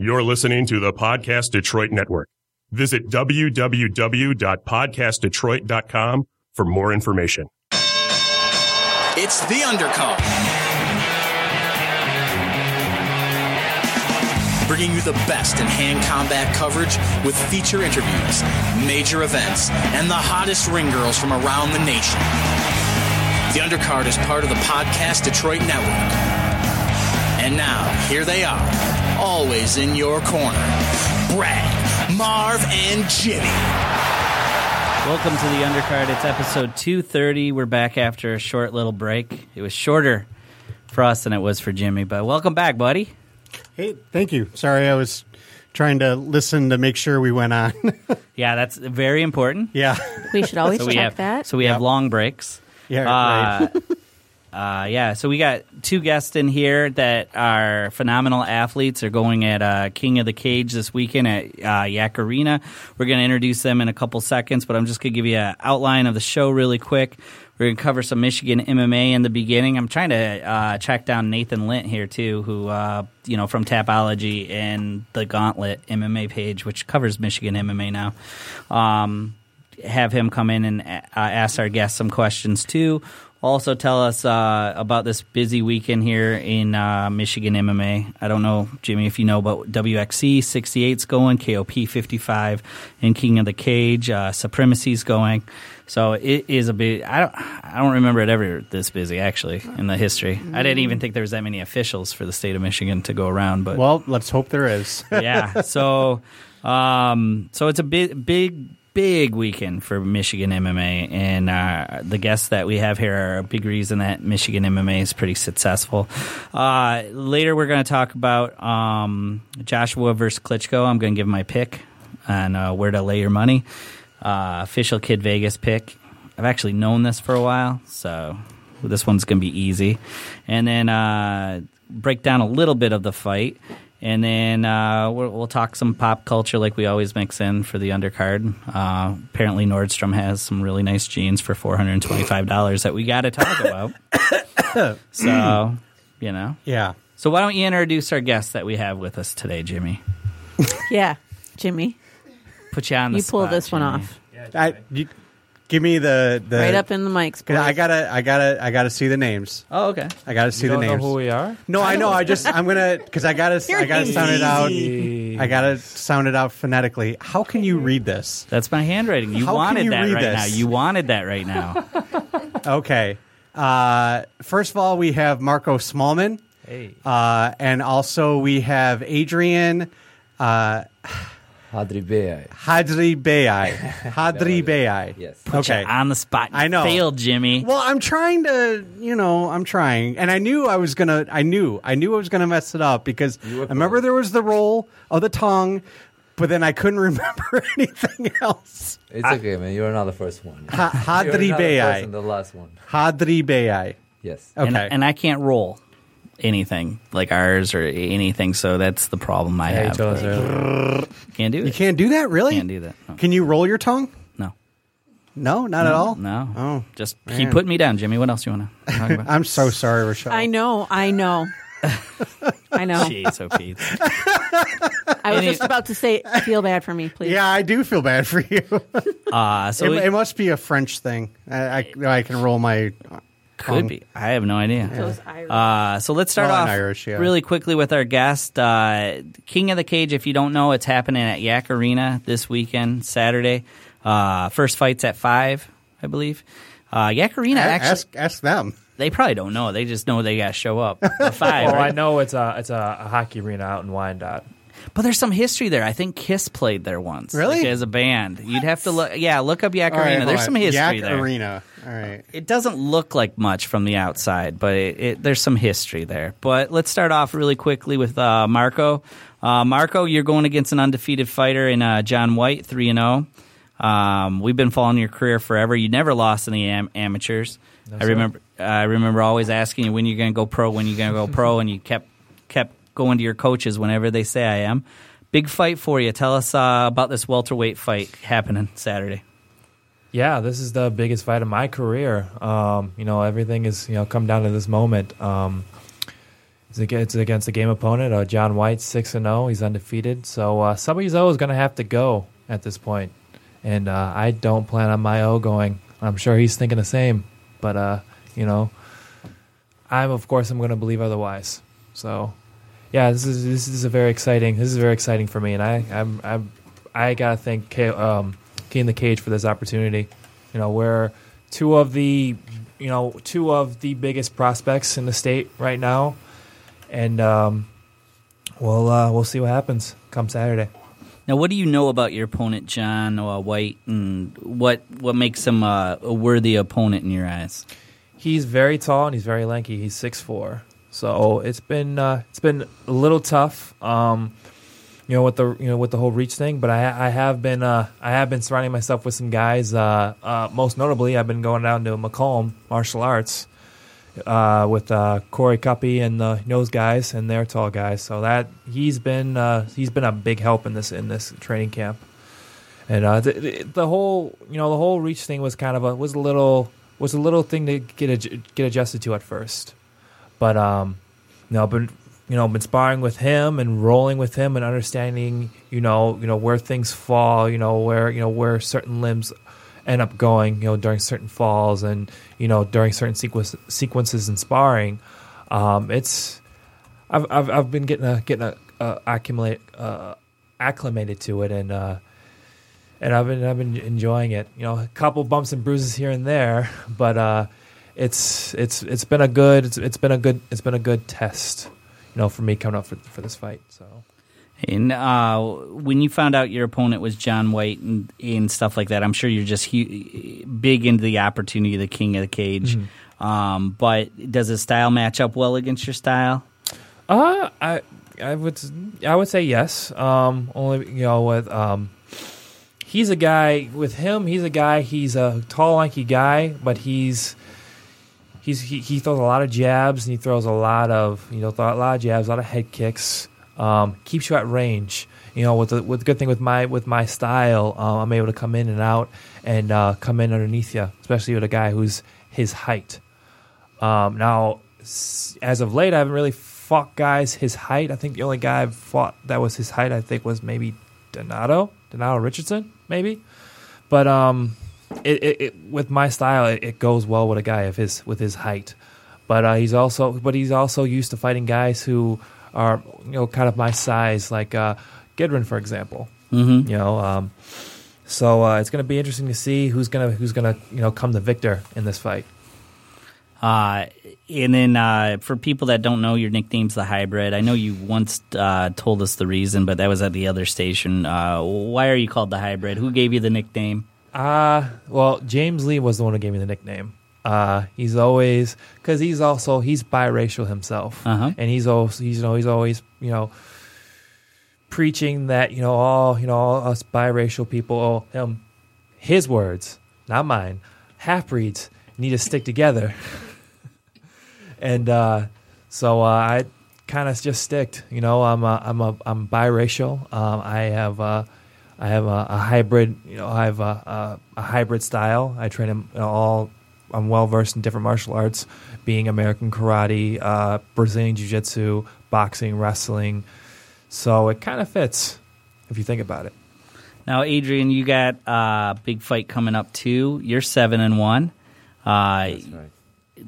You're listening to the Podcast Detroit Network. Visit www.podcastdetroit.com for more information. It's the undercard. Bringing you the best in hand combat coverage with feature interviews, major events, and the hottest ring girls from around the nation. The undercard is part of the Podcast Detroit Network. And now, here they are, always in your corner Brad, Marv, and Jimmy. Welcome to the undercard. It's episode 230. We're back after a short little break. It was shorter for us than it was for Jimmy, but welcome back, buddy. Hey, thank you. Sorry, I was trying to listen to make sure we went on. Yeah, that's very important. yeah. We should always So we check have that. so we have long breaks. Yeah, Uh, right. uh, yeah, so we got two guests in here that are phenomenal athletes. Are going at uh, King of the Cage this weekend at uh, Yack Arena. We're going to introduce them in a couple seconds, but I'm just going to give you an outline of the show really quick. We're going to cover some Michigan MMA in the beginning. I'm trying to uh, track down Nathan Lint here too, who uh, you know from Tapology and the Gauntlet MMA page, which covers Michigan MMA now. Um, have him come in and uh, ask our guests some questions too. Also, tell us uh, about this busy weekend here in uh, Michigan MMA. I don't know, Jimmy, if you know, but WXC 68's going, KOP 55, and King of the Cage, uh, Supremacy's going. So it is a big. I don't. I don't remember it ever this busy actually in the history. I didn't even think there was that many officials for the state of Michigan to go around. But Well, let's hope there is. yeah. So, um, so it's a big, big, big weekend for Michigan MMA, and uh, the guests that we have here are a big reason that Michigan MMA is pretty successful. Uh, later, we're going to talk about um, Joshua versus Klitschko. I'm going to give my pick on uh, where to lay your money. Uh, official Kid Vegas pick. I've actually known this for a while, so this one's going to be easy. And then uh, break down a little bit of the fight. And then uh, we'll, we'll talk some pop culture like we always mix in for the undercard. Uh, apparently, Nordstrom has some really nice jeans for $425 that we got to talk about. so, you know. yeah. So, why don't you introduce our guest that we have with us today, Jimmy? Yeah, Jimmy, Put you on the you pull spot, this one Jimmy. off I, you, give me the, the right up in the mics. 'cause I gotta, I gotta, I gotta see the names. Oh, okay. I gotta see You the don't know names. who we are? no, I know. I just, I'm gonna, because I gotta, I gotta sound it out. I gotta sound it out phonetically. How can you read this? That's my handwriting. You How wanted you that right this? now. You wanted that right now. Okay. Uh, first of all, we have Marco Smallman, Hey. uh, and also we have Adrian. Uh, Hadri Bey. Hadri Beyai. Hadri Beyai. Yes. Okay. on the spot. I know. Failed, Jimmy. Well, I'm trying to, you know, I'm trying, and I knew I was gonna. I knew, I knew I was gonna mess it up because I were remember there was the roll of the tongue, but then I couldn't remember anything else. It's okay, man. You're not the first one. Ha- Hadri not the first Beyai. and the last one. Hadri Beyai. Yes. Okay. and, and I can't roll anything like ours or anything, so that's the problem I Yeah, have. Told us earlier. Can't do it. you can't do that, really? Can't do that. No. Can you roll your tongue? no. No, not at all. No. Oh, Just man. keep putting me down, Jimmy. What else you want to talk about? I'm so sorry, Rochelle. I know, I know, I know. Jeez, oh Pete. I was Any- just about to say, feel bad for me, please. Yeah, I do feel bad for you. Uh, so it, we- it must be a French thing. I, I, I can roll my. Could be. I have no idea. Those Irish. Uh, so let's start Well, off Irish, yeah. really quickly with our guest, uh, King of the Cage. If you don't know, it's happening at Yack Arena this weekend, Saturday. Uh, first fight's at five, I believe. Uh, Yack Arena actually, ask ask them. they probably don't know. They just know they got to show up. At five, Oh, right? I know it's a it's a, a hockey arena out in Wyandotte. But there's some history there. I think Kiss played there once, Really? like, as a band. You'd have to look. Yeah, look up Yack All right, Arena. hold there's some history Yack there. Arena. All right. It doesn't look like much from the outside, but it, it, there's some history there. But let's start off really quickly with uh, Marco. Uh, Marco, you're going against an undefeated fighter in uh, John White, three and zero. Um, we've been following your career forever. You never lost in the am- amateurs. I sir. remember. I remember always asking you when you're going to go pro, when you're going to go pro, and you kept kept going to your coaches whenever they say I am. Big fight for you. Tell us uh, about this welterweight fight happening Saturday. Yeah, this is the biggest fight of my career. Um, you know, everything is you know come down to this moment. Um, It's against a game opponent. Uh, John White, six and zero. He's undefeated. So uh, somebody's O is going to have to go at this point. point, and uh, I don't plan on my O going. I'm sure he's thinking the same, but uh, you know, I'm of course I'm going to believe otherwise. So, yeah, this is this is a very exciting. This is very exciting for me, and I I'm, I'm I gotta thank K, um, King in the Cage for this opportunity. You know, we're two of the you know two of the biggest prospects in the state right now, and um, we'll uh, we'll see what happens come Saturday. Now, what do you know about your opponent, John uh, White, and what what makes him uh, a worthy opponent in your eyes? He's very tall and he's very lanky. He's six four. So it's been uh, it's been a little tough, um, you know, with the you know with the whole reach thing. But I I have been uh, I have been surrounding myself with some guys. Uh, uh, most notably, I've been going down to Macomb Martial Arts uh, with uh, Corey Cuppy and the those guys and their tall guys. So that he's been he's been a big help in this in this training camp. And the, the, whole you know the whole reach thing was kind of a was a little was a little thing to get get adjusted to at first, but um, you know, been you know been sparring with him and rolling with him and understanding you know you know where things fall, you know where you know where certain limbs end up going, you know during certain falls and you know during certain sequence, sequences in sparring. Um, it's I've, I've I've been getting a getting a uh, accumulate uh, acclimated to it and. Uh, and I've been I've been enjoying it. You know, a couple bumps and bruises here and there, but uh, it's it's it's been a good it's, it's been a good it's been a good test. You know, for me coming up for for this fight. So And uh, when you found out your opponent was John White and, and stuff like that, I'm sure you're just hu- big into the opportunity, of the king of the cage. Um, but does his style match up well against your style? Uh, I I would I would say yes. Um, only you know with um, he's a guy with him. He's a guy. He's a tall, lanky guy, but he's he's he, he throws a lot of jabs and he throws a lot of you know a lot of jabs, a lot of head kicks. Um, keeps you at range. You know, with the with the good thing with my with my style, uh, I'm able to come in and out and uh, come in underneath you, especially with a guy who's his height. Um, now, as of late, I haven't really fought guys his height. I think the only guy I've fought that was his height, I think, was maybe Donato, Donato Richardson, maybe. But um, it, it, it with my style, it, it goes well with a guy of his with his height. But uh, he's also, but he's also used to fighting guys who are, you know, kind of my size, like uh, Gidrin, for example. Mm-hmm. You know, um, so uh, it's going to be interesting to see who's gonna who's gonna you know come the victor in this fight. Uh, and then uh, for people that don't know, your nickname's the hybrid. I know you once uh, told us the reason, but that was at the other station. Uh, why are you called the hybrid? Who gave you the nickname? Uh, well, James Lee was the one who gave me the nickname. Uh, he's always because he's also he's biracial himself, Uh-huh. and he's always he's you know he's always you know preaching that you know all you know all us biracial people, oh, him, his words, not mine, half breeds need to stick together, and uh, so uh, I kind of just sticked. You know, I'm a, I'm a I'm biracial. Um, I have uh, I have a, a hybrid. You know, I have a, a, a hybrid style. I train in all. I'm well versed in different martial arts, being American karate, uh, Brazilian jiu jitsu, boxing, wrestling. So it kind of fits if you think about it. Now, Adrian, you got a uh, big fight coming up too. You're seven and one. Uh, That's right.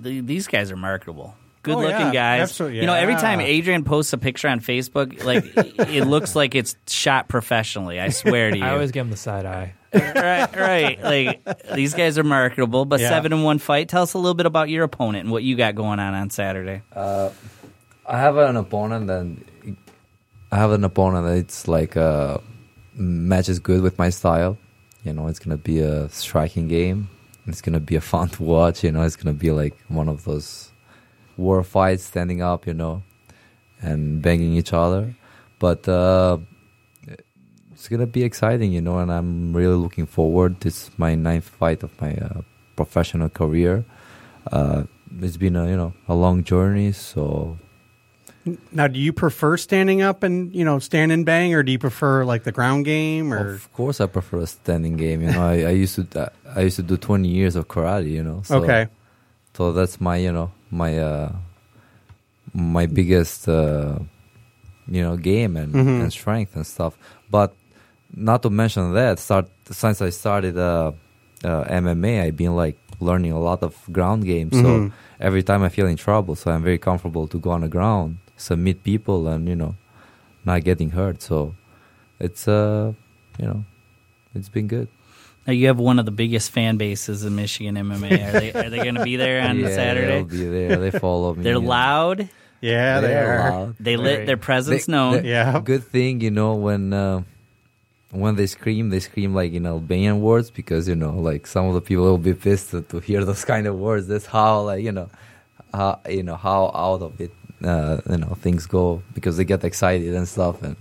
th- these guys are marketable. Good Oh, looking yeah. guys. Absolutely, You know, every time. Adrian posts a picture on Facebook, like it looks like it's shot professionally. I swear to you. I always give him the side eye. right, right. Like these guys are marketable, but Yeah. seven and one fight. Tell us a little bit about your opponent and what you got going on on Saturday. I have an opponent and I have an opponent that it's like uh, matches good with my style. You know, it's gonna be a striking game. It's gonna be a fun to watch. You know, it's gonna be like one of those war fights, standing up. You know, and banging each other. But uh, it's gonna be exciting. You know, and I'm really looking forward. This is my ninth fight of my uh, professional career. Uh, it's been a you know a long journey, so Now, do you prefer standing up and you know stand and bang, or do you prefer like the ground game? Or Of course, I prefer a standing game. You know, I, I used to I used to do twenty years of karate. You know, so, okay, So that's my you know my uh, my biggest uh, you know game and, Mhm. and strength and stuff. But not to mention that, start since I started uh, uh, MMA, I've been like learning a lot of ground games. Mhm. So every time I feel in trouble, so I'm very comfortable to go on the ground, submit people, and you know, not getting hurt. So it's uh, you know, it's been good. Now you have one of the biggest fan bases in Michigan MMA. Are they are they going to be there on yeah, Saturday? They'll be there. They follow me. They're and loud. Yeah, they they're loud. They Very- let their presence They- known. they- Yeah. Good thing, you know, when uh, when they scream, they scream like in Albanian words because you know, like some of the people will be pissed to, to hear those kind of words. That's how, like you know, how you know how out of it, uh, you know, things go because they get excited and stuff, and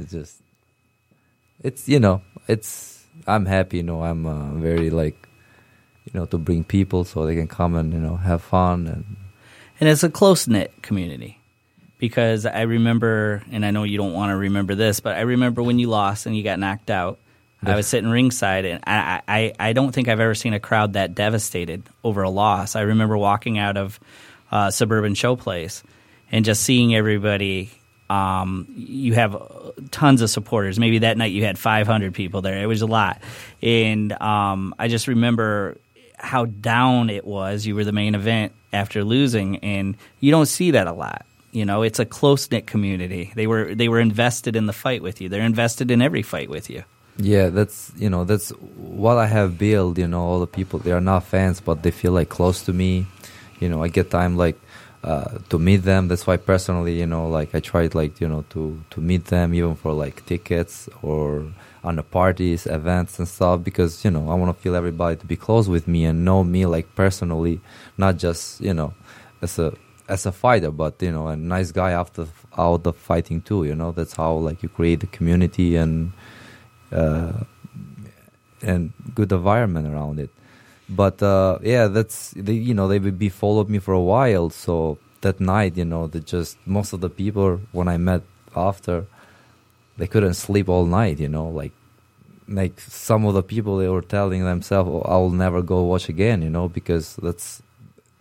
it's just, it's you know, it's I'm happy, you know, I'm uh, very like, you know, to bring people so they can come and you know have fun and and it's a close knit community because I remember, and I know you don't want to remember this, but I remember when you lost and you got knocked out. I was sitting ringside, and I, I, I don't think I've ever seen a crowd that devastated over a loss. I remember walking out of uh, Suburban Showplace and just seeing everybody. Um, you have tons of supporters. Maybe that night you had 500 people there. It was a lot, and um, I just remember how down it was. You were the main event after losing, and you don't see that a lot. You know, it's a close knit community. They were they were invested in the fight with you. They're invested in every fight with you. Yeah, that's you know that's what I have built. You know, all the people they are not fans, but they feel like close to me. You know, I get time like uh, to meet them. That's why personally, you know, like I tried like you know to to meet them even for like tickets or on the parties, events and stuff because you know I want to feel everybody to be close with me and know me like personally, not just you know as a as a fighter, but you know a nice guy after out of fighting too. You know, that's how like you create the community and uh, and good environment around it. But uh, yeah, that's they, you know they would be followed me for a while. So that night, you know, that just most of the people when I met after, they couldn't sleep all night. You know, like like some of the people they were telling themselves, oh, "I'll never go watch again." You know, because that's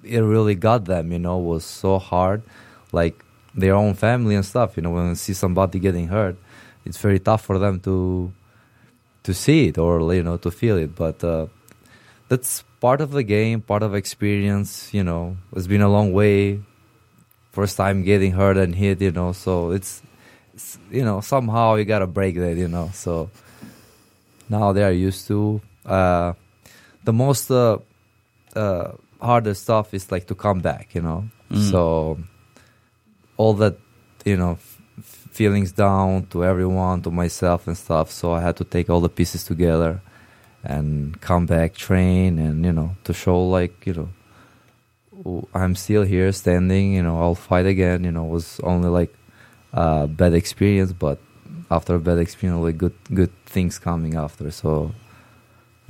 it really got them. You know, was so hard, like their own family and stuff. You know, when they see somebody getting hurt, it's very tough for them to to see it or you know to feel it but uh, that's part of the game part of experience you know. It's been a long way. First time getting hurt and hit you know so it's, it's you know somehow you gotta break that you know so now they are used to uh, the most uh, uh, hardest stuff is like to come back you know. Mm. so all that you know f- feelings down to everyone to myself and stuff so i had to take all the pieces together and come back train and you know to show like you know I'm still here standing you know i'll fight again you know it was only like a bad experience but after a bad experience like good good things coming after. So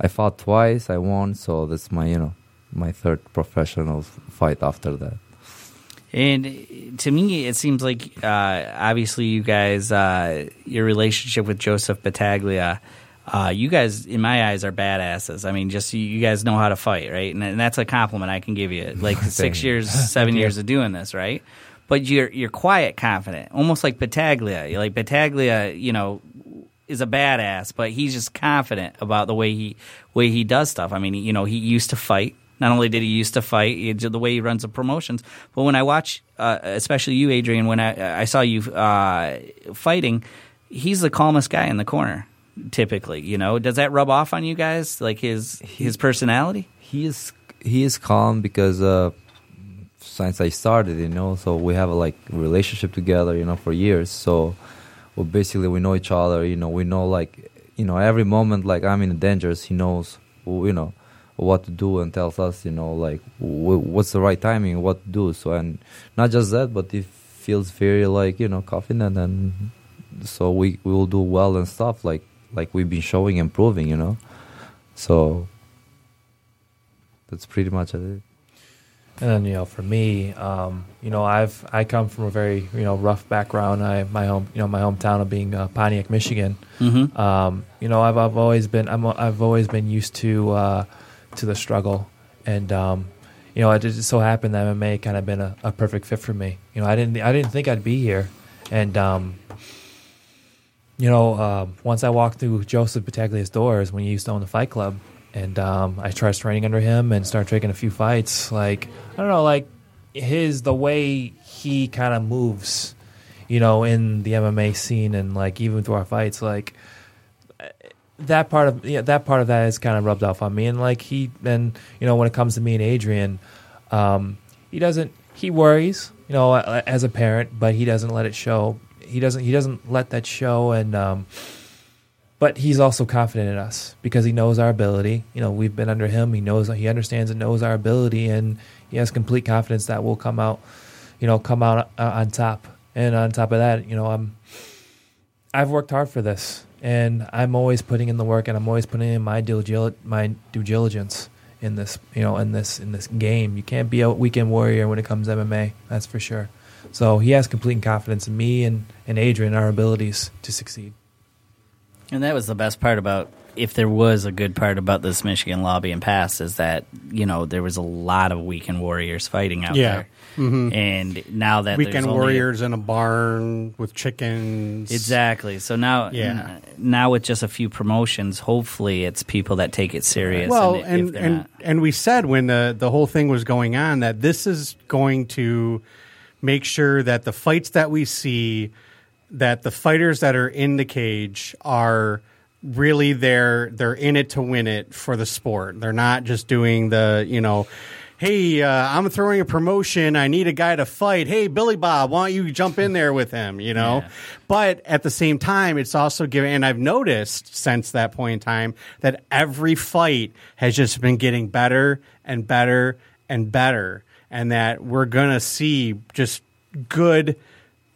i fought twice i won so that's my you know my third professional fight after that. And to me, it seems like uh, obviously you guys, uh, your relationship with Joseph Battaglia, uh, you guys, in my eyes, are badasses. I mean, just you, you guys know how to fight, right? And, and that's a compliment I can give you. Like six years, seven years of doing this, right? But you're you're quiet, confident, almost like Battaglia. You're like Battaglia, you know, is a badass, but he's just confident about the way he way he does stuff. I mean, you know, he used to fight. Not only did he used to fight, the way he runs the promotions, but when I watch, uh, especially you, Adrian, when I I saw you uh, fighting, he's the calmest guy in the corner. Typically, you know, does that rub off on you guys? Like his his personality? he is he is calm because uh since I started, you know, so we have a like relationship together, you know, for years. So well, basically we know each other, you know, we know like you know every moment like I'm in dangers, he knows you know what to do and tells us, you know, like w- what's the right timing, what to do. So and not just that, but he feels very like you know confident and so we we will do well and stuff like like we've been showing improving, you know. So that's pretty much it. And then you know, for me, um, you know, I've I come from a very you know rough background. I my home you know my hometown of being uh, Pontiac, Michigan. Mm-hmm. Um, you know, I've I've always been I'm I've always been used to uh, to the struggle, and um, you know, it just so happened that MMA kind of been a, a perfect fit for me. You know, I didn't I didn't think I'd be here, and um, you know, um, once I walked through Joseph Battaglia's doors when he used to own the Fight Club, and um, I started training under him and started taking a few fights. Like I don't know, like his the way he kind of moves, you know, in the MMA scene and like even through our fights, like that part of yeah, that part of that is kind of rubbed off on me. And like he, and you know, when it comes to me and Adrian, um, he doesn't. He worries, you know, as a parent, but he doesn't let it show. He doesn't. He doesn't let that show. And um, but he's also confident in us because he knows our ability. You know, we've been under him. He knows. He understands and knows our ability, and he has complete confidence that we'll come out. You know, come out uh, on top. And on top of that, you know, I'm. I've worked hard for this, and I'm always putting in the work, and I'm always putting in my due my due diligence in this, you know, in this in this game. You can't be a weekend warrior when it comes to MMA. That's for sure. So he has complete confidence in me and and Adrian, our abilities to succeed. And that was the best part about if there was a good part about this Michigan lobby and pass is that you know there was a lot of weekend warriors fighting out Yeah. Mm-hmm. there, and now that Weekend there's only- warriors in a barn with chickens. exactly. So now, Yeah. now with just a few promotions, hopefully it's people that take it serious. Well, and, if and and, and we said when the the whole thing was going on that this is going to make sure that the fights that we see that the fighters that are in the cage are really there they're in it to win it for the sport. They're not just doing the, you know, hey, uh, I'm throwing a promotion. I need a guy to fight. Hey, Billy Bob, why don't you jump in there with him? You know, Yeah. but at the same time, it's also giving, and I've noticed since that point in time that every fight has just been getting better and better and better, and that we're gonna see just good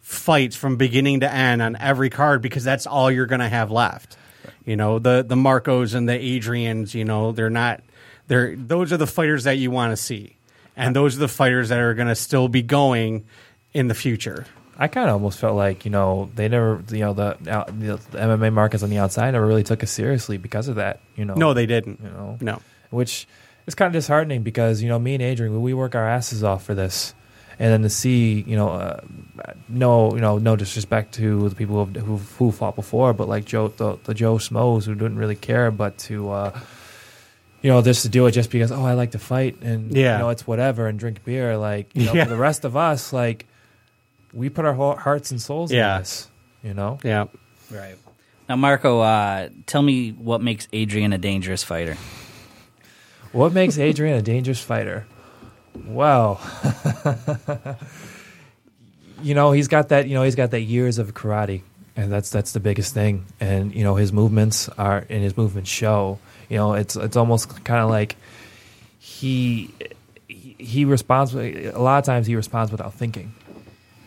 fights from beginning to end on every card because that's all you're gonna have left. You know, the the Marcos and the Adrians, you know, they're not they're those are the fighters that you want to see. And those are the fighters that are gonna still be going in the future. I kind of almost felt like you know they never you know the, uh, the the MMA markets on the outside never really took us seriously because of that. You know, No, they didn't. you know No. which is kind of disheartening because you know me and Adrian we work our asses off for this, and then to see you know uh, no you know no disrespect to the people who who, who fought before, but like Joe the, the Joe Smos who didn't really care, but to uh, you know just to do it just because oh I like to fight and Yeah. you know it's whatever and drink beer like you know Yeah. for the rest of us like we put our whole hearts and souls Yeah. in this, you know. Yeah. right now, Marco, uh, tell me what makes Adrian a dangerous fighter. What makes Adrian a dangerous fighter? Well, you know he's got that. You know he's got that years of karate, and that's that's the biggest thing. And you know his movements are and his movements show. You know it's it's almost kind of like he he, responds. A lot of times he responds without thinking.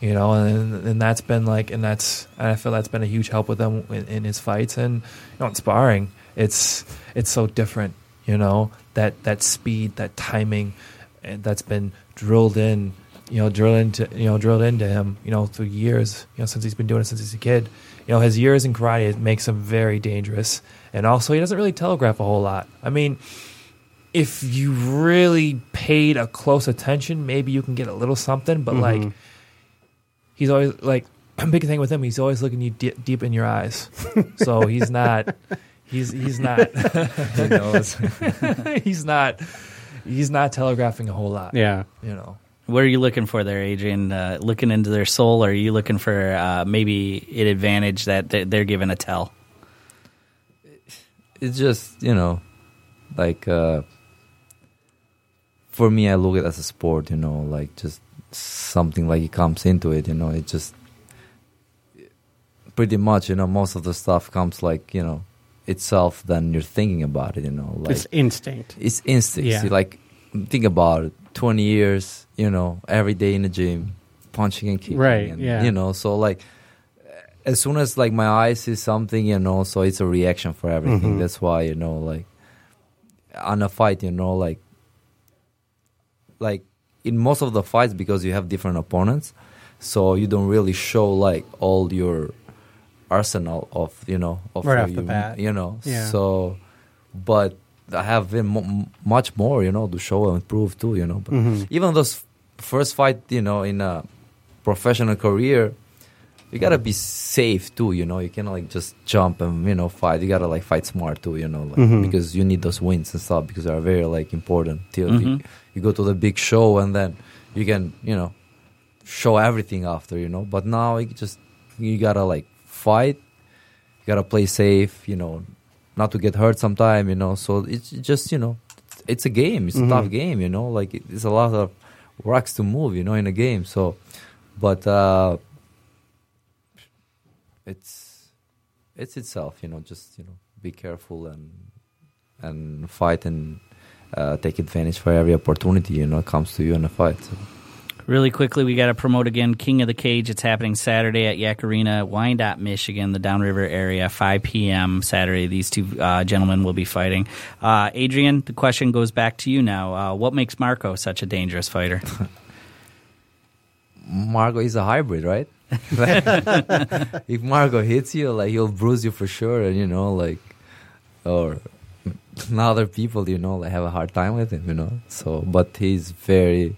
You know, and and that's been like, and that's and I feel that's been a huge help with him in, in his fights and you know in sparring. It's it's so different. You know that that speed, that timing, and that's been drilled in. You know, drilled into you know drilled into him. You know through years. You know since he's been doing it since he's a kid. You know his years in karate it makes him very dangerous, and also he doesn't really telegraph a whole lot. I mean, if you really paid a close attention, maybe you can get a little something. But like, mm-hmm. he's always like big thing with him. He's always looking you di- deep in your eyes. So he's not. He's he's not. He knows. he's not. He's not telegraphing a whole lot. Yeah. You know. What are you looking for there, Adrian? Uh, looking into their soul, or are you looking for uh, maybe an advantage that they're, they're given a tell? it's just you know like uh for me i look at it as a sport you know like just something like it comes into it you know it just pretty much you know most of the stuff comes like you know itself than you're thinking about it you know like it's instinct. it's instinct. Yeah. Like think about it. Twenty years, you know, every day in the gym, punching and kicking. Right, And, yeah. You know, so like as soon as like my eyes see something, you know, so it's a reaction for everything. Mhm. That's why you know, like on a fight, you know, like like in most of the fights because you have different opponents, so you don't really show like all your arsenal of you know of Right how off the you, bat. you know Yeah. so but I have been mo- much more, you know, to show and prove too, you know. But Mm-hmm. even those first fight, you know, in a professional career, you gotta be safe too, you know. You cannot like just jump and you know fight. You gotta like fight smart too, you know, like, Mhm. because you need those wins and stuff because they are very like important. Till you, Mhm. you go to the big show and then you can you know show everything after, you know. But now you just you gotta like fight. You gotta play safe, you know, not to get hurt sometime, you know. So it's just you know, it's a game. It's Mhm. a tough game, you know. Like it- it's a lot of rocks to move, you know, in a game. So, but uh, it's it's itself, you know. Just you know, be careful and and fight and uh, take advantage for every opportunity, you know, comes to you in a fight. So. Really quickly, we got to promote again King of the Cage. It's happening Saturday at Yack Arena, Wyandotte, Michigan, the Downriver area, 5 p.m. Saturday. These two uh, gentlemen will be fighting. Uh, Adrian, the question goes back to you now. Uh, what makes Marco such a dangerous fighter? Marco is a hybrid, right? if Marco hits you, like he'll bruise you for sure, and you know, like, or other people, you know, like have a hard time with him, you know. So, but he's very,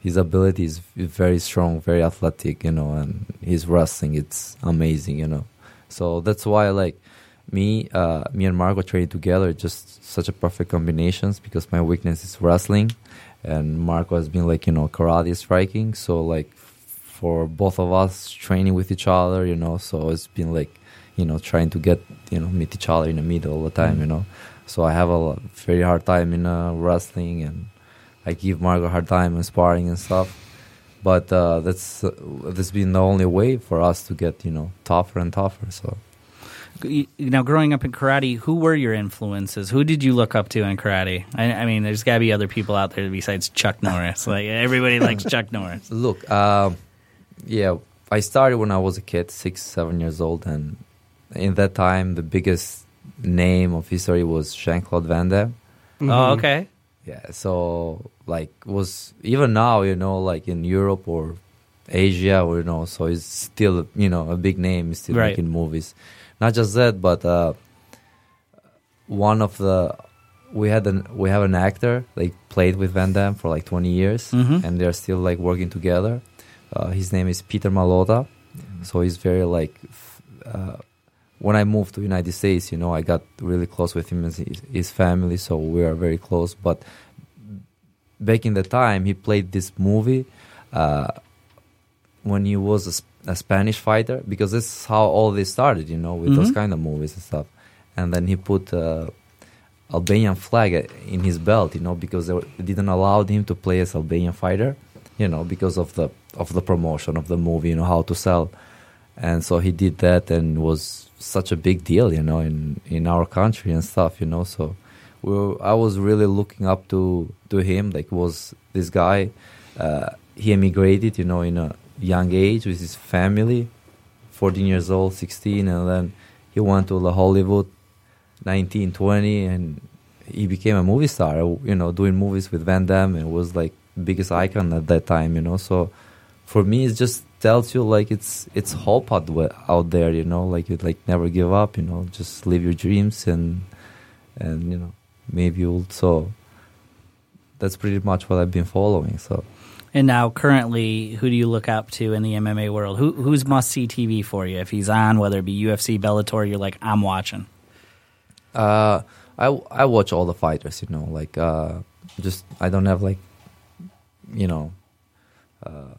his ability is very strong, very athletic, you know, and his wrestling, it's amazing, you know. So that's why, like, me, uh, me and Marco train together, just such a perfect combinations because my weakness is wrestling, and Marco has been like you know karate striking. So like for both of us training with each other, you know, so it's been like you know trying to get you know meet each other in the middle all the time, you know. So I have a very hard time in uh, wrestling, and I give Marco a hard time in sparring and stuff. But uh, that's uh, that's been the only way for us to get you know tougher and tougher. So. Now, growing up in karate, who were your influences? Who did you look up to in karate? I, I mean, there's got to be other people out there besides Chuck Norris. Like everybody likes Chuck Norris. Look, um, yeah, I started when I was a kid, six, seven years old, and in that time, the biggest name of history was Jean Claude Van Damme. Oh, okay. Yeah, so like was even now, you know, like in Europe or Asia, or you know, so it's still you know a big name, still Right. making movies. Not just that, but uh, one of the we had an we have an actor like played with Van Damme for like 20 years, Mhm. and they're still like working together. Uh, his name is Peter Malota, so he's very like. f- Uh, when I moved to United States, you know, I got really close with him and his, his family, so we are very close. But back in the time, he played this movie uh, when he was a, a Spanish fighter, because this is how all this started, you know, with those Mhm. kind of movies and stuff. And then he put uh, Albanian flag in his belt, you know, because they didn't allow him to play as Albanian fighter, you know, because of the of the promotion of the movie, you know, how to sell. And so he did that and was such a big deal, you know, in in our country and stuff, you know. So we were, I was really looking up to to him. Like was this guy? Uh, he immigrated, you know, in a young age with his family, 14 years old, 16, and then he went to Hollywood, 19, 20, and he became a movie star. You know, doing movies with Van Damme and was like biggest icon at that time. You know, so for me, it's just tells you like it's it's hope out, out there. You know, like you like never give up. You know, just live your dreams and and you know maybe you'll so. That's pretty much what I've been following. So. And now, currently, who do you look up to in the MMA world? Who, who's must see TV for you? If he's on, whether it be UFC, Bellator, you're like, I'm watching. Uh, I I watch all the fighters, you know, like uh, just I don't have like, you know, uh,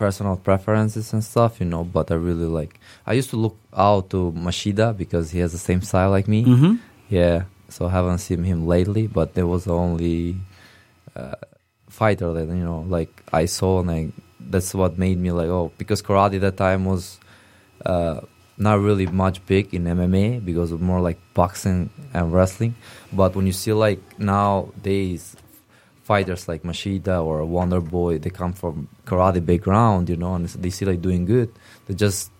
personal preferences and stuff, you know. But I really like. I used to look out to Machida because he has the same style like me. Mm-hmm. Yeah, so I haven't seen him lately, but there was the only uh, fighter that you know, like I saw, and I, that's what made me like, oh, because karate that time was uh, not really much big in MMA because of more like boxing and wrestling. But when you see like nowadays fighters like Machida or Wonder Boy, they come from karate background, you know, and they see like doing good. They just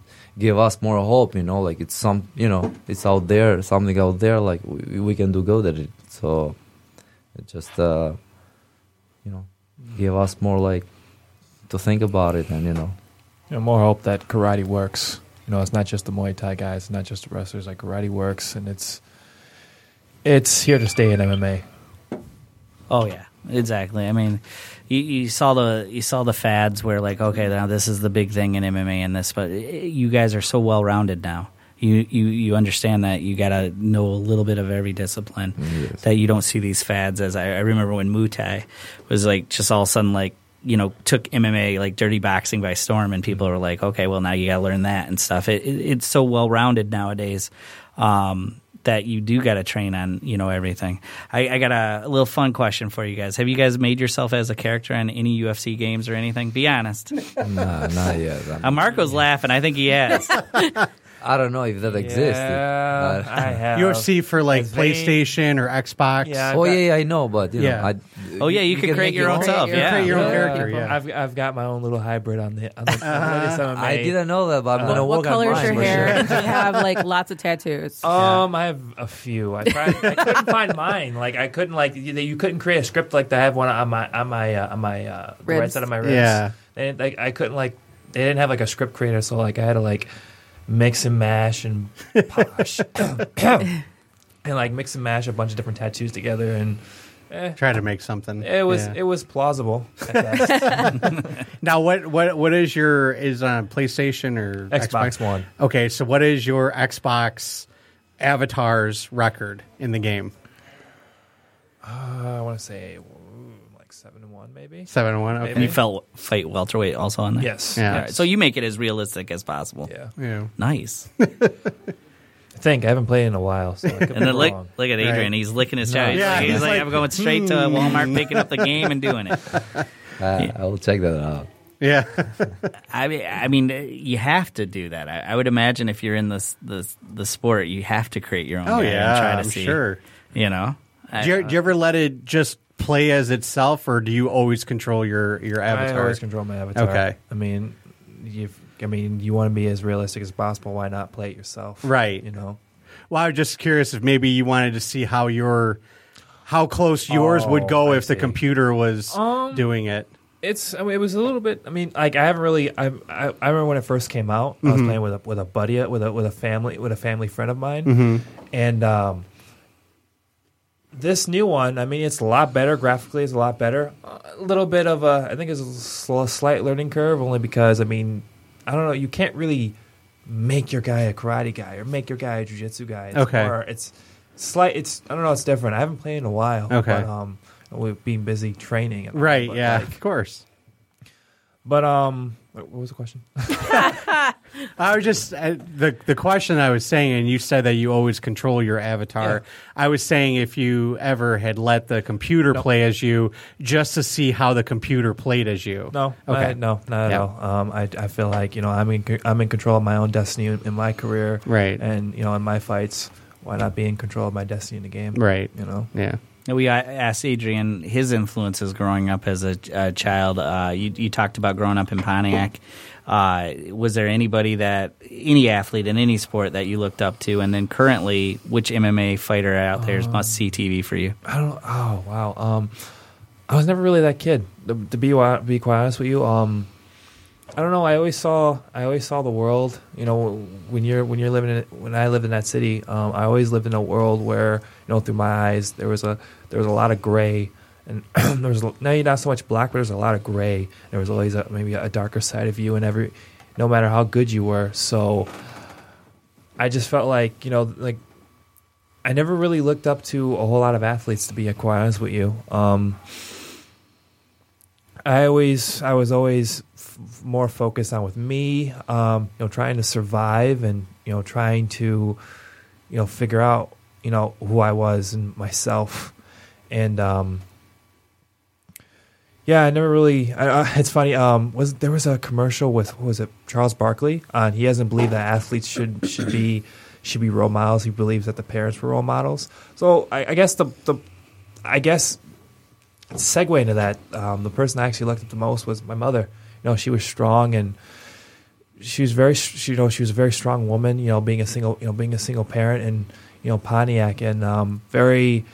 give us more hope, you know, like it's some, you know, it's out there, something out there, like we, we can do good at it. So it just, uh, you know, give us more like to think about it and you know, You know, more hope that karate works. You know, it's not just the Muay Thai guys, it's not just the wrestlers. Like karate works, and it's it's here to stay in MMA. Oh yeah, exactly. I mean, you, you saw the you saw the fads where like, okay, now this is the big thing in MMA and this, but eh, you guys are so well rounded now. You, you you understand that you got to know a little bit of every discipline. Yes. That you don't see these fads as I, I remember when Muay Thai was like just all of a sudden like you know took MMA like dirty boxing by storm, and people were like, okay, well now you got to learn that and stuff. It, it, it's so well rounded nowadays. Um, that you do got to train on, you know, everything. I, I got a, a little fun question for you guys. Have you guys made yourself as a character on any UFC games or anything? Be honest. Nah, not yet. I'm- Uh, Marco's laughing. I think he has. I don't know if that exists. Yeah, Uh, I have. UFC for like As they- PlayStation or Xbox. Yeah. oh got- yeah, yeah, I know, but you know, Yeah. I, Oh, yeah, you could create make your own self, You yeah. create your own Yeah. character. Yeah. I've I've got my own little hybrid on the on the, on the latest MMA. I didn't know that, but I'm gonna What work on color is mine your for hair? sure. And do you have like lots of tattoos? Um, I have a few. I tried. I couldn't find mine. Like I couldn't like you, you couldn't create a script like that. I have one on my on my uh, on my uh, the right Ribs. side of my ribs. Yeah. and like I couldn't like they didn't have like a script creator, so like I had to like mix and mash and polish and like mix and mash a bunch of different tattoos together, and eh, Try to make something. it was Yeah. it was plausible. now, what what what is your is on PlayStation or Xbox One. Okay, so what is your Xbox avatar's record in the game? Uh, I want to say ooh, like seven and one, maybe. Seven and one. Maybe. Okay. you felt fight welterweight also on that. Yes. Yeah. All right, so you make it as realistic as possible. Yeah. Yeah. Nice. I think I haven't played in a while, so I And then look, wrong. look at Adrian. Right. He's licking his No. chops. Yeah, he's, he's like, like, I'm going straight to Walmart, picking up the game and doing it. Uh, I will check that out. Yeah. I mean, I mean, you have to do that. I, I would imagine if you're in this this the sport, you have to create your own. oh guy yeah. and try to I'm see, sure. You know, Do you, do you ever let it just play as itself, or do you always control your your avatar? I always control my avatar. Okay. I mean, you. I mean, you want to be as realistic as possible. Why not play it yourself? Right. You know. Well, I was just curious if maybe you wanted to see how your how close yours would Oh, go I if the computer was Um, doing it. It's. I mean, it was a little bit. I mean, like I haven't really. I. I, I remember when it first came out. I was playing with a with a buddy with a with a family with a family friend of mine, and um, this new one. I mean, it's a lot better graphically. It's a lot better. A little bit of a. I think it's a sl- slight learning curve, only because I mean, I don't know. You can't really make your guy a karate guy or make your guy a jujitsu guy. It's Okay. more- it's slight. It's. I don't know. It's different. I haven't played in a while. Okay. But, um, with being busy training. and all, Right. but, Yeah. like, of course. but um, what what was the question? I was just uh, the the question I was saying, and you said that you always control your avatar. Yeah. I was saying if you ever had let the computer Nope. play as you, just to see how the computer played as you. No, Okay. I, no, not at all. Um, I, I feel like you know I'm in I'm in control of my own destiny in, in my career, Right. And you know in my fights, why not be in control of my destiny in the game, Right. You know, Yeah. We asked Adrian his influences growing up as a, a child. Uh, you, you talked about growing up in Pontiac. Uh, was there anybody that, any athlete in any sport that you looked up to? And then currently, which MMA fighter out there is must see TV for you? I don't. Oh wow. Um, I was never really that kid. To, to be be quite honest with you, um, I don't know. I always saw I always saw the world. You know, when you're when you're living in when I lived in that city, um, I always lived in a world where you know through my eyes there was a there was a lot of gray. And there was maybe not so much black, but there's a lot of gray. There was always a, maybe a darker side of you, and every, no matter how good you were. So, I just felt like you know, like I never really looked up to a whole lot of athletes to be quite honest with you. Um, I always, I was always more focused on with me, um, you know, trying to survive and you know, trying to, you know, figure out, you know, who I was and myself, and um, yeah, I never really. I, it's funny. Um, was there was a commercial with was it Charles Barkley? Uh, he doesn't believe that athletes should should be should be role models. He believes that the parents were role models. So I, I guess the the I guess segue into that. Um, the person I actually looked up the most was my mother. You know, she was strong and she was very. She, you know, she was a very strong woman. You know, being a single. You know, being a single parent and you know Pontiac and um, very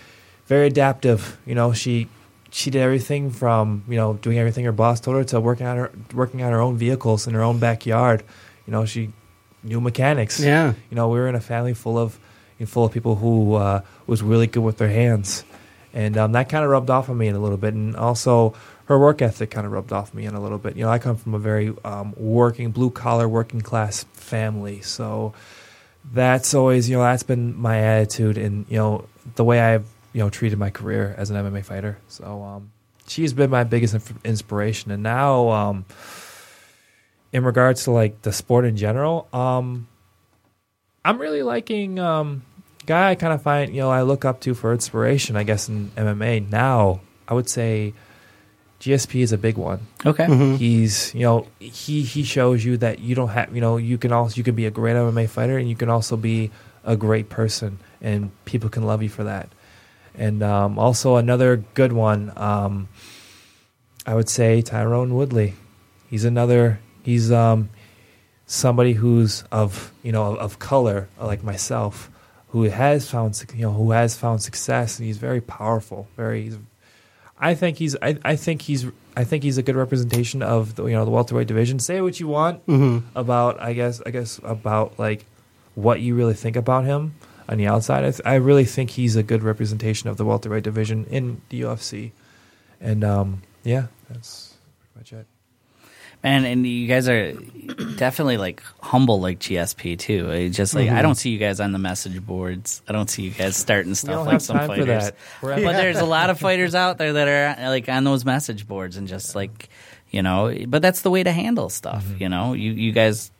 very adaptive. You know, she she did everything from you know doing everything her boss told her to working on her working on her own vehicles in her own backyard. You know, she knew mechanics. Yeah. You know, we were in a family full of full of people who uh, was really good with their hands, and um, that kind of rubbed off on me in a little bit, and also her work ethic kind of rubbed off me in a little bit. You know, I come from a very um, working, blue collar, working class family, so that's always you know that's been my attitude, and you know the way I've you know treated my career as an MMA fighter. So um, she's been my biggest inf- inspiration, and now um, in regards to like the sport in general, um, I'm really liking um, guy I kind of find you know I look up to for inspiration. I guess in MMA now, I would say GSP is a big one. Okay. He's you know he he shows you that you don't have you know you can also you can be a great MMA fighter and you can also be a great person and people can love you for that. And um, also another good one, um, I would say Tyron Woodley. He's another. He's um, somebody who's of you know of color like myself, who has found you know who has found success and he's very powerful. Very. I think he's. I, I think he's. I think he's a good representation of the you know the welterweight division. Say what you want about. I guess. I guess about like what you really think about him on the outside. I, th- I really think he's a good representation of the welterweight division in the UFC. And um, yeah, that's pretty much it. Man, and you guys are definitely like humble like GSP too. Just like Mm-hmm. I don't see you guys on the message boards. I don't see you guys starting stuff like some fighters. But there's a lot of fighters out there that are like on those message boards and just like you know. But that's the way to handle stuff. Mm-hmm. You know, you you guys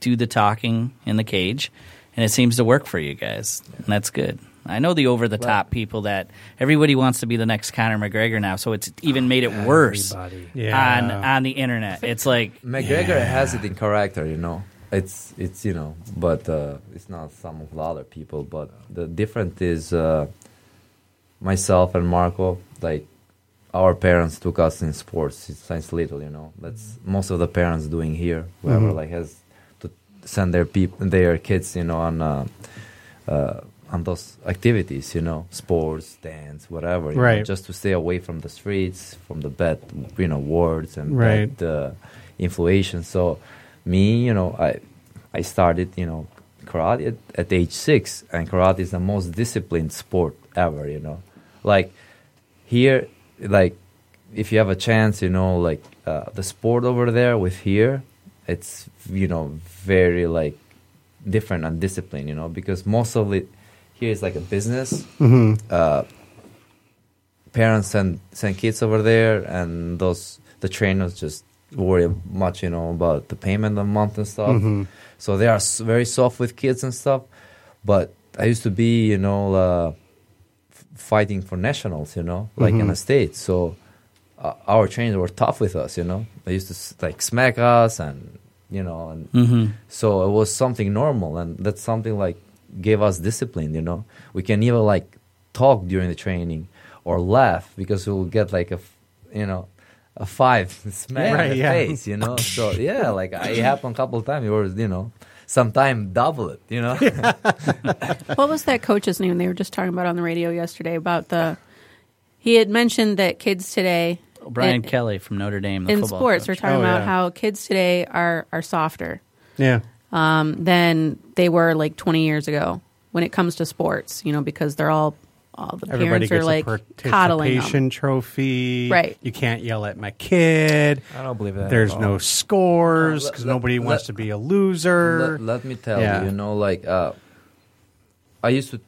do the talking in the cage, and it seems to work for you guys, and that's good. I know the over the top people that everybody wants to be the next Conor McGregor now, so it's even made it worse Yeah. on on the internet. It's like McGregor has it in character, you know. It's it's you know, but uh, it's not some of the other people. But the difference is uh, myself and Marco. Like our parents took us in sports since little, you know. That's most of the parents doing here. Whoever like has to send their peop- their kids, you know, on. Uh, uh, on those activities, you know, sports, dance, whatever, you know, Right. just to stay away from the streets, from the bad, you know, words and Right. bad uh, influation. So, me, you know, I I started, you know, karate at, at age six, and karate is the most disciplined sport ever. You know, like here, like if you have a chance, you know, like uh, the sport over there with here, it's you know very like different and disciplined. You know, because most of it here is like a business. Uh, parents send send kids over there, and those the trainers just worry much, you know, about the payment a month and stuff. So they are very soft with kids and stuff. But I used to be, you know, uh, fighting for nationals, you know, like in the states. So uh, our trainers were tough with us, you know. They used to like smack us, and you know, and Mm-hmm. so it was something normal, and that's something like gave us discipline. You know, we can even like talk during the training or laugh because we'll get like a you know, a five smack Right, in the yeah. face. You know, so yeah, like it happened a couple of times. It was you know, sometime double it. You know, What was that coach's name they were just talking about on the radio yesterday about the? He had mentioned that kids today Brian in, Kelly from Notre Dame, the in football sports, we're talking Oh, about yeah. how kids today are are softer Yeah. um, than they were like 20 years ago when it comes to sports. You know, because they're all all the Everybody parents are gets like a coddling participation them. trophy. Right. You can't yell at my kid. I don't believe that. There's at no scores because let- nobody let- wants to be a loser. let, let me tell Yeah. you, you know, like uh, I used to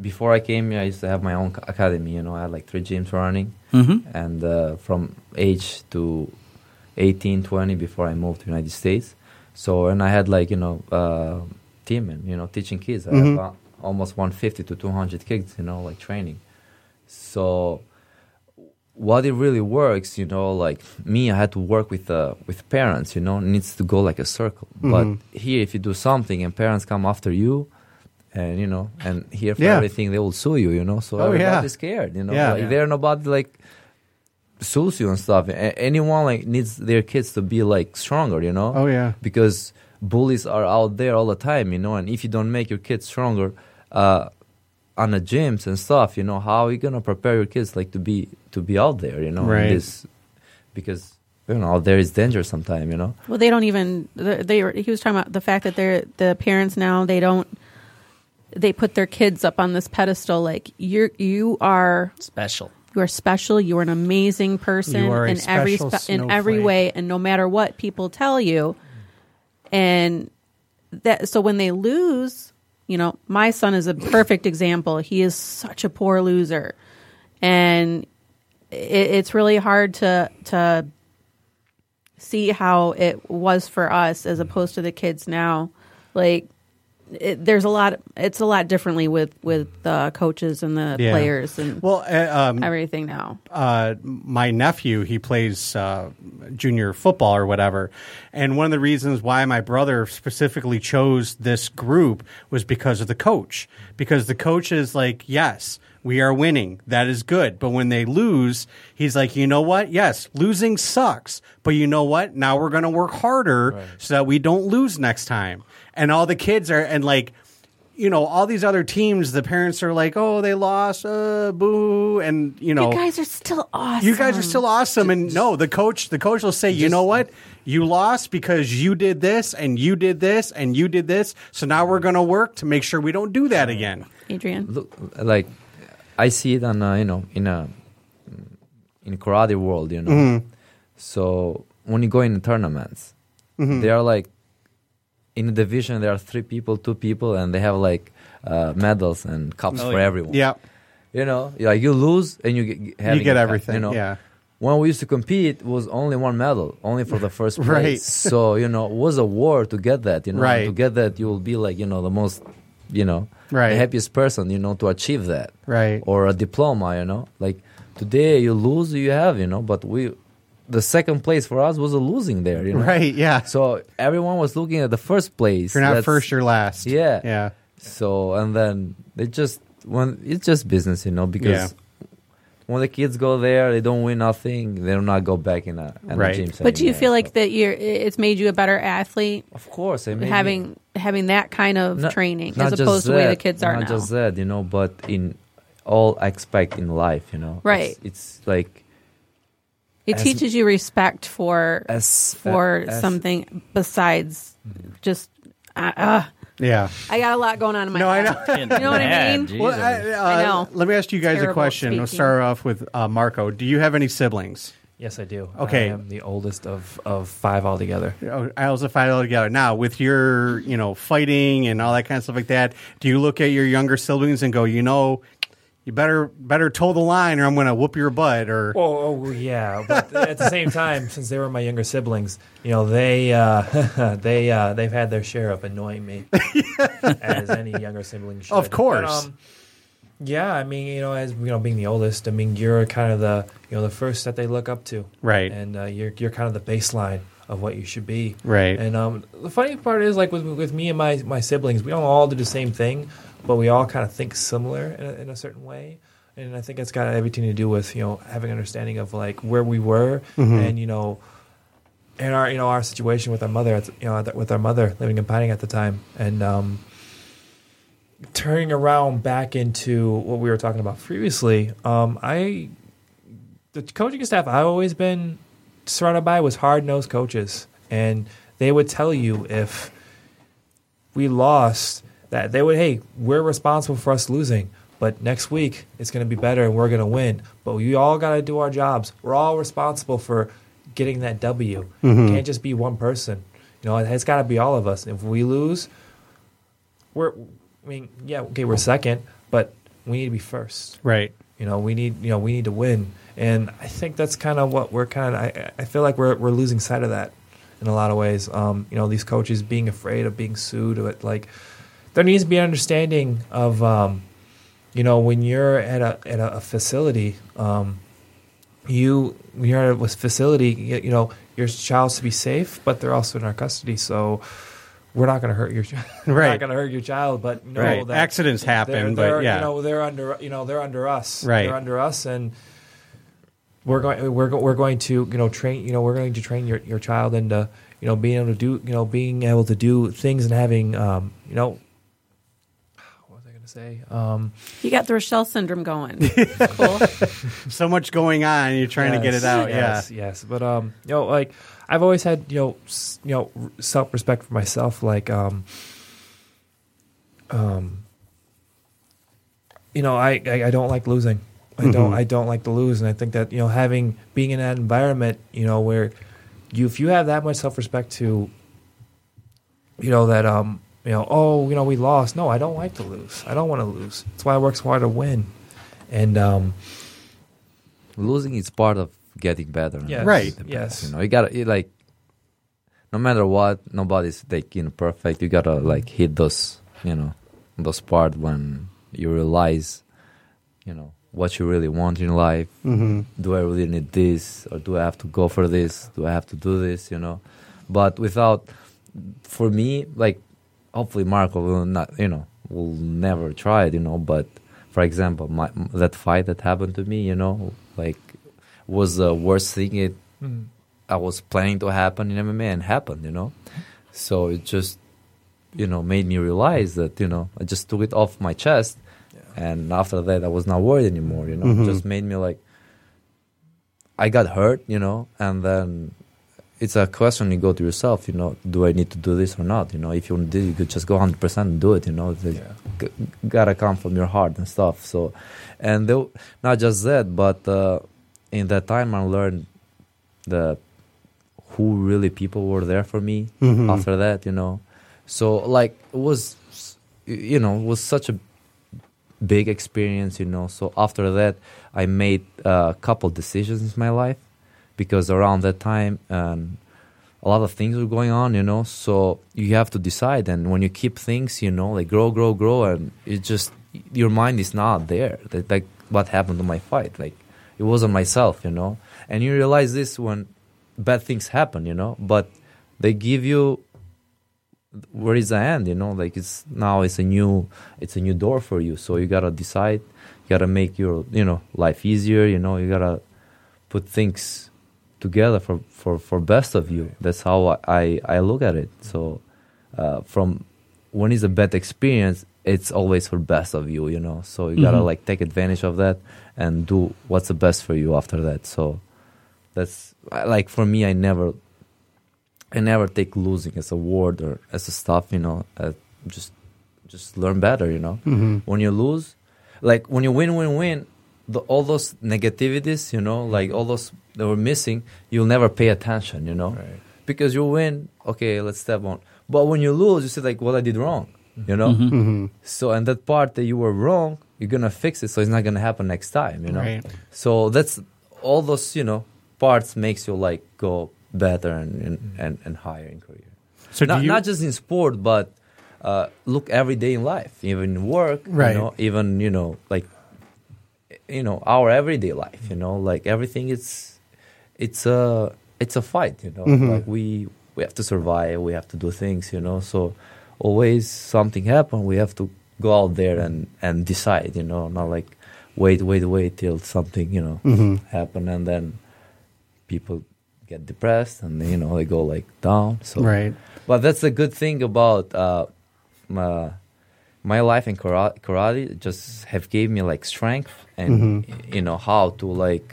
before I came here, I used to have my own academy. You know, I had like three gyms running, Mhm. and uh, from age to 18, 20 before I moved to United States. So and I had like you know uh, team and you know teaching kids. I have uh, almost 150 to 200 kids. You know, like training. So what it really works, you know, like me, I had to work with uh, with parents. You know, needs to go like a circle. But here, if you do something and parents come after you, and you know, and here for Yeah. everything they will sue you. You know, so Oh, yeah. scared. You know, Yeah. like Yeah. there nobody like sues you and stuff. A- anyone like needs their kids to be like stronger. You know. Oh, yeah. Because bullies are out there all the time. You know, and if you don't make your kids stronger. Uh, on the gyms and stuff, you know, how are you gonna prepare your kids like to be to be out there, you know, Right. this because you know there is danger sometimes, you know. Well, they don't even. They, they he was talking about the fact that they're the parents now. They don't. They put their kids up on this pedestal like you're you are Special. you are special. You are an amazing person You are a in every spe- in every way and no matter what people tell you. And that so when they lose you know my son is a perfect example. He is such a poor loser. And it, it's really hard to to see how it was for us as opposed to the kids now. Like it, there's a lot it's a lot differently with with the coaches and the Yeah. players and Well, uh, um, everything now uh, my nephew, he plays uh, junior football or whatever. And one of the reasons why my brother specifically chose this group was because of the coach. Because the coach is like, yes, we are winning. That is good. But when they lose, he's like, you know what? Yes, losing sucks. But you know what? Now we're going to work harder so that we don't lose next time. And all the kids are, and like, you know, all these other teams, the parents are like, oh, they lost, uh, boo. And, you know, you guys are still awesome you guys are still awesome, and no, the coach, the coach will say, you know what, you lost because you did this, and you did this, and you did this. So now we're going to work to make sure we don't do that again. adrian look like I see it on uh, you know in a in karate world, you know. Mm-hmm. So when you go in tournaments, Mm-hmm. they are like in the division. There are three people, two people, and they have like uh, medals and cups Oh, for yeah. everyone. Yeah, you know, like you lose and you get you get a cup, everything. You know, Yeah, when we used to compete, it was only one medal, only for the first place. Right. So you know, it was a war to get that. You know, Right. to get that, you will be like you know the most, you know, Right. the happiest person. You know, to achieve that right. or a diploma, you know. Like today you lose, you have, you know, but we the second place for us was a losing there, you know. Right, yeah. So everyone was looking at the first place. If you're not That's- first, you're last. Yeah. yeah, So and then they just when it's just business, you know, because Yeah. when the kids go there, they don't win nothing. They do not go back in a, in Right. a gym. but do you feel like so- that you're it's made you a better athlete Of course, I mean, having having that kind of not- training not as just opposed to the way the kids are not now just that, you know, but in all aspect in life, you know, Right. It's, it's like it as- teaches you respect for as for as- something besides just uh, uh, yeah. I got a lot going on in my No, I head. know. You know what I mean? Well, I, uh, I know. Let me ask you guys a Terrible question. We'll start off with uh, Marco. Do you have any siblings? Yes, I do. Okay. I am the oldest of, of five altogether. Oh, I also fight five altogether. Now, with your, you know, fighting and all that kind of stuff like that, do you look at your younger siblings and go, you know, you better better toe the line, or I'm going to whoop your butt, or Oh, oh yeah, but at the same time, since they were my younger siblings, you know, they uh, they uh, they've had their share of annoying me, as any younger sibling should. Of course. But, um, yeah, I mean, you know, as you know, being the oldest, I mean, you're kind of the you know the first that they look up to, Right. And uh, you're you're kind of the baseline of what you should be, Right. And um, the funny part is, like with with me and my my siblings, we don't all do the same thing, but we all kind of think similar in a, in a certain way. And I think it's got everything to do with you know having an understanding of like where we were and you know and our you know our situation with our mother you know with our mother living in Pining at the time and um, turning around back into what we were talking about previously. Um, I the coaching staff I've always been surrounded by was hard nosed coaches, and they would tell you if we lost that they would hey we're responsible for us losing. But next week it's going to be better and we're going to win. But we all got to do our jobs. We're all responsible for getting that W. It can't just be one person. You know, it, it's got to be all of us. If we lose, we're. I mean, yeah, okay, we're second, but we need to be first. right. You know, we need you know we need to win, and I think that's kind of what we're kind of. I, I feel like we're we're losing sight of that in a lot of ways. Um, you know, these coaches being afraid of being sued, but like there needs to be an understanding of, um, you know, when you're at a at a, facility, um, you when you're at a facility, you, you know, your child's to be safe, but they're also in our custody, so. We're not going to hurt your, we're Right. not going to hurt your child, but know Right. Accidents happen, they're, but they're, yeah. you know they're under you know they're under us Right. they're under us and we're going we're, go- we're going to you know train you know we're going to train your, your child into you know being able to do you know being able to do things and having um you know what was I going to say um You got the Rochelle syndrome going. cool. So much going on, you're trying to get it out. Yes, yes. But um, you know, like I've always had you know s- you know self respect for myself. Like um, um, you know, I, I, I don't like losing. I don't I don't like to lose, and I think that you know having being in that environment, you know, where you if you have that much self respect to, you know that um you know oh you know we lost. No, I don't like to lose. I don't want to lose. That's why I work so hard to win, and um Losing is part of getting better. Yes. Right. best, Yes. You know, you gotta you like. No matter what, nobody's like you know perfect. You gotta like hit those you know those part when you realize, you know what you really want in life. hmm do I really need this or do I have to go for this? Do I have to do this? You know, but without, for me, like, hopefully Marco will not, you know, will never try it, you know. But for example, my that fight that happened to me, you know, like, was the worst thing it I was planning to happen in MMA and happened, you know. So it just, you know, made me realize that, you know, I just took it off my chest. And after that, I was not worried anymore, you know. Mhm. It just made me like, I got hurt, you know, and then it's a question you go to yourself, you know, do I need to do this or not? You know, if you want to do it, you could just go 100% and do it, you know. It's like, g- gotta come from your heart and stuff. So, and they, not just that, but uh, in that time, I learned the who really people were there for me Mhm. after that, you know. So, like, it was, you know, it was such a big experience, you know. So after that, I made a couple decisions in my life because around that time, um, a lot of things were going on, you know. So you have to decide, and when you keep things, you know, like grow, grow, grow, and it just your mind is not there. That, like what happened to my fight, like it wasn't myself, you know. And you realize this when bad things happen, you know. But they give you where is the end you know like it's now it's a new it's a new door for you so you gotta decide you gotta make your you know life easier you know you gotta put things together for for for best of you that's how i i look at it so uh, from when it's a bad experience it's always for best of you you know so you gotta Mhm. like take advantage of that and do what's the best for you after that so that's like for me i never I never take losing as a word or as a stuff, you know. Uh, just, just learn better, you know. Mhm. When you lose, like when you win, win, win, the, all those negativities, you know, like all those that were missing, you'll never pay attention, you know, Right. because you win. Okay, let's step on. But when you lose, you say like, what I did wrong, you know. Mhm. Mhm. So and that part that you were wrong, you're gonna fix it, so it's not gonna happen next time, you know. Right. So that's all those you know parts makes you like go better and and, and, and higher in career. So not, you, not just in sport, but uh, look every day in life, even work, Right. You know, even you know like you know our everyday life. You know, like everything is it's a it's a fight. You know, Mhm. like we we have to survive. We have to do things. You know, so always something happen. We have to go out there and and decide. You know, not like wait, wait, wait till something you know Mhm. happen and then people get depressed and you know they go like down so right. but that's the good thing about uh my, my life in karate, karate just have gave me like strength and you know how to like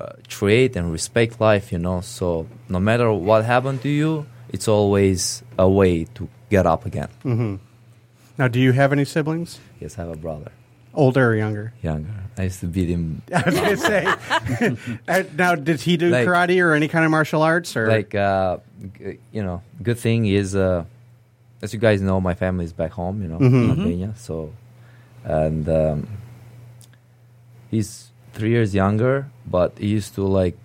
uh, treat and respect life you know so no matter what happened to you it's always a way to get up again hmm Now, do you have any siblings? yes i have a brother Older or younger? younger i used to beat him I was going to say. Uh, now, did he do Like- karate or any kind of martial arts? Or like uh g- you know good thing is uh as you guys know my family is back home you know Mhm. in albania so and um he's three years younger but he used to like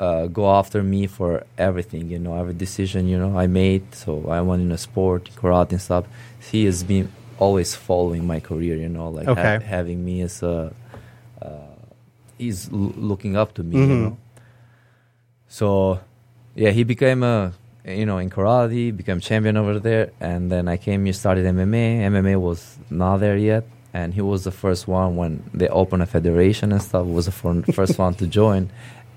uh go after me for everything you know every decision you know i made so i went in a sport karate and stuff he has been always following my career you know like ha- having me as a uh, he's l- looking up to me you Mhm. know so yeah he became a you know in karate became champion over there and then i came here started mma mma was not there yet and he was the first one when they opened a federation and stuff was the first one to join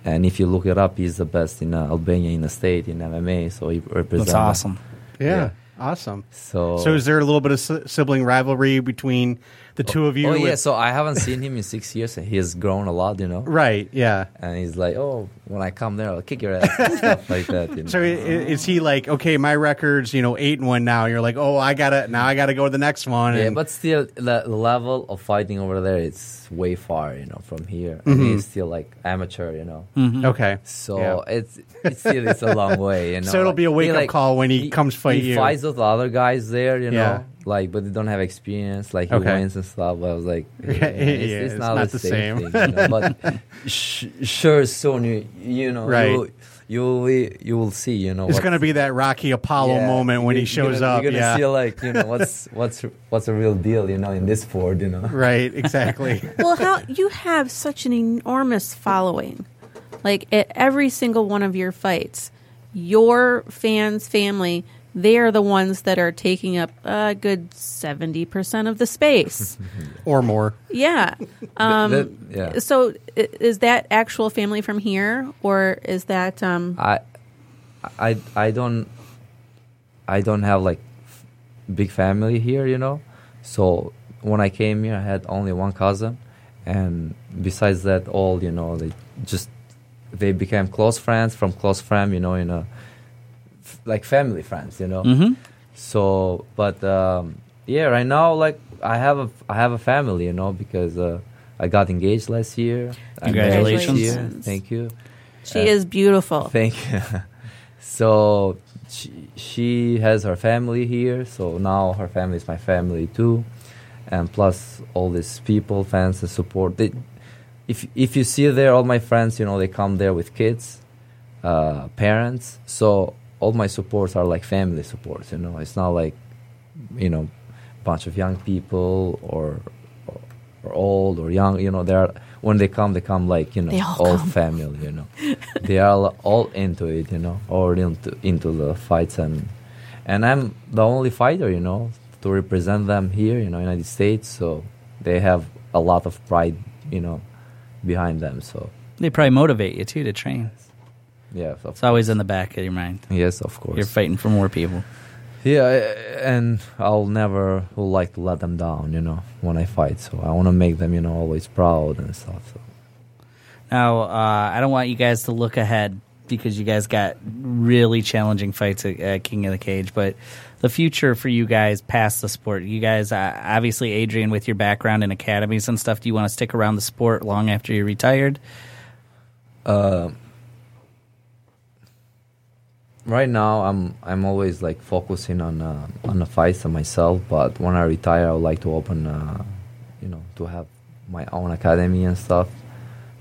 and if you look it up he's the best in uh, albania in the state in mma so he represents That's awesome. yeah. Awesome. So So is there a little bit of si- sibling rivalry between the two of you? Oh yeah, so I haven't seen him in six years, and he has grown a lot, you know. right. Yeah. And he's like, "Oh, when I come there, I'll kick your ass," stuff like that. You know? So is he like, okay, my record's you know eight and one now? You're like, oh, I gotta now, I gotta go to the next one. yeah, but still, the the level of fighting over there is way far, you know, from here. Mm-hmm. And he's still like amateur, you know. okay, So Yeah. it's it's still it's a long way, you know. So it'll be a He, wake-up like, call when he comes fight he you. fights with the other guys there, you know. Like, but they don't have experience. Like he Okay. wins and stuff. But I was like, Yeah, yeah, it's, yeah, it's it's not, not the, the same. same. thing, you know? But sh- sure, soon you you know Right. you you will you will see. You know, it's gonna be that Rocky Apollo yeah, moment when he shows you're gonna, up. You're gonna yeah, see like you know what's what's what's a real deal. You know, in this sport, you know. right, exactly. well, how you have such an enormous following, like at every single one of your fights, your fans, family, they are the ones that are taking up a good seventy percent of the space. or more. yeah. Um, That- yeah. So, is that actual family from here, or is that? Um, I, I, I don't, I don't have like f- big family here, you know. So when I came here, I had only one cousin, and besides that, all you know, they just they became close friends. From close friend, you know, in a like family friends, you know. Mm-hmm. So, but um, yeah, right now, like I have a I have a family, you know, because uh, I got engaged last year. Congratulations. this year. Thank you. she uh, is beautiful. Thank you. so she, she has her family here, so now her family is my family too, and plus all these people, fans, and support. They, if if you see there, all my friends, you know, they come there with kids, uh, parents. So all my supports are like family supports. You know, it's not like, you know, bunch of young people or or, or old or young. You know, they're when they come, they come like you know, They all all family. You know, they are all- all into it. You know, all into into the fights and and I'm the only fighter. You know, to represent them here. You know, United States. So they have a lot of pride. You know, behind them. So They probably motivate you too to train. Yeah, It's always in the back of your mind. yes, of course. You're fighting for more people. Yeah, and I'll never will like to let them down, you know, when I fight. So I want to make them, you know, always proud and stuff. So. Now, uh, I don't want you guys to look ahead because you guys got really challenging fights at, at King of the Cage, but the future for you guys past the sport, you guys, uh, obviously, Adrian, with your background in academies and stuff, do you want to stick around the sport long after you're retired? Uh, right now, I'm I'm always like focusing on uh, on the fights and myself. But when I retire, I would like to open, uh, you know, to have my own academy and stuff,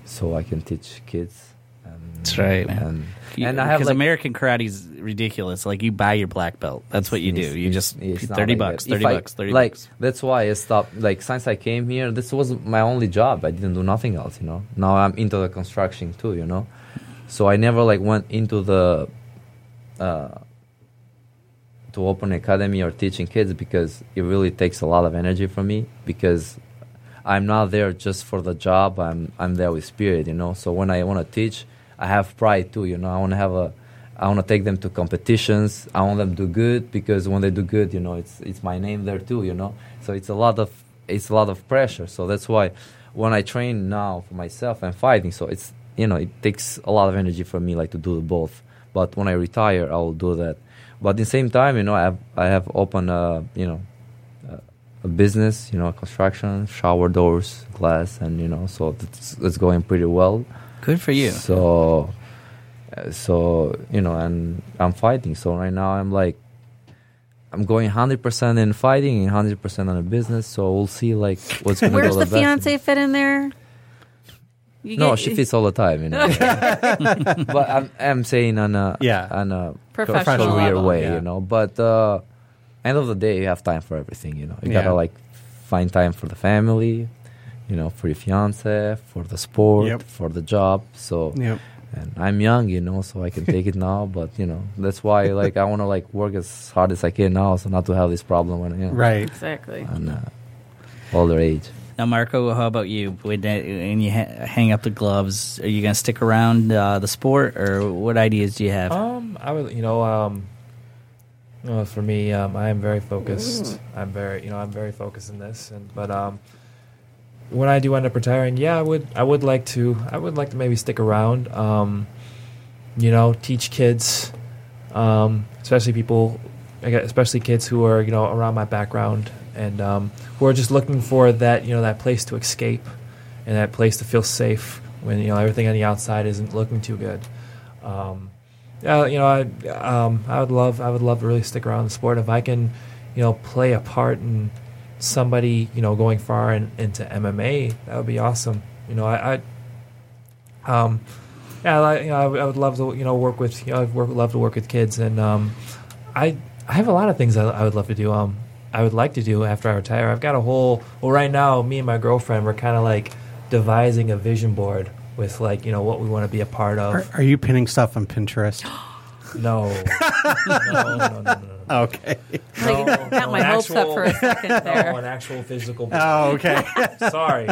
so I can teach kids. And, That's right, man. And, You- and I have because like, American is ridiculous. Like you buy your black belt. That's what you do. You just thirty like bucks, that. If thirty I- bucks, thirty like bucks. that's why I stopped. Like since I came here, this was my only job. I didn't do nothing else. You know. Now I'm into the construction too. You know. So I never like went into the uh, to open academy or teaching kids because it really takes a lot of energy from me because I'm not there just for the job. I'm I'm there with spirit. You know. So when I want to teach, I have pride too. You know. I want to have a I want to take them to competitions. I want them to do good because when they do good, you know, it's it's my name there too, you know. So it's a lot of it's a lot of pressure. So that's why when I train now for myself, I'm fighting. So it's you know it takes a lot of energy for me like to do both. But when I retire, I will do that. But at the same time, you know, I have I have opened a you know a- a business, you know, construction, shower doors, glass, and you know, so it's, it's going pretty well. Good for you. So, so you know, and I'm fighting. So right now I'm like, I'm going 100 percent in fighting and 100 percent on the business. So we'll see like what's going to go Where's the the best. fiance fit in there? You No, get- she fits all the time, you know. but I'm I'm saying on a Yeah. on a Professional career level. way, Yeah. you know. But uh, end of the day, you have time for everything, you know. You Yeah. gotta like find time for the family, you know, for your fiance, for the sport, Yep. for the job. So Yep. and I'm young, you know, so I can take it now. But you know, that's why like I want to like work as hard as I can now, so not to have this problem when you know, Right. exactly. on uh, older age. Now, Marco, how about you? When, when you ha- hang up the gloves, are you going to stick around uh, the sport, or what ideas do you have? Um, I would, you know, um, Well, for me, um, I am very focused. I'm very, you know, I'm very focused in this. And but um, when I do end up retiring, yeah, I would, I would like to, I would like to maybe stick around. Um, you know, teach kids, um, especially people, I guess, especially kids who are, you know, around my background and um, who are just looking for that, you know, that place to escape and that place to feel safe when you know everything on the outside isn't looking too good. Um, you know, I, um, I would love, I would love to really stick around the sport if I can, you know, play a part in somebody, you know, going far in, into MMA. That would be awesome. You know, I, I um, yeah, I, you know, I, would- I would love to, you know, work with, you know, I'd work, love to work with kids, and um, I, I have a lot of things I, I would love to do. Um, I would like to do after I retire. I've got a whole. Well, right now, me and my girlfriend, we're kind of like devising a vision board with like, you know, what we want to be a part of. Are, are you pinning stuff on Pinterest? No. no, no, no, no, no. okay. Like, No, got no, my an hopes up for a second No, an actual physical. Oh, okay. Sorry,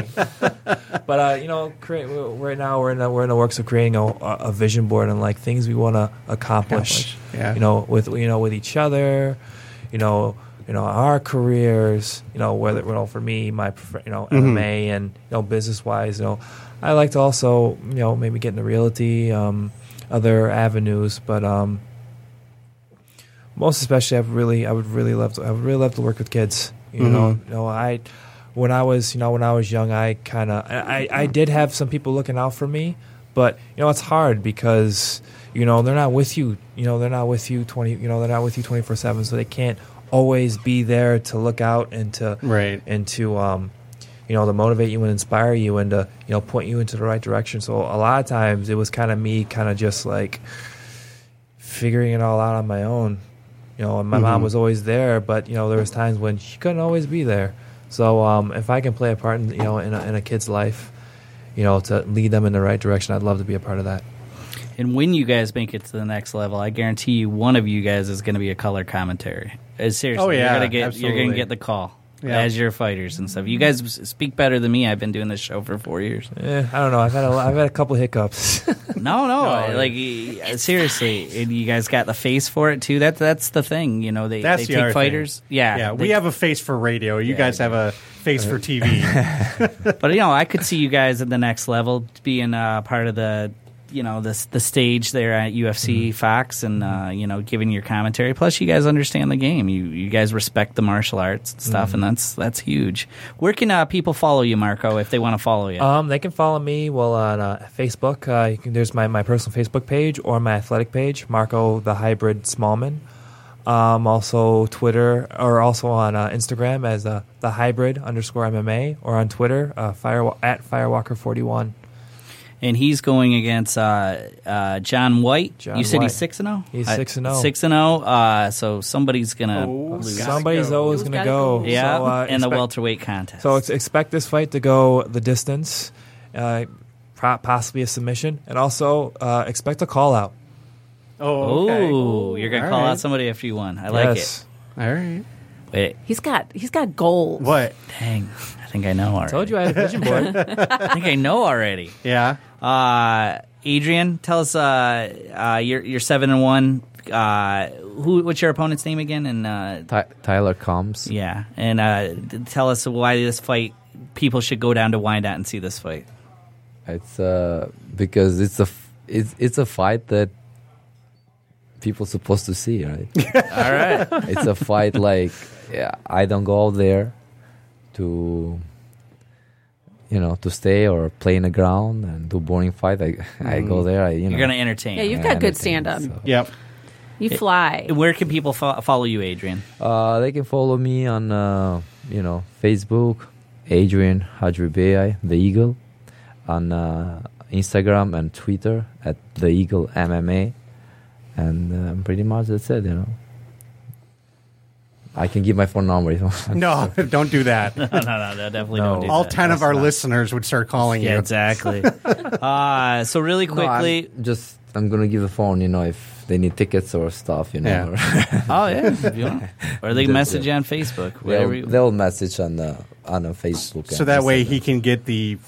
but uh, you know, create, right now we're in the, we're in the works of creating a, a vision board and like things we want to accomplish. Yeah. You know, with you know with each other, you know, you know our careers. You know, whether you know for me, my you know MMA and you know business wise, you know, I like to also you know maybe get into realty, um, other avenues, but um, most especially, I really, I would really love to, I would really love to work with kids. You know, you know, I, when I was, you know, when I was young, I kind of, I, I did have some people looking out for me, but you know, it's hard because, you know, they're not with you. You know, they're not with you twenty. You know, they're not with you twenty four seven, so they can't always be there to look out and to, Right. and to, um, you know, to motivate you and inspire you and to, you know, point you into the right direction. So a lot of times it was kind of me, kind of just like figuring it all out on my own. You know, and my mom was always there, but you know, there was times when she couldn't always be there. So um, if I can play a part in you know in a, in a kid's life, you know, to lead them in the right direction, I'd love to be a part of that. And when you guys make it to the next level, I guarantee you one of you guys is going to be a color commentary. Uh, seriously, Oh, you're yeah, gonna get you're gonna get the call Yeah. as your fighters and stuff. You guys speak better than me. I've been doing this show for four years. Eh, I don't know. I've had a, I've had a couple hiccups. No, no, No. like y- seriously, and you guys got the face for it too. That's that's the thing. You know, they That's they the other take thing. fighters. Yeah, Yeah, they- we have a face for radio. You guys have a face for TV. But you know, I could see you guys at the next level being uh, part of the you know the the stage there at UFC Fox and uh, you know giving your commentary. Plus, you guys understand the game. You you guys respect the martial arts and stuff, and that's that's huge. Where can uh, people follow you, Marco, if they want to follow you? Um, they can follow me well on uh, Facebook. Uh, you can, there's my, my personal Facebook page or my athletic page, Marco the Hybrid Smallman. Um, also Twitter or also on uh, Instagram as uh, the Hybrid underscore MMA or on Twitter uh, fire at Firewalker41. And he's going against uh, uh, John White. John you said he's six and zero. He's Uh, 6 and 0. Six and zero. Uh, so somebody's gonna Oh, lose. Somebody's go. always going to go. go? Yeah, So, uh, in the welterweight contest. So expect this fight to go the distance, uh, possibly a submission, and also uh, expect a call out. Oh, okay. Oh, you're gonna All call right. out somebody after you won. I like it. All right. Wait, He's got he's got goals. What? dang, I think I know already. Told you I had a vision board. I think I know already. Yeah. Uh, Adrian, tell us. Uh, uh, you're you're seven and one. Uh, who? What's your opponent's name again? And uh, Ty- Tyler comes. yeah, and uh, t- tell us why this fight. People should go down to Wyandotte and see this fight. It's uh because it's a f- it's it's a fight that people supposed to see, right? All right. it's a fight like yeah, I don't go out there to you know to stay or play in the ground and do boring fight. I I go there. I you know You're gonna entertain. Yeah, you've I got good stand up. so. Yep. You fly. Where can people fo- follow you, Adrian? Uh, they can follow me on uh, you know Facebook, Adrian Hadribei, the Eagle, on uh, Instagram and Twitter at the Eagle MMA, and um, pretty much that's it. You know, I can give my phone number you want. No, don't do that. no, no, no, no, definitely No. don't do All that. ten of our not- listeners would start calling Yeah, you. exactly. uh, so really No, I'm quickly. just I'm gonna give the phone. You know, if they need tickets or stuff. You know, Yeah. or- oh yeah, if you want. or they Just, message yeah. you on Facebook. Whatever. they'll, You, they'll message on the on the Facebook. So and that way Instagram. he can get the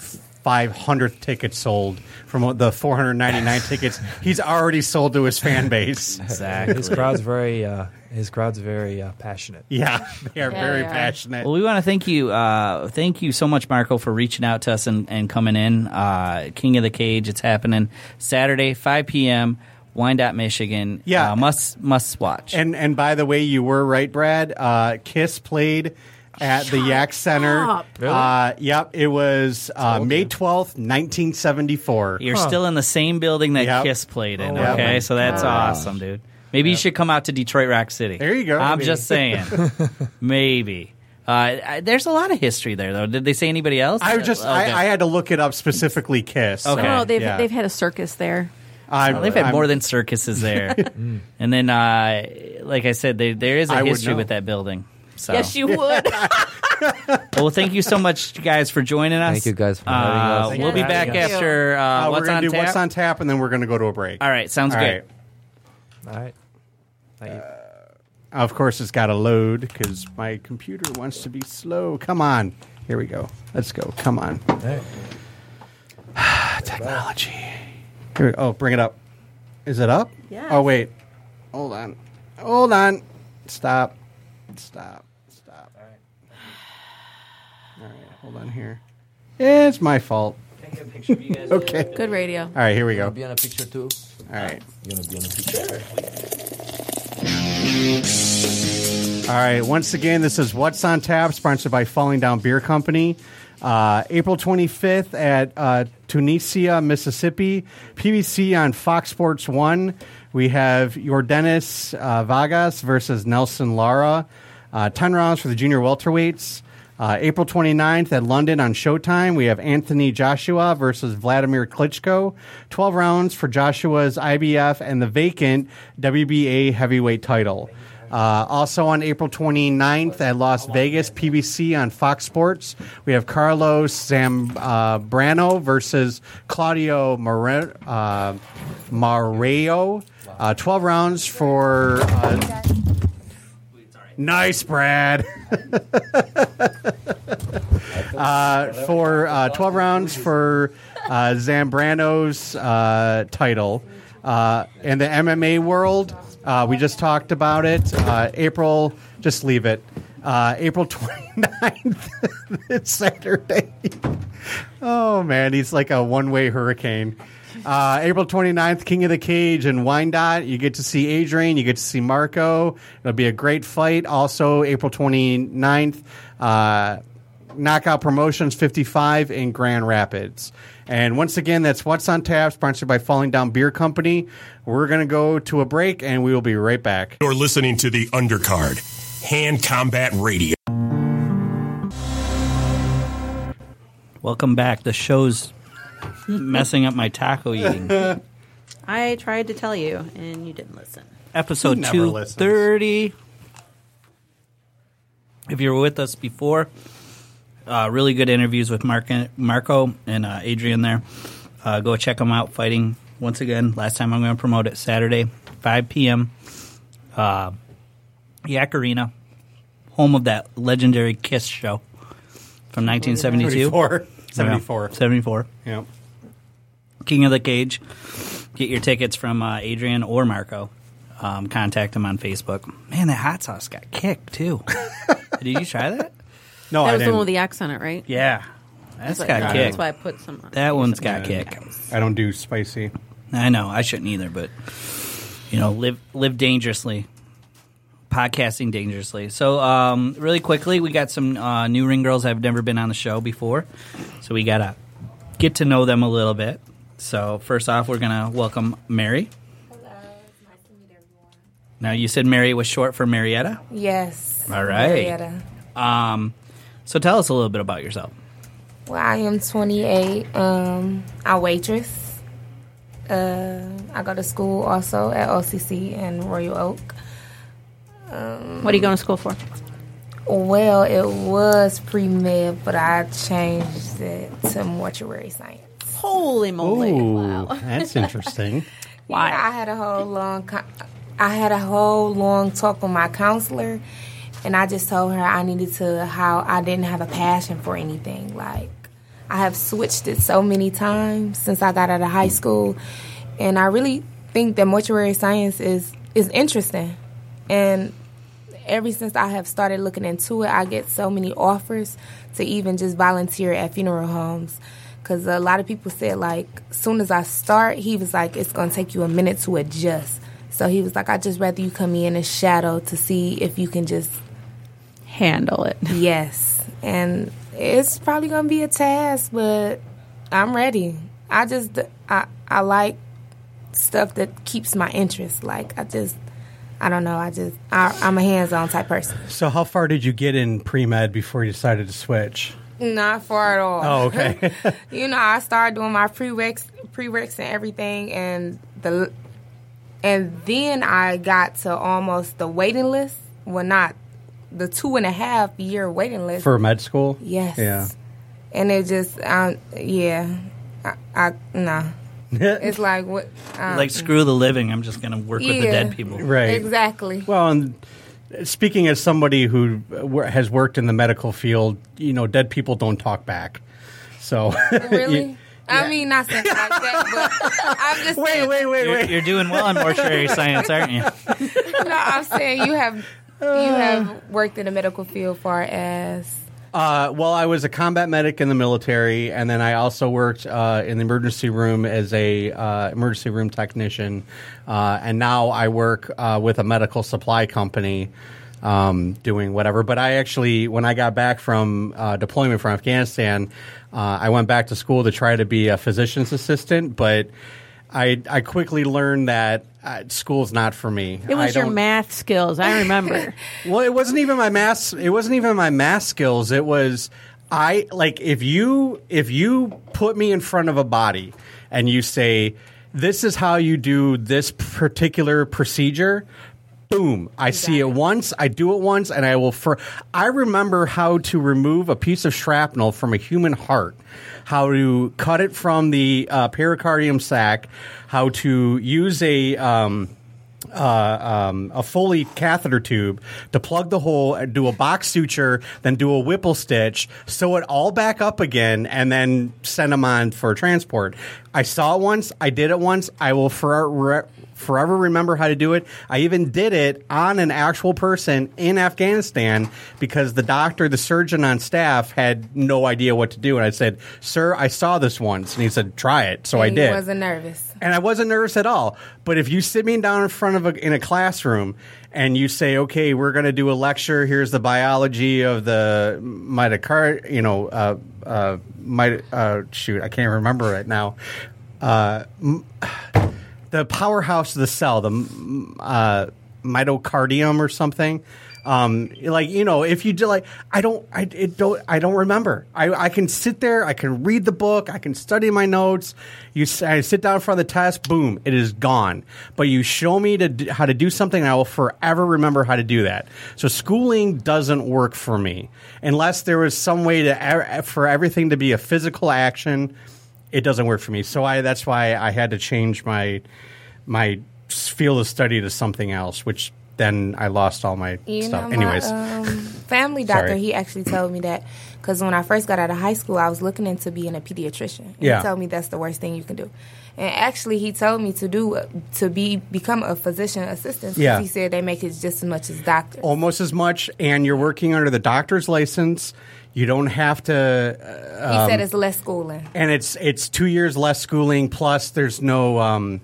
500th ticket sold from the 499 tickets he's already sold to his fan base. exactly. His crowd's very, uh, his crowd's very uh, passionate. Yeah, they are Yeah, very they are. passionate. Well, we want to thank you. Uh, thank you so much, Marco, for reaching out to us and, and coming in. Uh, King of the Cage. It's happening Saturday, 5 p.m. Wyandotte, Michigan. Yeah. Uh, must must watch. And and by the way, you were right, Brad. Uh, Kiss played at the Yack Center. up. Really? Uh, yep, it was uh, May twelfth, nineteen seventy four. You're still in the same building that Yep. Kiss played in. Oh, okay, Yep. so that's awesome, dude. Maybe you should come out to Detroit Rock City. There you go. I'm Maybe. just saying. Maybe. Uh, I, there's a lot of history there, though. Did they say anybody else? I was just Okay. I, I had to look it up specifically. Kiss. Okay. No, no, they've Yeah. they've had a circus there. I, Well, they've had I'm- more than circuses there. and then, uh, like I said, there there is a I history with that building. So. Yes, you would. Well, thank you so much, guys, for joining us. Thank you guys for having Uh, us. Thank We'll be back after uh, Uh, what's we're gonna on do tap. what's on tap, and then we're gonna go to a break. All right, sounds All good. right. All right. Thank uh, you. Of course, it's got to load because my computer wants to be slow. Come on, here we go. Let's go. Come on, All right. technology. Here we, oh, bring it up. Is it up? Yes. Oh wait, hold on, hold on. Stop. Stop. Stop. All right. All right. Hold on here. It's my fault. Take a picture, you guys. Okay. Good radio. All right. Here we You go. gonna be on a picture too? All right. You gonna be on a picture? All right. Once again, this is What's on Tap, sponsored by Falling Down Beer Company. Uh, April 25th at uh, Tunica, Mississippi. PBC on Fox Sports 1. We have your Dennis uh, Vargas versus Nelson Lara. Uh, 10 rounds for the junior welterweights. Uh, April 29th at London on Showtime, we have Anthony Joshua versus Vladimir Klitschko. 12 rounds for Joshua's IBF and the vacant WBA heavyweight title. Uh, also on April 29th at Las Vegas, PBC on Fox Sports, we have Carlos Zambrano versus Claudio More- uh, Mareo. Uh, 12 rounds for. Nice, Brad. uh, for uh, 12 rounds for uh, Zambrano's uh, title. Uh, in the MMA world, uh, we just talked about it. Uh, April, just leave it. Uh, April 29th, it's Saturday. Oh, man, he's like a one way hurricane. Uh, April 29th, King of the Cage in Wyandotte. You get to see Adrian. You get to see Marco. It'll be a great fight. Also, April 29th, uh, Knockout Promotions 55 in Grand Rapids. And once again, that's What's on Tap, sponsored by Falling Down Beer Company. We're going to go to a break, and we will be right back. You're listening to the Undercard, Hand Combat Radio. Welcome back. The show's messing up my taco eating. I tried to tell you, and you didn't listen. Episode Never two listens. thirty. If you were with us before, uh, really good interviews with Mark, Marco and uh, Adrian there. Uh, go check them out. Fighting once again. Last time I'm going to promote it Saturday, 5 p.m. Uh, Yack Arena, home of that legendary Kiss show from 1972. 74. 74. Yeah, 74. Yeah. King of the Cage. Get your tickets from uh, Adrian or Marco. Um, contact them on Facebook. Man, that hot sauce got kicked too. Did you try that? No, That I was the didn't. one with the accent, on it, right? Yeah, that's That's got why- kicked. That's why I put some. on. That one's got kicked. I don't do spicy. I know I shouldn't either, but you know, live live dangerously. Podcasting dangerously. So, um, really quickly, we got some uh, new ring girls that have never been on the show before, so we gotta get to know them a little bit. So, first off, we're gonna welcome Mary. Hello, it's nice to meet everyone. Now, you said Mary was short for Marietta. Yes. All right. Marietta. Um, so, tell us a little bit about yourself. Well, I am 28. Um, I waitress. Uh, I go to school also at OCC in Royal Oak. Um, what are you going to school for? Well, it was pre med, but I changed it to mortuary science. Holy moly! Ooh, Wow. that's interesting. Why? Yeah, I had a whole long, I had a whole long talk with my counselor, and I just told her I needed to how I didn't have a passion for anything. Like I have switched it so many times since I got out of high school, and I really think that mortuary science is is interesting, and ever since I have started looking into it, I get so many offers to even just volunteer at funeral homes. Because a lot of people said, like, soon as I start, he was like, it's going to take you a minute to adjust. So he was like, I'd just rather you come in a shadow to see if you can just Handle it. Yes, and it's probably gonna be a task, but I'm ready. I just I I like stuff that keeps my interest. Like I just I don't know. I just I, I'm a hands-on type person. So, how far did you get in pre med before you decided to switch? Not far at all. Oh, okay. you know, I started doing my prereqs, prereqs and everything, and the and then I got to almost the waiting list. Well, not the two and a half year waiting list. For med school? yes. Yeah. And it just, um, yeah, I, I nah. It's like what? Um, Like screw the living. I'm just going to work with the dead people. right. exactly. Well, and uh, speaking as somebody who uh, has worked in the medical field, you know, dead people don't talk back. So Really? I mean, not saying like that, but I'm just wait, saying, wait, wait, You're, wait. you're doing well in mortuary science, aren't you? No, I'm saying you have you uh. have worked in the medical field far as Uh, well, I was a combat medic in the military, and then I also worked uh, in the emergency room as a uh, emergency room technician, uh, and now I work uh, with a medical supply company. Um, doing whatever, but I actually, when I got back from uh, deployment from Afghanistan, I went back to school to try to be a physician's assistant. But I, I quickly learned that uh, school's not for me. It was your math skills. I remember. well, it wasn't even my math. It wasn't even my math skills. It was I like if you if you put me in front of a body and you say this is how you do this particular procedure. Boom! I see it once, I do it once, and I will. For I remember how to remove a piece of shrapnel from a human heart, how to cut it from the uh, pericardium sac, how to use a um, uh, um, a Foley catheter tube to plug the hole, and do a box suture, then do a Whipple stitch, sew it all back up again, and then send them on for transport. I saw it once, I did it once. I will forever, forever remember how to do it. I even did it on an actual person in Afghanistan because the doctor, the surgeon on staff, had no idea what to do. And I said, "Sir, I saw this once," and he said, "Try it." So I did You wasn't nervous. and I wasn't nervous at all. But if you sit me down in front of a, in a classroom and you say, "Okay, we're going to do a lecture. Here's the biology of the mitocard," you know, uh, uh, mit- uh, shoot, I can't remember it now. Uh, m- the powerhouse of the cell, the uh, mitocardium or something. Um, like you know, if you do like, I don't, I don't, I don't remember. I, I can sit there, I can read the book, I can study my notes. You, I sit down in front of the test, boom, it is gone. But you show me to how to do something, I will forever remember how to do that. So schooling doesn't work for me unless there was some way to for everything to be a physical action. It doesn't work for me. So I that's why I had to change my my field of study to something else, which then I lost all my You stuff. know, Anyways, my um, family doctor, he actually told me that because when I first got out of high school, I was looking into being a pediatrician. And Yeah. He told me that's the worst thing you can do. And actually, he told me to do to be become a physician assistant. Yeah. He said they make it just as much as doctors. almost as much, and you're working under the doctor's license. You don't have to, he um, said it's less schooling. and it's it's two years less schooling. Plus, there's no um,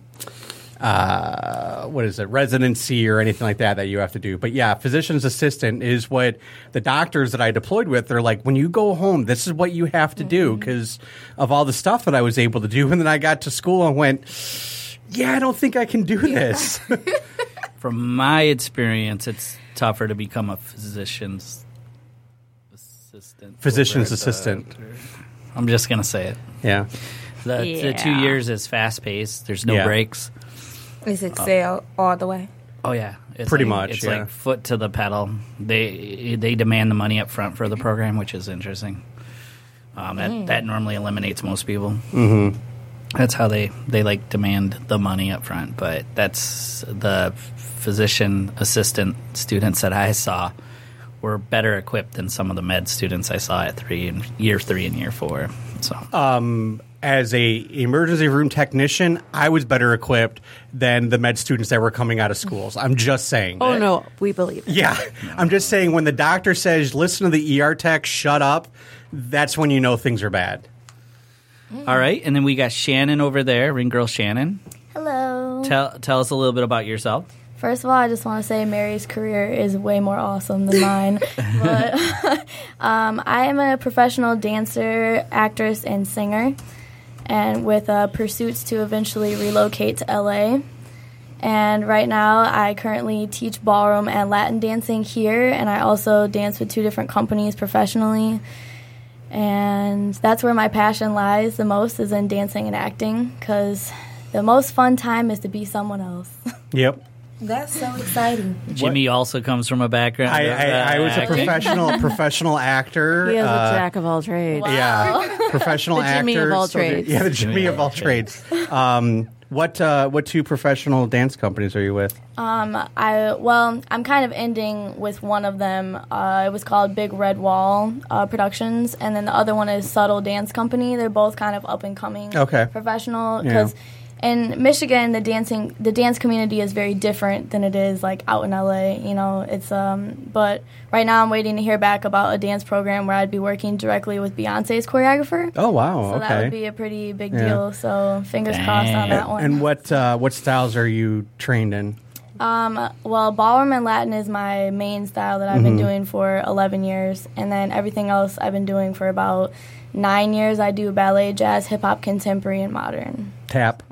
uh, what is it, residency or anything like that that you have to do. But yeah, physician's assistant is what the doctors that I deployed with. They're like, when you go home, this is what you have to do because of all the stuff that I was able to do. And then I got to school and went, yeah, I don't think I can do this. From my experience, it's tougher to become a physician's assistant. Physician's over at the- assistant. I'm just gonna say it. yeah. The, the two years is fast paced. There's no Yeah. breaks. It's excel all the way. Oh yeah, it's Pretty like- much, It's yeah. like foot to the pedal. They they demand the money up front for the program, which is interesting. Um, that that normally eliminates most people. Mm-hmm. That's how they they like demand the money up front. But that's the physician assistant students that I saw we're better equipped than some of the med students I saw at three and year three and year four. So As a emergency room technician, I was better equipped than the med students that were coming out of schools. I'm just saying. Oh no, we believe. It. Yeah, I'm just saying when the doctor says, "Listen to the ER tech, shut up," that's when you know things are bad. all right, and then we got Shannon over there, ring girl Shannon. Hello. Tell tell us a little bit about yourself. First of all, I just want to say Mary's career is way more awesome than mine. but um, I am a professional dancer, actress, and singer, and with uh, pursuits to eventually relocate to LA. And right now, I currently teach ballroom and Latin dancing here, and I also dance with two different companies professionally. And that's where my passion lies the most is in dancing and acting, because the most fun time is to be someone else. Yep. That's so exciting. Jimmy also comes from a background. I, of, I, I uh, was a professional professional actor. He is uh, a jack of all trades. Yeah, professional The Jimmy actor. of all so the- trades. yeah, the Jimmy of all trades. Um, what uh, what two professional dance companies are you with? I well, I'm kind of ending with one of them. Uh, it was called Big Red Wall uh, Productions, and then the other one is Subtle Dance Company. They're both kind of up and coming, Okay. professional. Yeah. Because in Michigan, the dancing the dance community is very different than it is like out in LA. You know, it's um. But right now, I'm waiting to hear back about a dance program where I'd be working directly with Beyonce's choreographer. Oh wow, So okay. that would be a pretty big Yeah. deal. So fingers crossed on that one. and what uh, what styles are you trained in? Um, Well, ballroom and Latin is my main style that I've been doing for 11 years, and then everything else I've been doing for about nine years. I do ballet, jazz, hip hop, contemporary, and modern. Tap.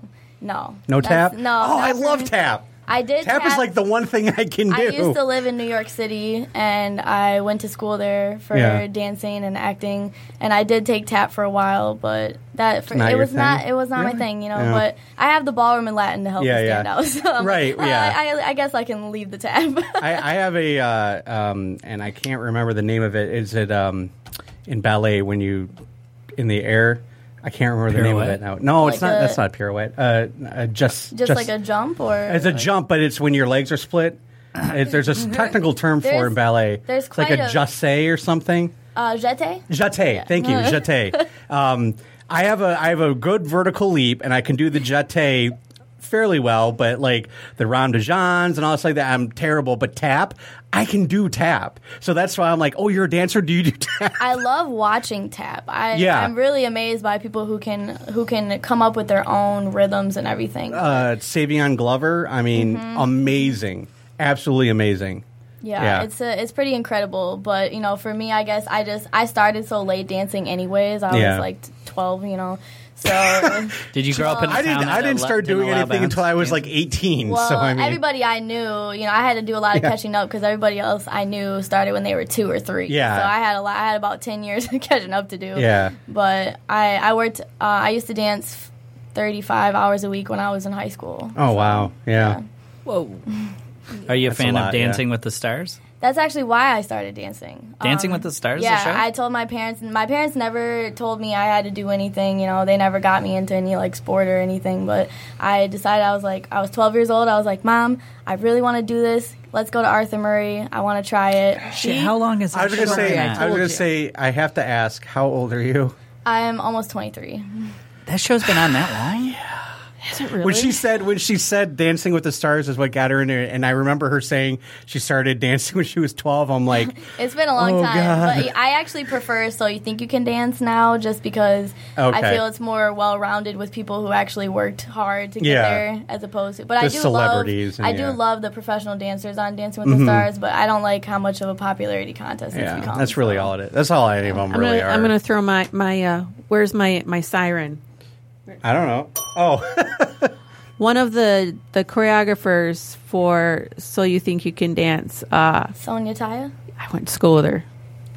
No, No That's- tap. No. Oh, I love tap. I did Tap is like the one thing I can do. I used to live in New York City, and I went to school there for Yeah. dancing and acting, and I did take tap for a while, but that for, not it your was not it was not Really? my thing, you know. Yeah. But I have the ballroom and Latin to help Yeah, me stand yeah. out. So I'm Right, yeah. I, I, I guess I can leave the tap. I, I have a, uh, um, and I can't remember the name of it. Is it um, in ballet when you in the air? I can't remember the name of it now. No, it's not. a- that's not pirouette. Uh, uh, just, just, like a jump or It's a jump, but it's when your legs are split. It's, there's a technical term for it in ballet. there's it's like quite a a- jasse or something. uh, jeté. Jeté. Thank you, jeté. Um, I have a I have a good vertical leap, and I can do the jeté fairly well. But like the rond de jambes and all stuff like that, I'm terrible. But tap, I can do tap. So that's why I'm like, oh, you're a dancer. Do you do tap? I love watching tap. I, Yeah. I'm really amazed by people who can who can come up with their own rhythms and everything. Uh, Savion Glover. I mean, amazing, absolutely amazing. yeah, yeah. it's a, it's pretty incredible. But you know, for me, I guess I just I started so late dancing. Anyways, I Yeah. was like 12. You know, so Did you grow up in a I town didn't. that I didn't start doing anything bounce until I was like 18. well, so I mean, everybody I knew, you know, I had to do a lot of Yeah. catching up because everybody else I knew started when they were two or three. Yeah. so I had a lot. I had about 10 years of catching up to do. Yeah. but I I worked. Uh, I used to dance 35 hours a week when I was in high school. Oh wow, yeah. Whoa. Are you a That's a fan lot, of yeah. Dancing with the Stars? That's actually why I started dancing. Dancing Um, with the Stars, the Yeah, show? I told my parents. My parents never told me I had to do anything. You know, they never got me into any like sport or anything. But I decided I was like, I was 12 years old. I was like, Mom, I really want to do this. Let's go to Arthur Murray. I want to try it. Shit, how long is that I was gonna say. been I was gonna you. say. I have to ask. How old are you? I'm almost 23. That show's been on that long? Is it really? When she said when she said Dancing with the Stars is what got her in there, and I remember her saying she started dancing when she was twelve. I'm like, It's been a long Oh, time, God. but I actually prefer "So You Think You Can Dance" now, just because Okay. I feel it's more well-rounded with people who actually worked hard to get Yeah. there, as opposed to. But I do celebrities love, and I do yeah. Mm-hmm. love the professional dancers on Dancing with the Stars, but I don't like how much of a popularity contest it's yeah, become. that's really so. all it is. That's all any of them I'm really gonna, are. I'm gonna throw my my uh, where's my my siren? I don't know. Oh, One of the the choreographers for So You Think You Can Dance. Uh, Sonya Tayeh, I went to school with her.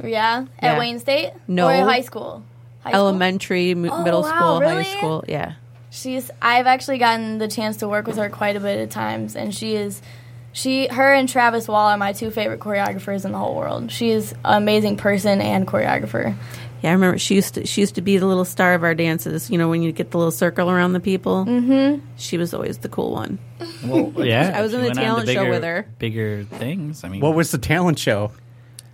yeah, Yeah. at Wayne State, No. or high school, high school? Elementary, m- Oh, middle wow, school, really? high school. Yeah. She's I've actually gotten the chance to work with her quite a bit of times and she is she her and Travis Wall are my two favorite choreographers in the whole world. She is an amazing person and choreographer. Yeah, I remember she used to she used to be the little star of our dances. You know, when you get the little circle around the people. Mm-hmm. She was always the cool one. Well, yeah. I was she in the went on to talent show with her. Bigger things. I mean, what was the talent show?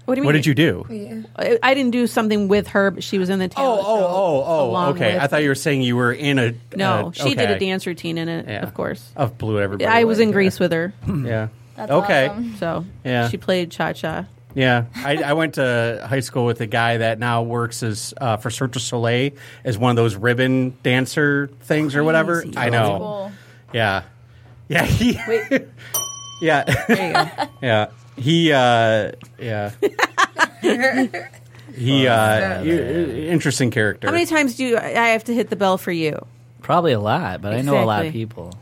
What do you What did you do? Yeah. I, I didn't do something with her, but she was in the Oh, talent show. oh, oh, oh. along Okay, I thought you were saying you were in a. No, uh, she did a dance routine in it, Yeah. of course. Of blew everybody. I was in yeah. Grease with her, Yeah. That's okay. awesome. so Yeah. she played cha cha. Yeah, I, I went to high school with a guy that now works as uh, for Cirque du Soleil as one of those ribbon dancer things or whatever. Crazy. I know. Cool. Yeah, yeah, he, yeah, There you go. yeah. He, uh, yeah. he, uh, interesting character. How many times do you, I have to hit the bell for you? Probably a lot, but I know a lot of people.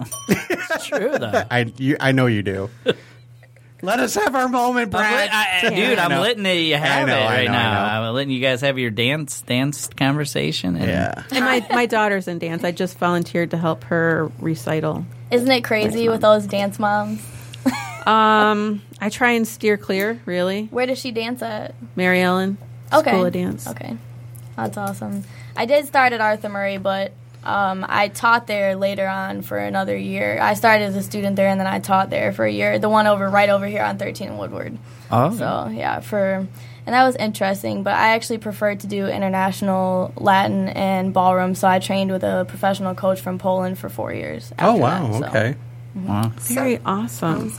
it's true though. I, you, I know you do. Let us have our moment, I'm Brad. lit- I- dude, I'm know. letting you have know, it right know, now. I'm letting you guys have your dance dance conversation. And yeah. And my, my daughter's in dance. I just volunteered to help her recital. Isn't it crazy with all those dance moms? Um, I try and steer clear, really. Where does she dance at? Mary Ellen, Okay. School of Dance. Okay. That's awesome. I did start at Arthur Murray, but um, I taught there later on for another year. I started as a student there, and then I taught there for a year. The one over right over here on 13 and Woodward. oh, So yeah, for and that was interesting. But I actually preferred to do international Latin and ballroom, so I trained with a professional coach from Poland for four years. Oh wow. that, so. Okay. Very awesome.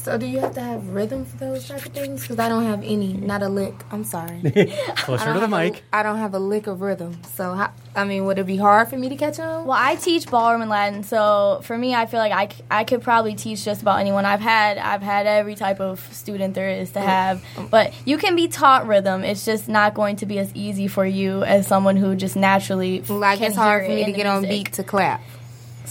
I'm sorry. So do you have to have rhythm for those type of things? Because I don't have any, not a lick. I'm sorry. I Closer don't to the have a- mic. I don't have a lick of rhythm. So how, I mean, would it be hard for me to catch on? Well, I teach ballroom and Latin, so for me, I feel like I, c- I could probably teach just about anyone. I've had I've had every type of student there is to oh, have, um, but you can be taught rhythm. It's just not going to be as easy for you as someone who just naturally Like can it's hard hear for it me to in the get on beat to clap.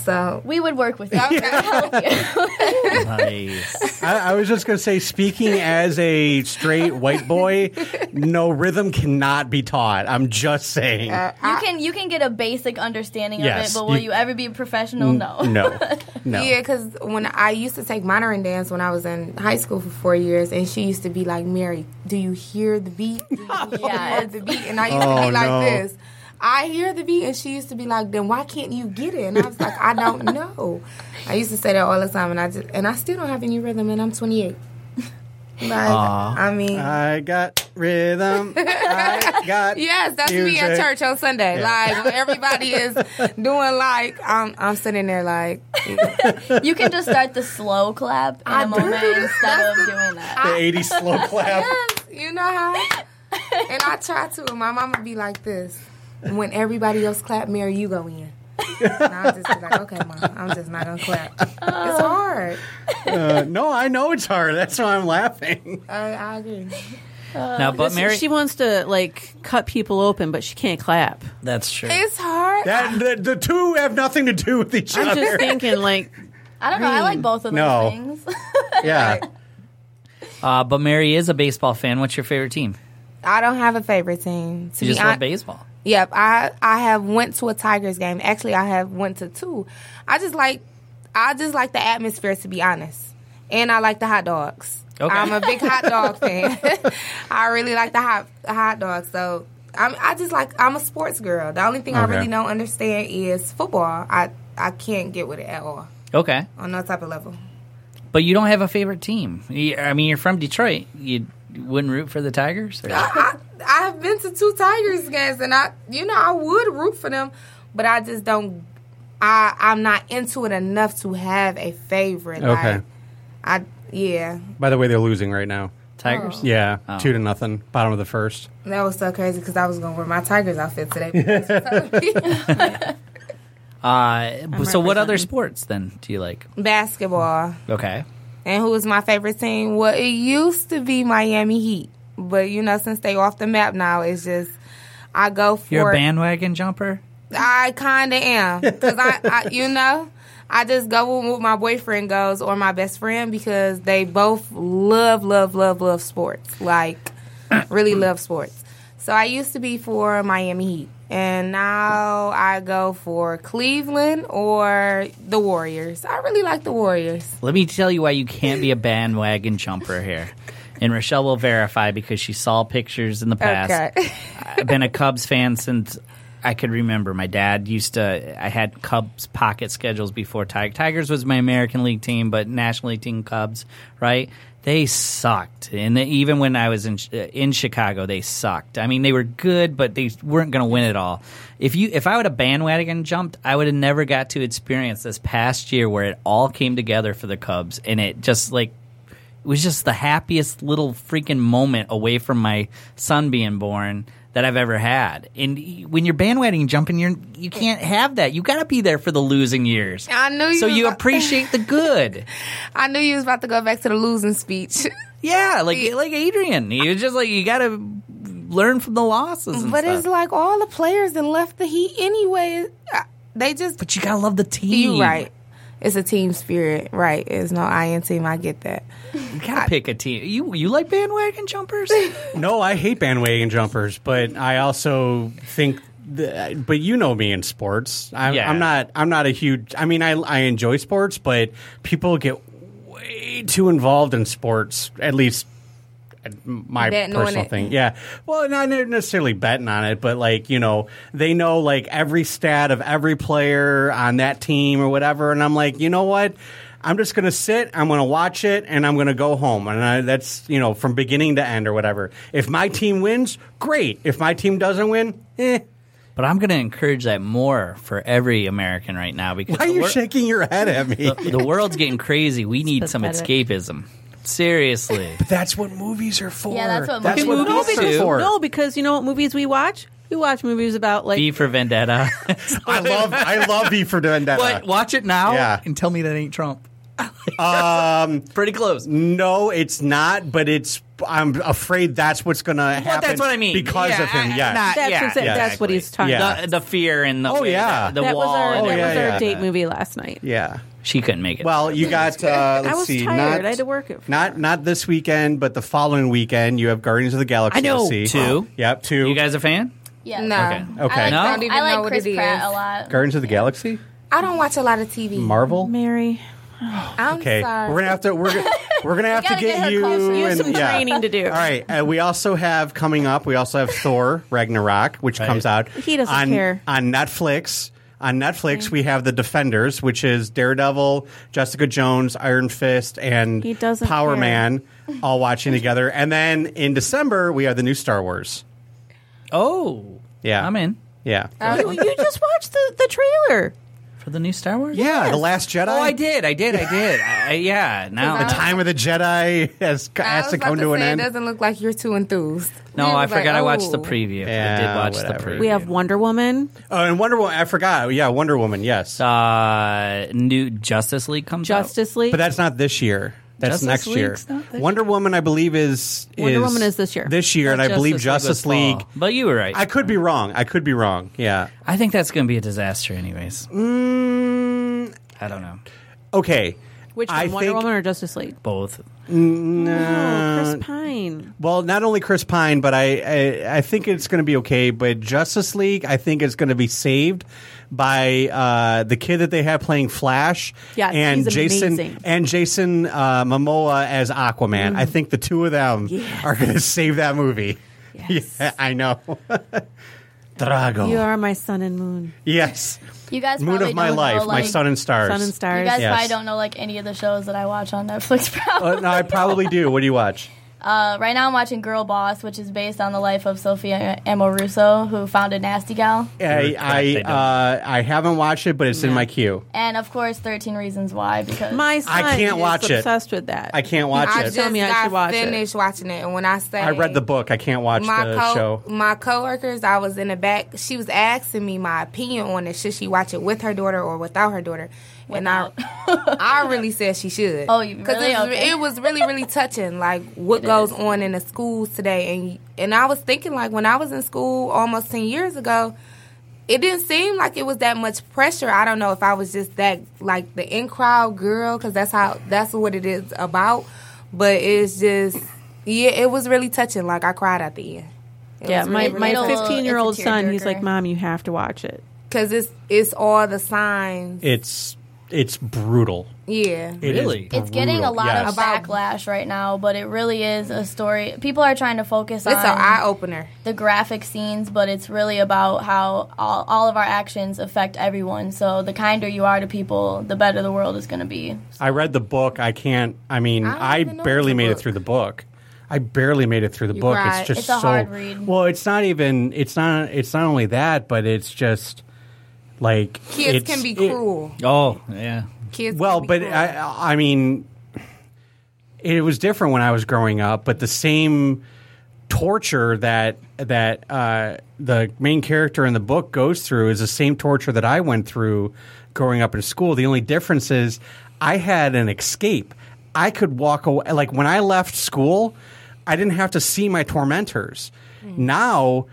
So We would work with you. to help you. nice. I, I was just going to say, speaking as a straight white boy, no rhythm cannot be taught. I'm just saying. Uh, You can you can get a basic understanding Yes, of it, but will you- you, ever be a professional? No. no, no. Yeah, because when I used to take modern dance when I was in high school for four years, and she used to be like, "Mary, do you hear the beat? Do you Yeah, hear the beat?" And I used Oh, to be like no. this. I hear the beat, and she used to be like, "Then why can't you get it?" And I was like, "I don't know." I used to say that all the time, and I just and I still don't have any rhythm, and I'm 28. Like, I mean, I got rhythm. I got. Yes, that's me at church on Sunday. Yeah. Like everybody is doing like I'm I'm sitting there like You can just start the slow clap in I a do. moment instead of doing that. The 80 slow clap. yes, you know how. And I try to, and my mama be like this. When everybody else clap, Mary, you go in. And I'll just like, okay, mom, I'm just not gonna clap. It's hard. Uh, no, I know it's hard. That's why I'm laughing. I, I agree. now, but Mary, she wants to like cut people open, but she can't clap. that's true. It's hard. That the, the two have nothing to do with each other. I'm other. just thinking, like, I don't know. I like both of those things. yeah. Uh, but Mary is a baseball fan. What's your favorite team? I don't have a favorite team. To You be just love hon- baseball. Yep, I I have went to a Tigers game. Actually, I have went to two. I just like I just like the atmosphere to be honest, and I like the hot dogs. Okay. I'm a big hot dog fan. I really like the hot hot dogs. So I'm, I just like I'm a sports girl. The only thing I really don't understand is football. I I can't get with it at all Okay, on no type of level. but you don't have a favorite team. I mean, you're from Detroit. You wouldn't root for the Tigers? Or- I, I have been to two Tigers games, and I, you know, I would root for them, but I just don't. I I'm not into it enough to have a favorite. Okay. Like, I yeah, By the way, they're losing right now. Tigers? Yeah, Oh. two to nothing. Bottom of the first. that was so crazy because I was gonna wear my Tigers outfit today. Uh, so, what other sports then do you like? Basketball. Okay. And who is my favorite team? Well, it used to be Miami Heat, but you know, since they off the map now, it's just I go for. You're a bandwagon jumper? I kind of am because I, I, you know, I just go with what my boyfriend goes or my best friend because they both love, love, love, love sports. Like, really love sports. So I used to be for Miami Heat, and now I go for Cleveland or the Warriors. I really like the Warriors. Let me tell you why you can't be a bandwagon jumper here. And Rochelle will verify because she saw pictures in the past. Okay. I've been a Cubs fan since I could remember. My dad used to. I had Cubs pocket schedules before Tig- Tigers was my American League team, but National League team Cubs, right? They sucked, and they, even when I was in uh, in Chicago, they sucked. I mean, they were good, but they weren't going to win it all. If you if I would have bandwagon jumped, I would have never got to experience this past year where it all came together for the Cubs, and it just like it was just the happiest little freaking moment away from my son being born that I've ever had. And when you're bandwagon jumping, you're you can't have that. You got to be there for the losing years. I knew you So you appreciate the good. I knew you was about to go back to the losing speech. Yeah, like like Adrian. You just like you got to learn from the losses. And but stuff. it's like all the players that left the Heat anyway. They just but you got to love the team. you right. It's a team spirit, right? It's no I in team. I get that. You got to pick a team. You you like bandwagon jumpers? No, I hate bandwagon jumpers, but I also think. That, but you know me in sports. I'm, Yeah. I'm not. I'm not a huge. I mean, I I enjoy sports, but people get way too involved in sports. At least my Betting personal thing. Yeah. Well, not necessarily betting on it, but like you know, they know like every stat of every player on that team or whatever, and I'm like, you know what? I'm just going to sit. I'm going to watch it, and I'm going to go home. And I, that's you know from beginning to end or whatever. If my team wins, great. If my team doesn't win, eh. but I'm going to encourage that more for every American right now because Why are you wor- shaking your head at me? the, the world's getting crazy. We need some escapism. Seriously. But that's what movies are for. Yeah, that's what that's movies what are movies for. are for. No, because you know what movies we watch? We watch movies about like V for Vendetta. I love I love V for Vendetta. what? Watch it now Yeah. and tell me that ain't Trump. Um, Pretty close. no, it's not. But it's. I'm afraid that's what's going to happen. But that's what I mean. because Yeah, of him. I- Yes. not- that's, yeah, what, that's exactly. what he's talking Yeah. about. The, the fear and the Oh, way yeah. the, the that was wall. our and that yeah, was our yeah. date movie last night. yeah. She couldn't make it. Well, you got. Uh, let's I was see. tired. Not, I had to work it. Not not this weekend, but the following weekend. You have Guardians of the Galaxy. I know. To see. Two. Yep. Two. you guys a fan? Yeah. No, Okay. Okay. I like, No? I don't even I like know what Chris it is. Pratt a lot. Guardians of the Galaxy. I don't watch a lot of TV. Marvel. Mary, I'm Okay, sorry. we're gonna have to we're gonna, we're gonna have to get, get you, closer. you have some yeah. training to do. All right, uh, we also have coming up. We also have Thor Ragnarok, which Right. comes out. He doesn't on, care. on Netflix. On Netflix, we have the Defenders, which is Daredevil, Jessica Jones, Iron Fist, and He Power care. Man, all watching together. And then in December, we have the new Star Wars. Oh. Yeah. I'm in. Yeah, you, you just watched the, the trailer. For the new Star Wars? yeah, the Last Jedi. Oh, I did. I did. I did. I, I- yeah. Now. The time of the Jedi has, I has was to about come to an say, end. It doesn't look like you're too enthused. no, I was like, forgot I watched the oh. preview. I Yeah, did watch whatever. the preview. We have Wonder Woman. Oh, and Wonder Woman. I forgot. Yeah, Wonder Woman. Yes, uh, new Justice League comes out. Justice League. but that's not this year. That's Justice next year. League's not this Wonder Woman, I believe, is Wonder Woman is this year. This year, and I believe Justice was League. But you were right. I could be wrong. I could be wrong. Yeah. I think that's going to be a disaster, anyways. Mm, I don't know. okay. Which one, I Wonder think- Woman or Justice League? Both. oh, Chris Pine. Well, not only Chris Pine, but I I, I think it's going to be okay. But Justice League, I think is going to be saved by uh, the kid that they have playing Flash. Yes, and he's Jason amazing. and Jason uh, Momoa as Aquaman. I think the two of them Yes. are going to save that movie. Yes. Yeah, I know. Drago. You are my sun and moon. yes. You guys Moon probably of my don't life, know, my sun and stars. Sun and You guys Yes. probably don't know like any of the shows that I watch on Netflix. Probably. Uh, no, I probably do. What do you watch? Uh, right now, I'm watching Girl Boss, which is based on the life of Sophia Amoruso, who founded Nasty Gal, I I, uh, I haven't watched it, but it's in my queue. and of course, 13 Reasons Why. Because My son can't is watch it. obsessed with that. I can't watch I it. just Tell me I got should watch it. finished watching it, and when I say I read the book. I can't watch my the co- show. my coworkers, I was in the back. She was asking me my opinion on it. Should she watch it with her daughter or without her daughter? And I, I really said she should. Oh, you Because really? it, was- Okay. it was really, really touching. Like what It goes is. on in the schools today, and and I was thinking like when I was in school almost ten years ago. It didn't seem like it was that much pressure. I don't know if I was just that like the in crowd girl because that's how that's what it is about. But it's just yeah, it was really touching. Like I cried at the end. It yeah, my really, my 15 year old it's a son. He's like, Mom, you have to watch it. because it's it's all the signs. It's it's brutal. Yeah. It is Really? It's getting a lot yes. of backlash right now, but it really is a story. People are trying to focus on It's an eye opener. the graphic scenes, but it's really about how all, all of our actions affect everyone. So the kinder you are to people, the better the world is going to be. I read the book. I can't. I mean, I I, barely it's a made it through the book. I barely made it through the You book. cried. It's just It's a so hard read. well. It's not even. It's not. It's not only that, but it's just like Kids it's- can be it- cruel. Oh, yeah. Kids well, can be but cruel. I, I mean, it was different when I was growing up. But the same torture that that uh, the main character in the book goes through is the same torture that I went through growing up in school. The only difference is I had an escape. I could walk away. Like when I left school, I didn't have to see my tormentors. Now.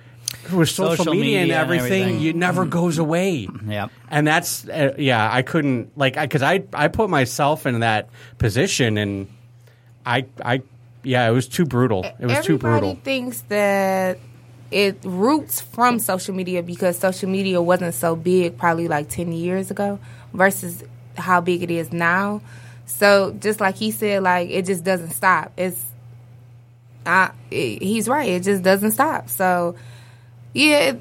With social, Social media, and media and everything, everything. it never goes away. Yep. And that's uh, yeah, I couldn't like because I, I put myself in that position and I I yeah, it was too brutal. It was too brutal. Everybody brutal. thinks that it roots from social media because social media wasn't so big probably like 10 years ago versus how big it is now. So just like he said, like it just doesn't stop. It's I, it, he's right. It just doesn't stop. So yeah,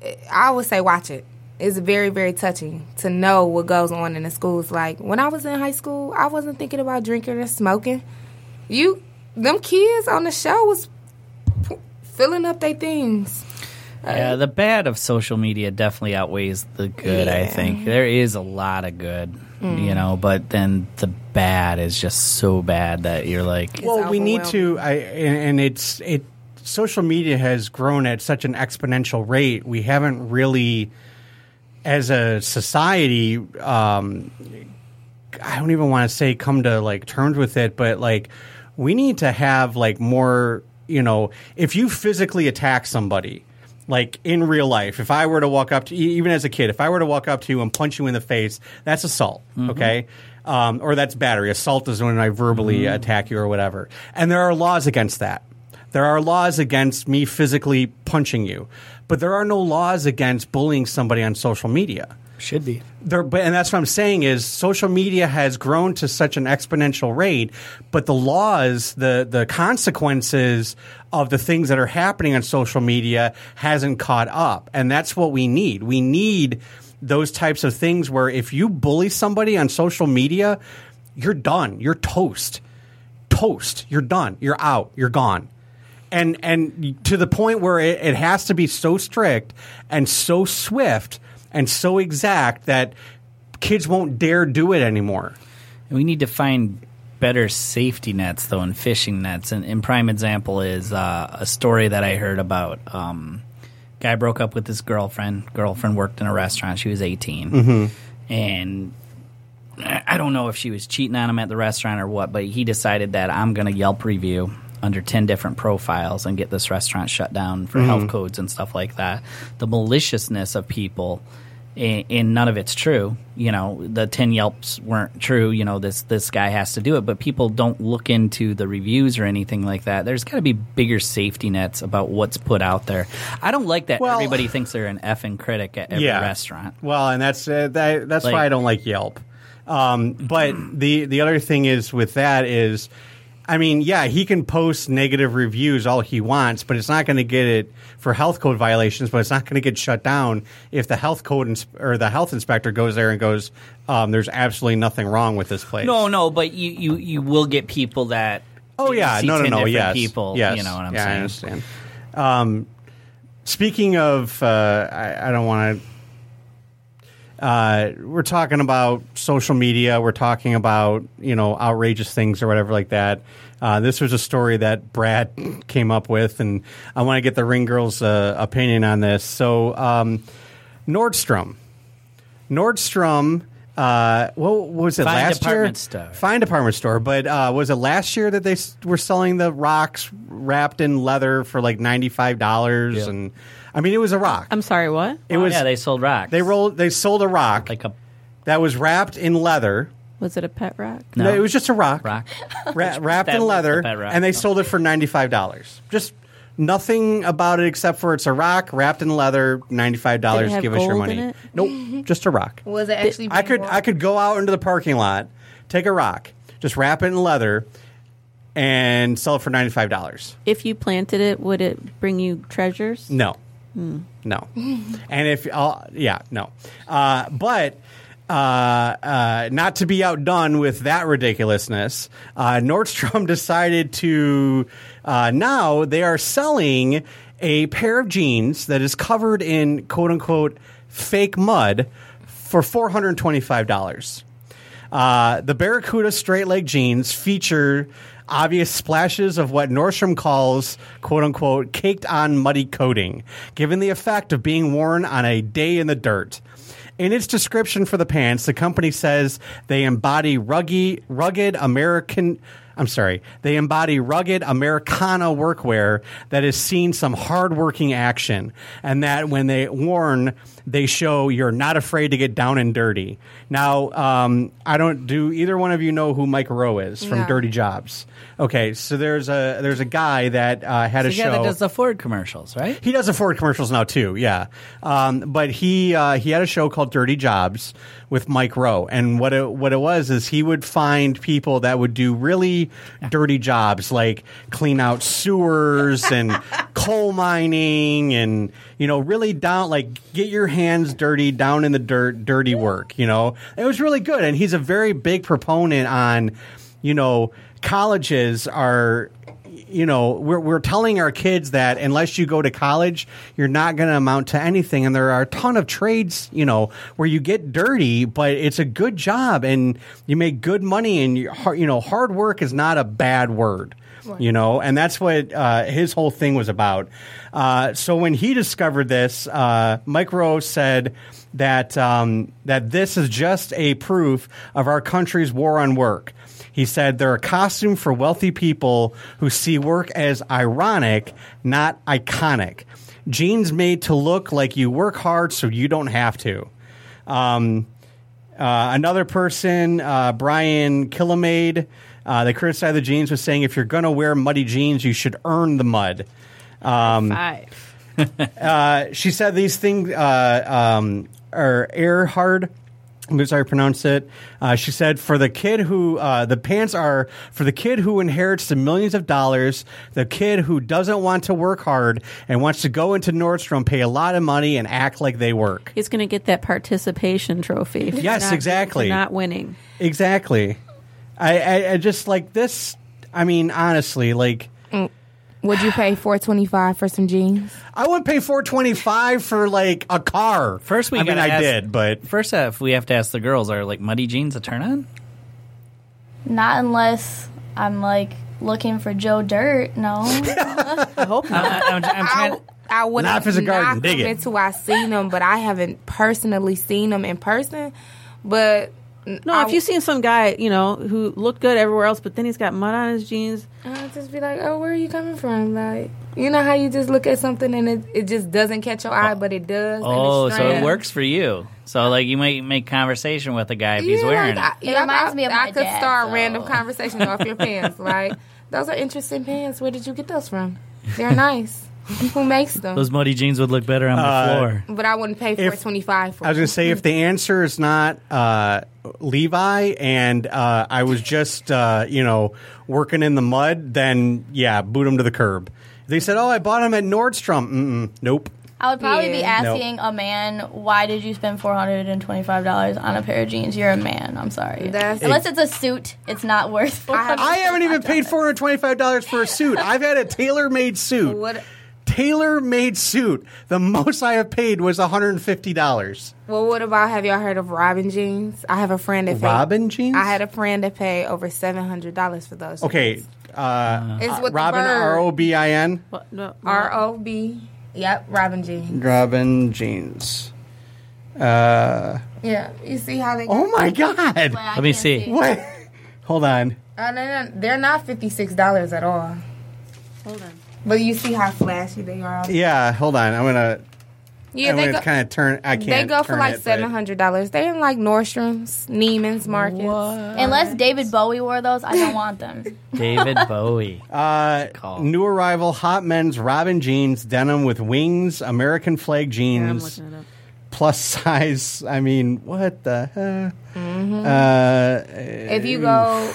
it, I would say watch it. It's very, very touching to know what goes on in the schools. Like when I was in high school, I wasn't thinking about drinking or smoking. You, them kids on the show was p- filling up their things. Yeah, the bad of social media definitely outweighs the good, I think. There is a lot of good, Mm. you know, but then the bad is just so bad that you're like, Well, we need to I and, and it's it social media has grown at such an exponential rate. We haven't really as a society um I don't even want to say come to like terms with it, but like we need to have like more, you know, if you physically attack somebody, like in real life, if I were to walk up to even as a kid, if I were to walk up to you and punch you in the face, that's assault, okay? Um, or that's battery. Assault is when I verbally attack you or whatever. And there are laws against that. There are laws against me physically punching you, but there are no laws against bullying somebody on social media should be. there, but and that's what I'm saying is social media has grown to such an exponential rate, but the laws, the the consequences of the things that are happening on social media hasn't caught up, and that's what we need. We need those types of things where if you bully somebody on social media, you're done. You're toast. Toast. You're done. You're out. You're gone and and to the point where it, it has to be so strict and so swift and so exact that kids won't dare do it anymore. We need to find better safety nets, though, and fishing nets. And, and prime example is uh, a story that I heard about. Um, guy broke up with his girlfriend. Girlfriend worked in a restaurant. She was 18, and I I don't know if she was cheating on him at the restaurant or what, but he decided that I'm going to Yelp review under 10 different profiles and get this restaurant shut down for health codes and stuff like that. The maliciousness of people and, none of it's true. You know, the 10 Yelps weren't true. You know, this this guy has to do it, but people don't look into the reviews or anything like that. There's got to be bigger safety nets about what's put out there. I don't like that Well- everybody thinks they're an effing critic at every restaurant. Well, and that's uh, that, that's Like- why I don't like Yelp. Um, but the the other thing is with that is, I mean, yeah, he can post negative reviews all he wants, but it's not going to get it for health code violations. But it's not going to get shut down if the health code ins- or the health inspector goes there and goes, um, "There's absolutely nothing wrong with this place." No, no, but you, you, you will get people that. Oh yeah, no, no, 10 no. Yes, people. Yes. You know what I'm yeah, saying? I understand. Um, speaking of, uh, I, I don't want to. Uh, we're talking about social media. We're talking about you know outrageous things or whatever like that. Uh, this was a story that Brad came up with, and I want to get the Ring Girls' uh, opinion on this. So, um, Nordstrom, Nordstrom. Uh, what was it Fine last department year? store. Fine department store. But uh, was it last year that they s- were selling the rocks wrapped in leather for like ninety five dollars? And I mean, it was a rock. I'm sorry, what? It was. yeah, they sold rocks. they rolled. They sold a rock like a that was wrapped in leather. Was it a pet rock? no, No, it was just a rock, rock. Ra- wrapped That in was leather, the pet rock. and they sold it for ninety five dollars. Just Nothing about it except for it's a rock wrapped in leather, ninety five Did it dollars. have Give us your gold in money. it? Nope, just a rock. Was it actually? I could I could go out into the parking lot, take a rock, just wrap it in leather, and sell it for ninety five dollars. If you planted it, would it bring you treasures? No, no, and if uh, yeah, no, uh, but. Uh, uh, not to be outdone with that ridiculousness, uh, Nordstrom decided to uh, now they are selling a pair of jeans that is covered in quote unquote fake mud for four hundred twenty five dollars. Uh, the Barracuda straight leg jeans feature obvious splashes of what Nordstrom calls quote unquote caked on muddy coating, given the effect of being worn on a day in the dirt. In its description for the pants, the company says they embody rugged, rugged American. I'm sorry. They embody rugged Americana workwear that has seen some hardworking action, and that when they worn, they show you're not afraid to get down and dirty. Now, um, I don't. Do either one of you know who Mike Rowe is from No. Dirty Jobs? Okay, so there's a there's a guy that uh, had a The show. guy that does the Ford commercials, right? He does the Ford commercials now too, yeah. Um, but he uh, he had a show called Dirty Jobs with Mike Rowe, and what it what it was is he would find people that would do really dirty jobs, like clean out sewers and coal mining, and you know, really down like get your hands dirty, down in the dirt, dirty work. You know, it was really good, and he's a very big proponent on, you know, colleges are you know, we're, we're telling our kids that unless you go to college, you're not going to amount to anything. And there are a ton of trades, you know, where you get dirty, but it's a good job and you make good money. And you, you know, hard work is not a bad word. You know, and that's what uh, his whole thing was about. Uh, so when he discovered this, uh, Mike Rowe said that um, that this is just a proof of our country's war on work. He said they're a costume for wealthy people who see work as ironic, not iconic. Jeans made to look like you work hard so you don't have to. Um, uh, another person, uh, Brian Kilmeade, uh, they criticized the jeans with saying if you're going to wear muddy jeans, you should earn the mud. Um, Five. uh, she said these things uh, um, are air hard. I'm sorry, to pronounce it. Uh, she said, "For the kid who uh, the pants are for the kid who inherits the millions of dollars, the kid who doesn't want to work hard and wants to go into Nordstrom, pay a lot of money, and act like they work." He's going to get that participation trophy. Yes, not- exactly. Not winning. Exactly. I, I, I just like this. I mean, honestly, like mm, Would you pay four twenty five for some jeans? I wouldn't pay four twenty five for like a car. First, we I mean, gotta I ask- did, but First, if we have to ask the girls, are like muddy jeans a turn on? Not unless I'm like looking for Joe Dirt. No. I hope not. I, I'm, I'm trying. I, I would Life is a garden. Dig it. until I seen them, but I haven't personally seen them in person. But No, if you've seen some guy, you know, who looked good everywhere else, but then he's got mud on his jeans. I'll just be like, "Oh, where are you coming from?" Like, you know how you just look at something and it, it just doesn't catch your eye, but it does. and Oh, it's so it works for you. So like you might make conversation with a guy if he's Yeah, wearing like, it. I, It yeah, reminds I, me of I my could dad, start so- random conversation off your pants. Like, those are interesting pants. Where did you get those from? They're nice. Who makes them? Those muddy jeans would look better on the Uh, floor. but I wouldn't pay four twenty five for. I was going to say if the answer is not uh, Levi and uh, I was just uh, you know working in the mud, then yeah, boot him to the curb. They said, "Oh, I bought him at Nordstrom." Mm-mm, nope. I would probably be Yeah. asking a man, why did you spend four hundred and twenty-five dollars on a pair of jeans? You're a man. I'm sorry. That's- Unless it's a suit, it's not worth. have- I haven't even paid four hundred twenty-five dollars for a suit. I've had a tailor-made suit. What? Tailor-made suit. The most I have paid was one hundred and fifty dollars. Well, what about have y'all heard of Robin jeans? I have a friend that paid- Robin jeans? I had a friend that paid over seven hundred dollars for those. Okay, jeans. uh, it's with Robin the bird. R O B I N. What? No, R O B. Yep, Robin jeans. Robin jeans. Uh, Yeah, you see how they? oh my god! Let me see. What? Hold on. Uh, they're not, they're not fifty six dollars at all. Hold on. But you see how flashy they are. Yeah, hold on. I'm gonna. Yeah, and they when go- kind of turn. I can't. They go for like seven hundred dollars. They're in like Nordstrom's, Neiman's Markets. Unless David Bowie wore those, I don't want them. David Bowie. Uh, new arrival: hot men's Robin jeans, denim with wings, American flag Yeah, I'm jeans, looking plus size. I mean, what the heck? Mm-hmm. Uh, If you go,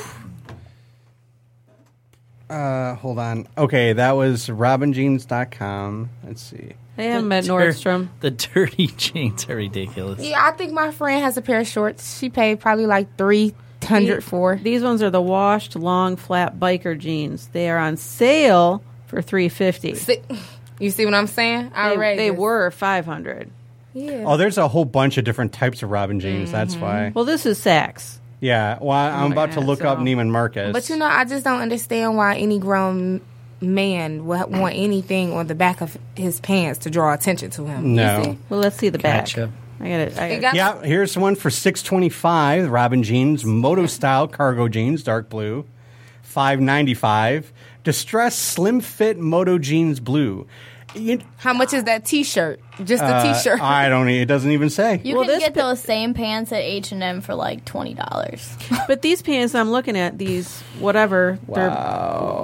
uh, hold on. Okay, that was robinjeans.com. Let's see. I haven't met Dir- Nordstrom. The dirty jeans are ridiculous. yeah, I think my friend has a pair of shorts. She paid probably like three hundred for. These ones are the washed long flat biker jeans. They are on sale for three fifty. You see what I'm saying? They, Outrageous. they were five hundred. Yeah. Oh, there's a whole bunch of different types of Robin jeans. That's Mm-hmm. why. Well, this is Saks. Yeah. Well, I'm about to yeah, look up so- Neiman Marcus. But you know, I just don't understand why any grown man would want anything on the back of his pants to draw attention to him. No. Well, let's see the back. Gotcha. I got it. I got got- Yeah, here's one for six twenty five. Robin jeans, moto style cargo jeans, dark blue, five ninety five. Distressed slim fit moto jeans, blue. You- How much is that T-shirt? Just a uh, T-shirt. I don't. e- It doesn't even say. You Well, can this get pi- those same pants at H and M for like twenty dollars. But these pants I'm looking at, these whatever, they're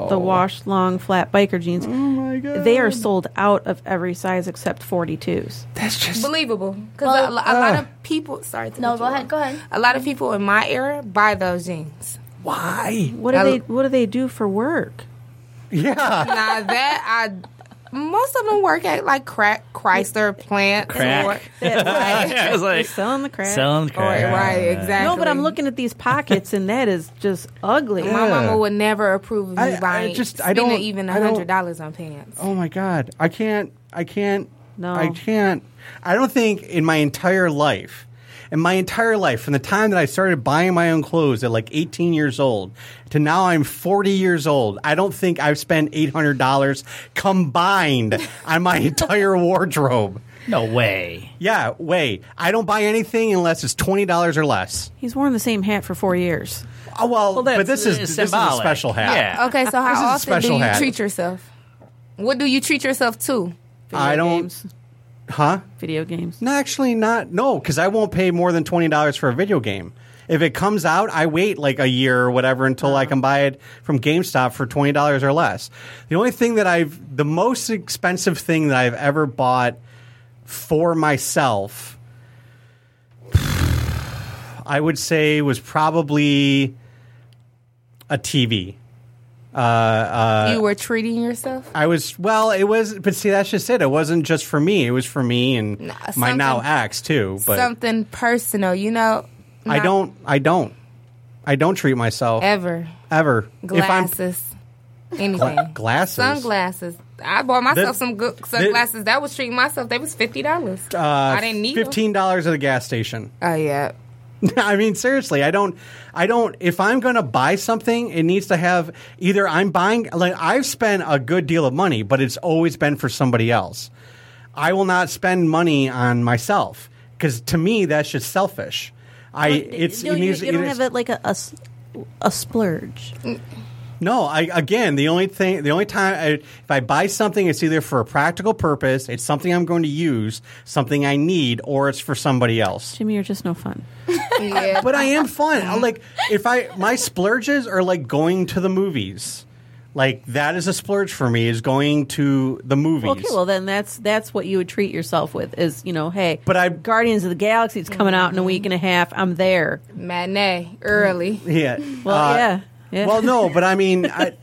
the washed long flat biker jeans. Oh my god! They are sold out of every size except 42s. That's just. Believable, because Well, a, lo- a lot of people. Sorry. To No, cut go you ahead, off. go ahead. A lot of people in my era buy those jeans. Why? What do I- they What do they do for work? Yeah. now that I, most of them work at like crack Chrysler plant. Crack. Or, yeah, I was They're like selling the crap. selling the crack. right, exactly. No, but I'm looking at these pockets, and that is just ugly. My mama would never approve of me I- I buying just- I don't- even I don't- hundred dollars on pants. Oh my god. I can't. I can't. No. I can't. I don't think in my entire life, in my entire life, from the time that I started buying my own clothes at like 18 years old to now I'm 40 years old, I don't think I've spent $800 combined on my entire wardrobe. No way. Yeah, way. I don't buy anything unless it's $20 or less. He's worn the same hat for four years. Oh, well, that's, but this is this is a special hat. Yeah. Okay, so This is a how often do you hat. treat yourself? What do you treat yourself to? I don't- Games. Huh? Video games. No, actually, not. No, because I won't pay more than twenty dollars for a video game. If it comes out, I wait like a year or whatever until I uh-huh. can buy it from GameStop for twenty dollars or less. The only thing that I've, the most expensive thing that I've ever bought for myself, I would say was probably a TV. Uh, you were treating yourself. I was well. It was, but see, that's just it. It wasn't just for me. It was for me and Nah, my now ex too. But Something personal, you know. I don't. I don't. I don't treat myself ever ever. glasses, anything. Gla- glasses? sunglasses. I bought myself This- some good sunglasses. that was treating myself. They was fifty dollars. uh, I didn't need fifteen dollars at the gas station. Oh yeah. I mean, seriously, I don't. I don't. If I'm going to buy something, it needs to have either I'm buying. Like I've spent a good deal of money, but it's always been for somebody else. I will not spend money on myself because to me that's just selfish. I it's you, it you- needs, you don't have it like a a splurge. Mm. No, I again the only thing the only time I, if I buy something it's either for a practical purpose, it's something I'm going to use, something I need, or it's for somebody else. Jimmy, you're just no fun. Yeah. But I am fun. I'm like if I my splurges are like going to the movies. Like that is a splurge for me is going to the movies. Okay, well then that's that's what you would treat yourself with is you know, hey, But I- Guardians of the Galaxy is coming out in a week and a half. I'm there. matinee early. yeah. Well, Uh, yeah, yeah. Well, no, but I mean, I,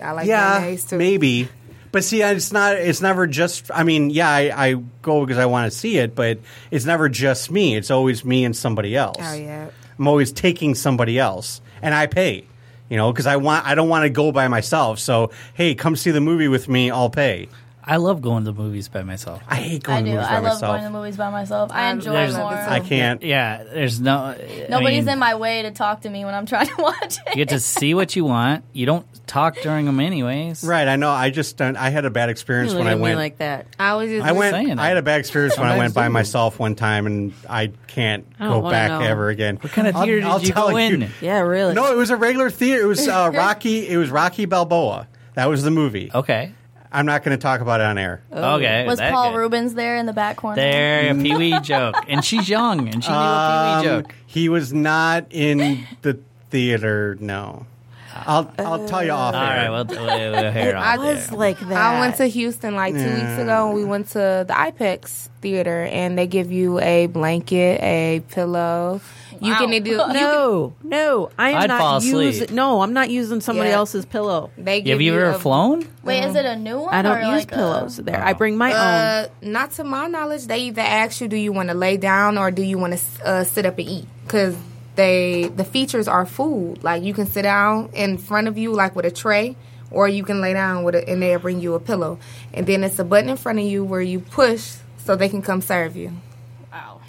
I like yeah, maybe. But see, it's not. It's never just. I mean, yeah, I, I go because I want to see it, but it's never just me. It's always me and somebody else. Oh yeah. I'm always taking somebody else, and I pay. You know, because I want. I don't want to go by myself. So, hey, come see the movie with me. I'll pay. I love going to the movies by myself. I hate going I to do. movies by myself. I do. I love myself. going to movies by myself. I Um, enjoy there's- more. I can't. Yeah, there's no. I Nobody's mean, in my way to talk to me when I'm trying to watch it. You get to see what you want. You don't talk during them anyways. Right, I know. I just don't. I had a bad experience You when look I at me went. like that. I was just I went. saying I had a bad experience when I went by do. myself one time, and I can't I don't go wanna back know. ever again. What kind of theater did you tell go in? Yeah, really. No, it was a regular theater. It was uh, Rocky. It was Rocky Balboa. That was the movie. Okay. I'm not going to talk about it on air. Okay, Was that Paul good. Rubens there in the back corner? There, a Pee Wee joke, and she's young, and she knew a Um, Pee Wee joke. He was not in the theater. No, I'll I'll tell you off All air. right, we'll, we'll, we'll hear it I off was there. like that. I went to Houston like two weeks ago, and we went to the iPic theater, and they give you a blanket, a pillow. You Wow. can do. You can, No, no, I am I'd fall not asleep. using. No, I'm not using somebody Yeah. else's pillow. they Have give you ever a- flown? Wait, is it a new one? I don't or use like a- pillows there. I bring my own. Uh, not to my knowledge. They either ask you, do you want to lay down or do you want to uh, sit up and eat? Because they the features are food. Like you can sit down in front of you, like with a tray, or you can lay down with it, and they'll bring you a pillow. And then it's a button in front of you where you push so they can come serve you.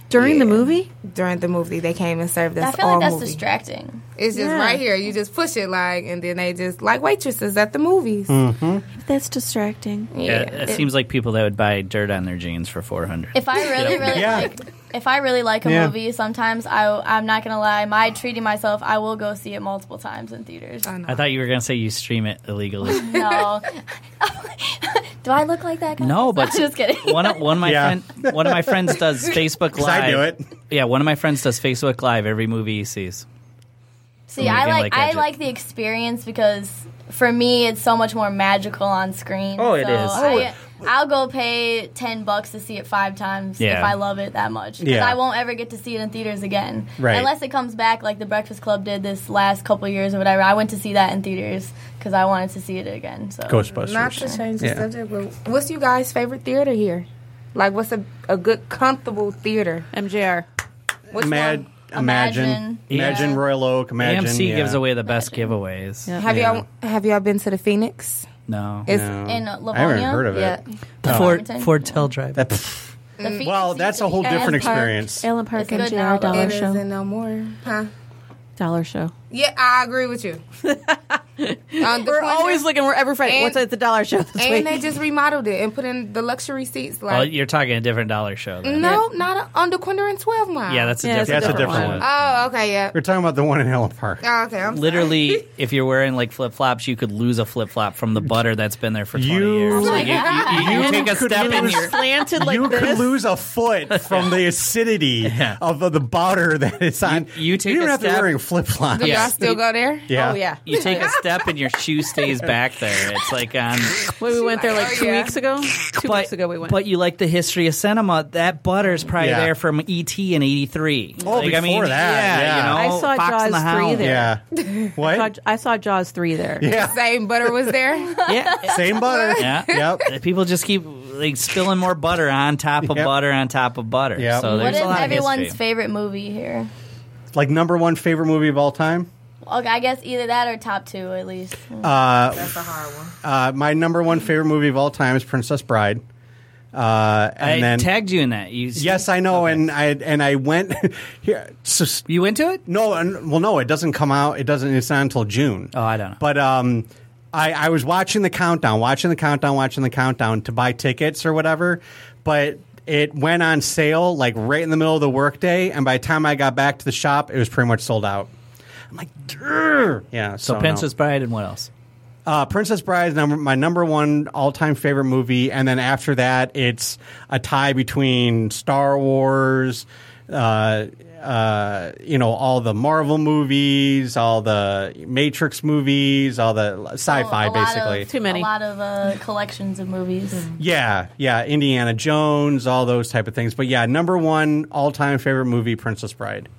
Wow. During the movie, During the movie, they came and served I us feel all like that's movie. distracting. It's just Yeah. right here. You just push it like, and then they just like waitresses at the movies. Mm-hmm. that's distracting. Yeah, it, seems like people that would buy dirt on their jeans for four hundred. If I really, really Yeah. like, if I really like a Yeah. movie, sometimes I, I'm not gonna lie, my treating myself, I will go see it multiple times in theaters. I. I thought you were gonna say you stream it illegally. No, do I look like that? guys? No, but just kidding. One of, one of my Yeah. friend, one of my friends does Facebook 'Cause Live. I do it. Yeah, one of my friends does Facebook Live every movie he sees. See, I like, like, I it. like the experience because for me, it's so much more magical on screen. Oh, it so is. I, oh, I'll go pay ten bucks to see it five times Yeah. if I love it that much. Because Yeah. I won't ever get to see it in theaters again, Right. Unless it comes back like the Breakfast Club did this last couple years or whatever. I went to see that in theaters because I wanted to see it again. So Ghostbusters. Not to change the Yeah. subject, but what's you guys' favorite theater here? Like, what's a, a good, comfortable theater? MJR. Which Imag- one? imagine, Imagine. imagine, Yeah. Royal Oak. Imagine AMC gives away the best giveaways. Yeah. Have Yeah. y'all have y'all been to the Phoenix? No, It's No. In I haven't heard of yeah. it. the No. Ford Edmonton? Ford Tell Drive. That- The Phoenix well, that's a whole Theater. different Park. experience. Allen Park It's good MJR now, though. dollar It show. isn't no more, huh? Dollar show. Yeah, I agree with you. Um, the We're Quinta- always looking wherever Friday. And- What's at the dollar show this and week? they just remodeled it and put in the luxury seats. Oh, Like, you're talking a different dollar show. Then. no, not a, on the Quinter and Twelve Mile. Yeah, that's a Yeah, different. That's a different different one. one. Oh, okay, yeah. We're talking about the one in Allen Park. Oh, okay, I'm sorry. Literally, if you're wearing like flip flops, you could lose a flip flop from the butter that's been there for 20 You- years. Like, you, you, you, you take a step in lose- your. slanted like you this. could lose a foot from the acidity Yeah. of the butter that is on. You- you take don't a have to be step- wearing flip flops. Do Yeah. y'all still go there? Yeah. Oh yeah. You take a step and your shoe stays back there. It's like on. Wait, we went there like oh, two yeah. weeks ago. Two But, weeks ago we went. but you like the history of cinema. That butter's probably Yeah. there from ET in '83. Oh, like, I mean, before that, yeah, yeah. you know, I saw Fox Jaws the 3 there. Yeah. What? Jaws- I saw Jaws three there. Yeah. Same butter was there. Yeah, Same butter. yeah. Yep. People just keep like spilling more butter on top of Yep. butter on top of butter. Yep. So What there's is a lot of everyone's history. favorite movie here? Like number one favorite movie of all time. Okay, I guess either that or top two at least. Uh, That's a hard one. uh, my number one favorite movie of all time is Princess Bride. Uh, and I then tagged you in that. You yes, I know, and I and I went here. So, you into it? no, and- well, no, it doesn't come out. It doesn't. It's not until June. Oh, I don't know. But um, I, I was watching the countdown, watching the countdown, watching the countdown to buy tickets or whatever. But it went on sale like right in the middle of the workday, and by the time I got back to the shop, it was pretty much sold out. I'm like, "Grr." yeah. So, so no. Princess Bride and what else? Uh, Princess Bride is number, my number one all time favorite movie, and then after that, it's a tie between Star Wars, uh, uh, you know, all the Marvel movies, all the Matrix movies, all the sci-fi, A basically. Of, Too many. A lot of uh, collections of movies. yeah, yeah, Indiana Jones, all those type of things. But yeah, number one all time favorite movie, Princess Bride.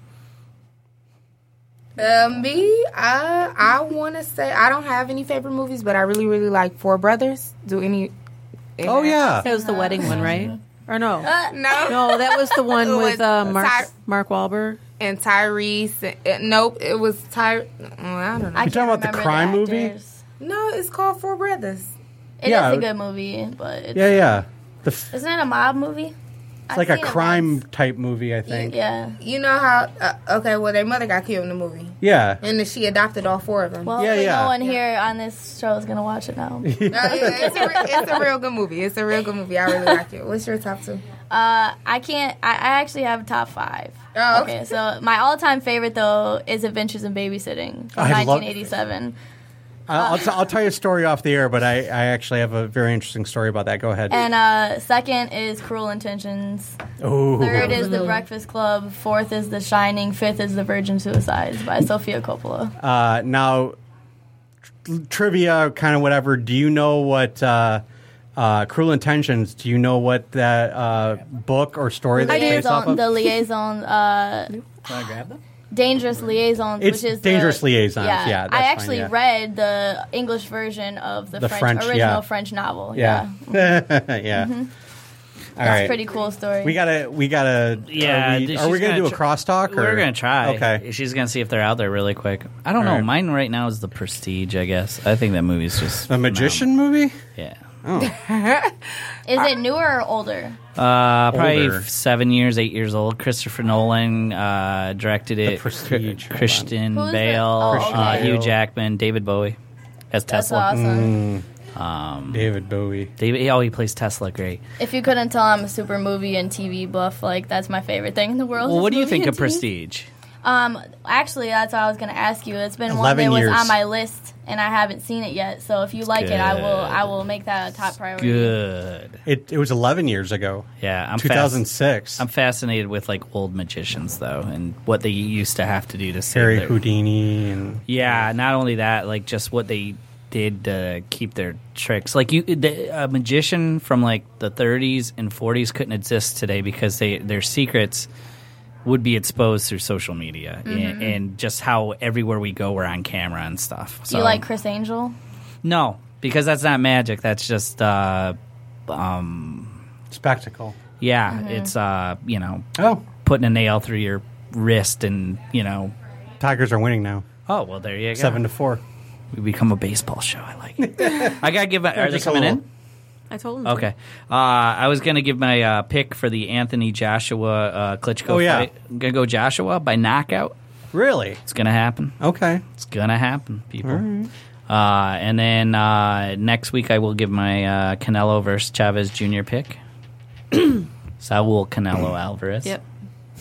Uh, me, I I want to say I don't have any favorite movies, but I really really like Four Brothers. Do any? Oh yeah, That was the wedding one, right? Or no? Uh, no, no, that was the one with uh, Mark Ty- Mark Wahlberg. and Tyrese. uh, nope, it was Ty. I don't know. I You talking about the remember crime movie? no, it's called Four Brothers. It is Yeah. a good movie, but it's, yeah, yeah. The, f- isn't it a mob movie? It's like a crime type movie, I think. Yeah. You know how? Uh, okay, well, their mother got killed in the movie, Yeah. and then she adopted all four of them. Well, Yeah, hopefully yeah. no one here on this show is gonna watch it now. No, it- it's, a, re- it's a real good movie. It's a real good movie. I really like it. What's your top two? Uh, I can't. I, I actually have a top five. Oh, okay. So my all-time favorite though is Adventures in Babysitting from I love- 1987. I'll, I'll, t- I'll tell you a story off the air, but I, I actually have a very interesting story about that. Go ahead. And uh, second is Cruel Intentions. oh, Third is The Breakfast Club. Fourth is The Shining. Fifth is The Virgin Suicides by Sofia Coppola. uh, now tr- trivia, kind of whatever. Do you know what uh, uh, Cruel Intentions? Do you know what that uh, book or story that's based off of? the liaison, uh, Can I grab them? Dangerous Liaisons, It's which is Dangerous the, Liaisons, yeah, that's I fine, actually yeah. read the English version of the, The French, French, original yeah. French novel. yeah, Yeah, yeah. Mm-hmm. All that's right. a pretty cool story. We gotta, we gotta. Yeah, Are we, are we gonna, gonna do a tr- crosstalk? Or? We're gonna try. Okay. She's gonna see if they're out there really quick. I don't All know. right. Mine right now is the Prestige. I guess. I think that movie's just A magician movie? Yeah. Oh. is it newer or older? Uh, probably Older. seven years, eight years old. Christopher Nolan uh, directed it. Prestige, hold. Christian Who's the- Bale, oh, uh, okay. Hugh Jackman, David Bowie as That's Tesla. awesome. David Bowie. David, oh, he plays Tesla. Great. If you couldn't tell, I'm a super movie and TV buff. Like that's my favorite thing in the world. Well, is what do you movie think and of TV. Prestige? Um, actually, that's what I was going to ask you. It's been one 11 that was years. on my list, and I haven't seen it yet. So if you like it, I will. I will make that a top priority. Good. It, it was 11 years ago. Yeah, I'm fas- 2006. I'm fascinated with like old magicians though, and what they used to have to do to save Harry their- Houdini and Yeah, not only that, like just what they did to keep their tricks. Like you, the, a magician from like the 30s and 40s couldn't exist today because they their secrets would be exposed through social media and, and just how everywhere we go we're on camera and stuff. Do you like Criss Angel? no, because that's not magic. That's just uh, um, spectacle. yeah, Mm-hmm. it's uh, you know, Oh, putting a nail through your wrist and you know. Tigers are winning now, Oh well, there you go. seven to four. We become a baseball show. I like it. I gotta give. Are they coming little. in? I told him. to. Okay. Uh, I was gonna give my uh, pick for the Anthony Joshua uh, Klitschko Oh, yeah. fight. I'm gonna go Joshua by knockout. Really? It's gonna happen. Okay. It's gonna happen, people. Uh, and then uh, next week I will give my uh, Canelo versus Chavez Jr. pick. Saul Canelo Alvarez. Yep.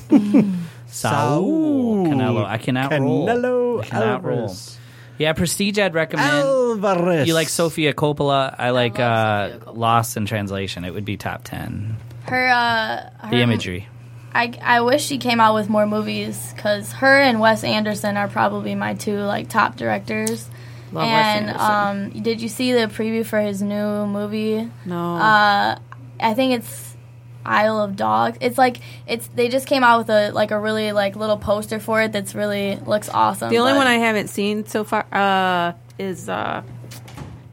Saul Canelo. I cannot roll. Canelo I cannot roll. Alvarez. Yeah, Prestige. I'd recommend. Alvarez. You like Sofia Coppola? I like love uh, Sofia Coppola. Lost in Translation. It would be top ten. Her, uh, her The imagery. I, I wish she came out with more movies because her and Wes Anderson are probably my two like top directors. Love Wes and Anderson. um, did you see the preview for his new movie? No. Uh, I think it's Isle of Dogs. It's like it's they just came out with a like a really like little poster for it that's really looks awesome. the only but one I haven't seen so far uh, is uh,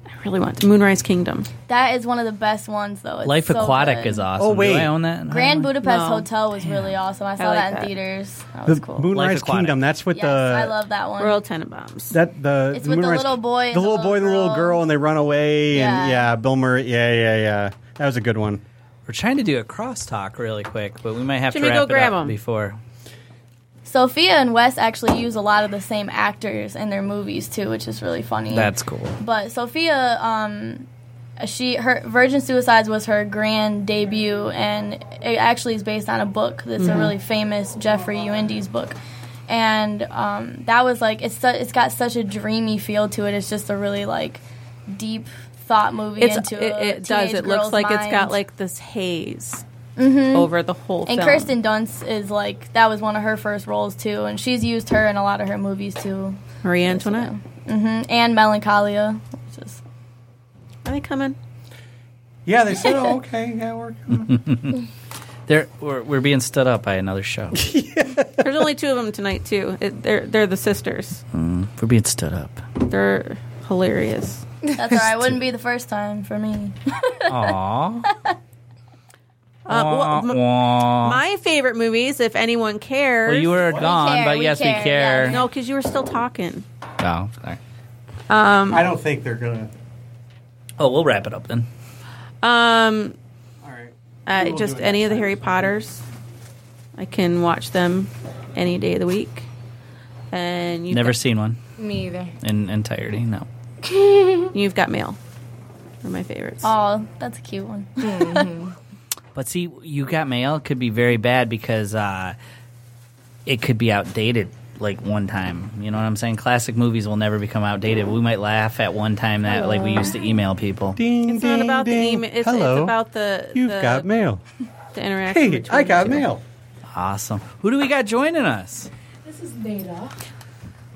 I really want to Moonrise Kingdom. that is one of the best ones though. It's Life so Aquatic good. is awesome. Oh, wait. Do I own that? Grand Budapest No. Hotel was really awesome. I saw like that in that. theaters. That the was cool. Moonrise Kingdom? That's with yes, the I love that one. Royal Tenenbaums. that the It's with the little boy the the little boy and the little little girl. girl, and they run away. Yeah. And yeah, Bill Murray. Yeah, yeah, yeah. That was a good one. We're trying to do a crosstalk really quick, but we might have Jimmy, to go wrap it grab up 'em. before. Sofia and Wes actually use a lot of the same actors in their movies too, which is really funny. That's cool. But Sofia, um, she her Virgin Suicides was her grand debut, and it actually is based on a book that's a really famous Jeffrey Eugenides book. And um, that was like it's su- it's got such a dreamy feel to it. It's just a really like deep thought movie It's, into it, a it does. It looks girl's like it's got like this haze over the whole thing. And film. Kirsten Dunst is like that was one of her first roles too, and she's used her in a lot of her movies too. Marie Antoinette. hmm And Melancholia, which is Are they coming? Yeah, they said, oh, okay, yeah, we're. They're, we're, we're being stood up by another show. There's only two of them tonight too. It, they're they're the sisters. we're being stood up. They're hilarious. That's all right. Wouldn't be the first time for me. Aww. Uh, well, m- my favorite movies, if anyone cares. well, you were gone, care, but we yes, care, we care. yeah. no, because you were still talking. Oh, sorry. I don't think they're gonna. Oh, we'll wrap it up then. Um, All right. uh, We'll just any of the. Harry Potters. I can watch them any day of the week. And you've Never got, seen one Me either. in entirety. No. you've got mail. Are my favorites. Oh, that's a cute one. But see, you got mail could be very bad because uh, it could be outdated like one time. You know what I'm saying? Classic movies will never become outdated. We might laugh at one time that like we used to email people. Ding, It's not ding, about the ding. email. It's, Hello. it's about the You've the, got mail. the interaction. Hey, between I the got two. mail. Awesome. Who do we got joining us? This is Nada.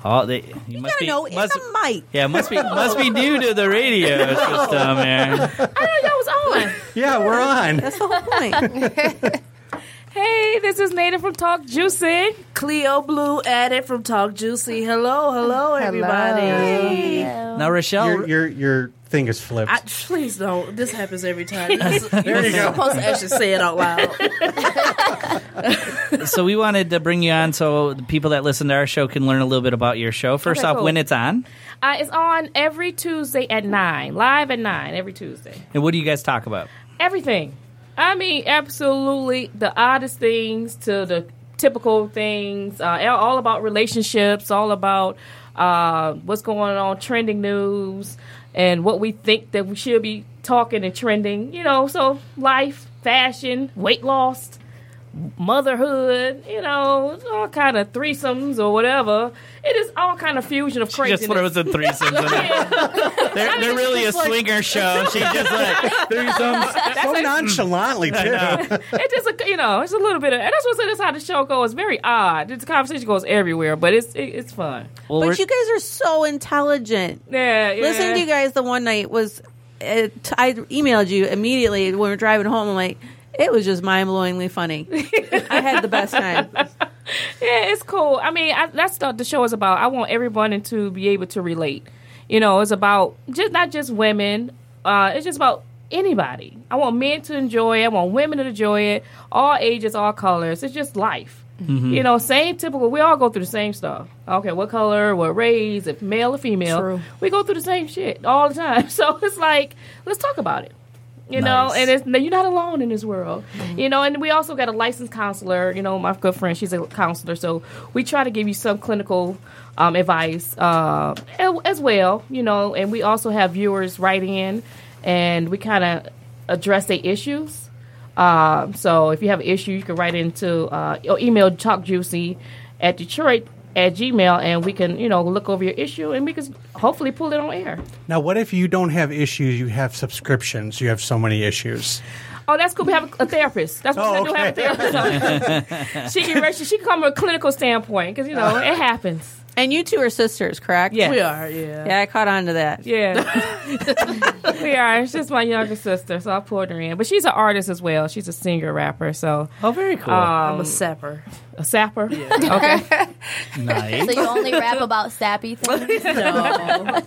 Oh, they, you must gotta be. know it's must, a mic. yeah, must be must be new to the radio system here. I didn't know y'all was on. Yeah, we're on. That's the whole point. Hey, this is Nada from Talk Juicy. Cleo Blue added from Talk Juicy. Hello, hello, everybody. Now, Rochelle, Your your your thing is flipped. I, please don't. This happens every time. There you you're go. supposed to actually say it out loud. so we wanted to bring you on so the people that listen to our show can learn a little bit about your show. First Okay, off, cool. when it's on, Uh, it's on every Tuesday at 9, live at 9 every Tuesday. and what do you guys talk about? Everything. I mean, absolutely the oddest things to the typical things, uh, all about relationships, all about uh, what's going on, trending news, and what we think that we should be talking and trending. You know, so life, fashion, weight loss, motherhood, you know, all kind of threesomes or whatever. It is all kind of fusion of craziness. Just throws the threesomes in there. They're, they're really a swinger show. She just like threesomes. so nonchalantly too. it just a, you know it's a little bit of and that's what that's how the show goes. It's very odd. The conversation goes everywhere, but it's it, it's fun. Well, but you guys are so intelligent. Yeah, yeah. Listening to you guys the one night was. Uh, it, I emailed you immediately when we were driving home. I'm like, it was just mind blowingly funny. I had the best time. Yeah, it's cool. I mean, I, that's what the show is about. I want everyone to be able to relate. You know, it's about just not just women. Uh, it's just about anybody. I want men to enjoy it. I want women to enjoy it. All ages, all colors. It's just life. You know, same typical. We all go through the same stuff. Okay, what color, what race, if male or female, True. we go through the same shit all the time. So it's like, let's talk about it. You know, and it's, you're not alone in this world. You know, and we also got a licensed counselor. You know, my good friend, she's a counselor, so we try to give you some clinical um, advice uh, as well. You know, and we also have viewers write in, and we kind of address their issues. Uh, so if you have an issue, you can write into uh, or email talkjuicy at Detroit at Gmail, and we can you know look over your issue, and we can hopefully pull it on air. Now, what if you don't have issues? You have subscriptions. You have so many issues. Oh, that's cool. We have a, therapist. That's what Oh, I do. Have a therapist. she can she can come from a clinical standpoint because you know uh, it happens. And you two are sisters, correct? Yeah. We are, yeah. Yeah, I caught on to that. Yeah, we are. It's just my younger sister, so I pulled her in. But she's an artist as well. She's a singer, rapper. So oh, very cool. I'm um, a sapper. a sapper. Okay. nice. So you only rap about sappy things? No.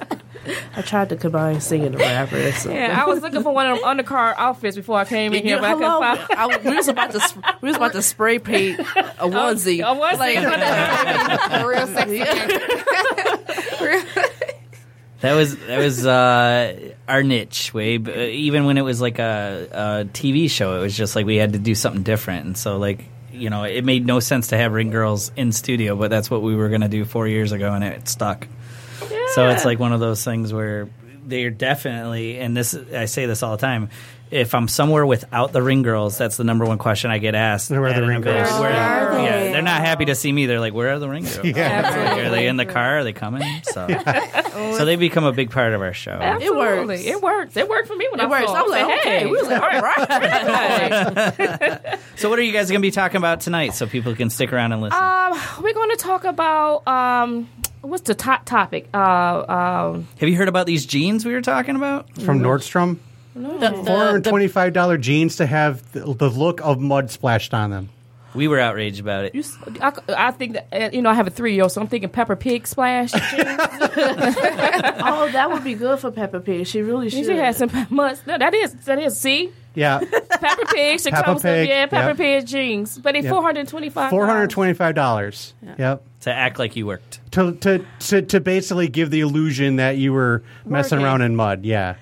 I tried to combine singing and rapper. So. Yeah, I was looking for one of them Undercard outfits before I came in You- here, but I hello? couldn't find. I was- we was about to sp- we was about to spray paint a onesie. I was Like- Real sexy. That was that was uh, our niche, Wabe. Uh, even when it was like a, a TV show, it was just like we had to do something different, and so like you know, it made no sense to have ring girls in studio, but that's what we were going to do four years ago, and it stuck. So it's like one of those things where they're definitely, and this I say this all the time. If I'm somewhere without the ring girls, that's the number one question I get asked. Where are at the an ring event. girls? Where- Where are they? Yeah, they're not happy to see me. They're like, "Where are the ring girls? Yeah. Are they in the car? Are they coming?" So, so they become a big part of our show. Absolutely. works. It works. It worked for me when It I works. I was Said, like, okay. hey. We was like, all right, right. So, what are you guys going to be talking about tonight so people can stick around and listen? Um, we're going to talk about um, what's the top topic? Uh, um, Have you heard about these jeans we were talking about? From Nordstrom, four hundred twenty-five dollar jeans to have the, the look of mud splashed on them. We were outraged about it. you, s- I, I think that uh, you know I have a three year old, so I'm thinking Peppa Pig splash. Oh, that would be good for Peppa Pig. She really should. she has some must. No, that is that is. See, Yeah, Peppa Pig should Peppa come Pig, yeah Pepper yep. Pig jeans, but they Yep. four hundred twenty five. four hundred twenty-five dollars. Yep. To act like you worked. To, to to to basically give the illusion that you were messing Working. around in mud. Yeah.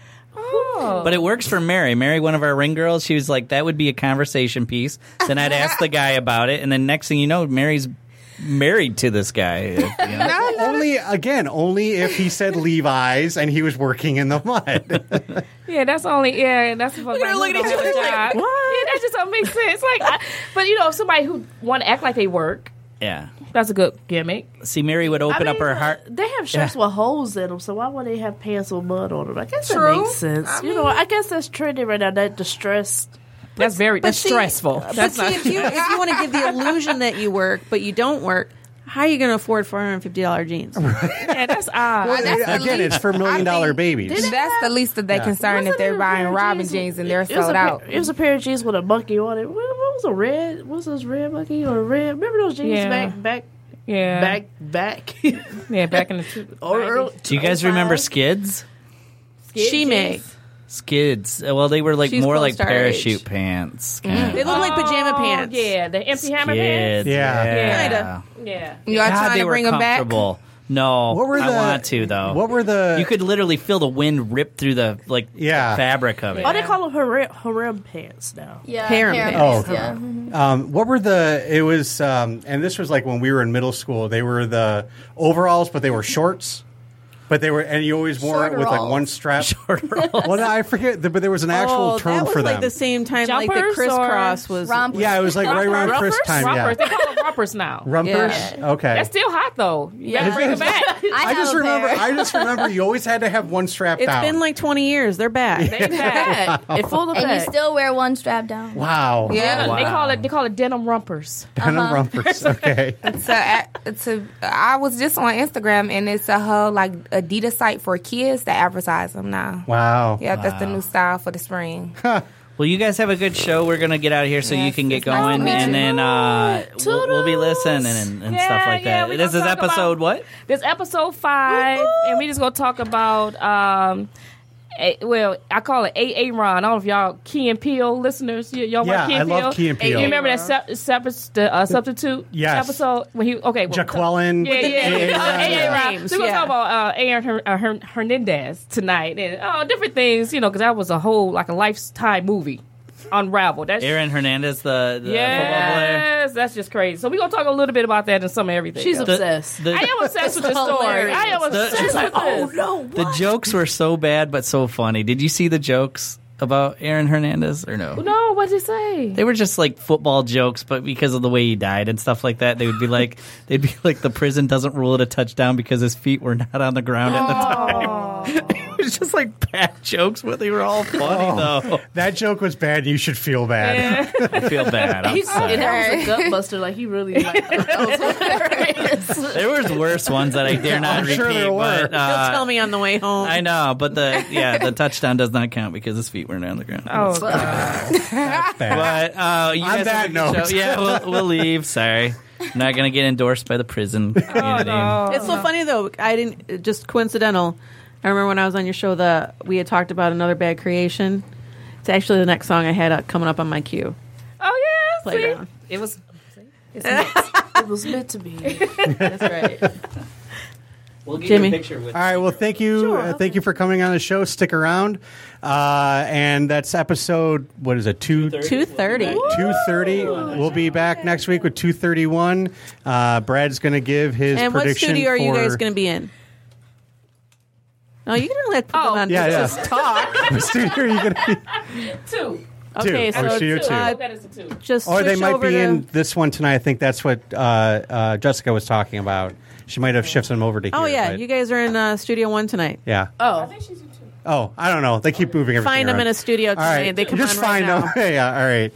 Oh, But it works for Mary. Mary, one of our ring girls, she was like, that would be a conversation piece. Then I'd ask the guy about it, and then next thing you know, Mary's married to this guy. you know? only again, only if he said Levi's and he was working in the mud. Yeah, that's only yeah. That's for like, her looking who at have a like, job. what? Yeah, that just don't make sense. Like, I, but you know, if somebody who want to act like they work, yeah. That's That's a good gimmick. See, Mary would open I up her heart. They have shirts Yeah. with holes in them, so why would they have pants with mud on them? I guess True. that makes sense. I you know, I guess that's trendy right now. That distressed. That's very that's see- stressful. But That's see, not. if you if you want to give the illusion that you work, but you don't work, how are you going to afford four hundred and fifty dollar jeans? yeah, that's odd. Well, that's the Again, least- it's for million dollar dollar think babies. That's the least of their concern if they're buying Robin jeans and they're It was sold a out. Pair, it was a pair of jeans with a monkey on it. What, what was a red? What was those red monkey or red? Remember those jeans Yeah. back back yeah, back back? yeah, back in the two, or early, Do you guys remember Skids? she may. Skids. Well, they were like She's more close like to our parachute age. pants. They look like pajama Oh, pants. Yeah, the MC hammer pants. Skids. Yeah. yeah. Kinda. Yeah, You are God, trying they to were bring them back. comfortable. No, What were I the- want to though. What were the? you could literally feel the wind rip through the like Yeah. fabric of it. Oh, they call them harem, harem pants now. Yeah, Harem harem pants. pants, yeah. Um, what were the? It was, um, and this was like when we were in middle school. They were the overalls, but they were shorts. But they were, and you always wore it with like Shorteralls. one strap. well, no, I forget, the, but there was an actual oh, term that was for like them. the same time like the Jumpers crisscross was. Rompers. yeah, it was like right around rumpers, Chris time. rumpers. They Yeah, call them rumpers now. rumpers. Yeah. Okay. That's still hot though. You gotta Yeah. bring it back. I, I have just a remember. pair. I just remember you always had to have one strap It's down. been like twenty years. They're back. They back. It full of and you still wear one strap down. wow. Yeah. They call it they call it denim rumpers. Denim Uh-huh. rumpers. Okay. So, I, to, I was just on Instagram and it's a whole like Adidas site for kids that advertise them now. Wow. Yeah, that's the new style for the spring. Well, you guys have a good show. We're gonna get out of here so you can get it's nice going, and then uh, we'll, we'll be listening and, and Yeah, stuff like that. we this is episode about- what? This episode 5 and we just gonna talk about um. A, well, I call it AA Ron. I don't know if y'all Key and Peele listeners. Y- y'all Yeah, watch Key I and love Peele? Key and Peele. You remember that sep- separate the uh, substitute Yes. episode when he okay well, Jaqueline. Yeah, yeah, AA. Ron, yeah. AA Ron. Names, So we're gonna talk about uh, Aaron Her- uh, Her- Hernandez tonight and oh different things, you know, because that was a whole like a lifetime movie. Unravel. That's Aaron Hernandez, the, the football player. yes, that's just crazy. So we're gonna talk a little bit about that and some of everything. She's else. obsessed. The, I am obsessed with the story. I am The- obsessed She's with Oh this. no! the jokes were so bad but so funny. Did you see the jokes about Aaron Hernandez or no? No, what did he say? They were just like football jokes, but because of the way he died and stuff like that, they would be like, they'd be like, the prison doesn't rule it a touchdown because his feet were not on the ground at the time. It was just like bad jokes, but they were all funny though. That joke was bad. You should feel bad. I feel bad. I'm He's, sorry. and that was a gut buster. Like he really like that was. There was worse ones that I dare not I'm repeat. sure there were. But, uh, He'll tell me on the way home. I know, but the yeah, the touchdown does not count because his feet weren't on the ground. Oh, Bad. But uh, you On that have a good note. yeah, we'll, we'll leave. Sorry, I'm not gonna get endorsed by the prison community. It's so funny though. I didn't just coincidental. I remember when I was on your show that we had talked about another bad creation. It's actually the next song I had uh, coming up on my queue. oh yeah. See? It was. it was meant to be. That's right. We'll get Jimmy. you a picture with. All right. Well, thank you. uh, thank you for coming on the show. Stick around. Uh, and that's episode. What is it? Two. Two thirty. Two thirty. We'll be back next week with two thirty one. Uh, Brad's going to give his prediction. And what studio are you guys going to be in? Oh, you can let people Oh, on Yeah, yeah. just talk. What studio are you going to be? two. Okay, Two. Oh, so studio it's, two. uh, that is a two. just Or they switch might over be to, in this one tonight. I think that's what uh, uh, Jessica was talking about. She might have shifted them over to here. Oh yeah, but- you guys are in uh, Studio One tonight. yeah. Oh, Oh, I don't know. They keep moving everything Find them around. in a studio All tonight. right. They come Just on right find now. them. yeah. All right.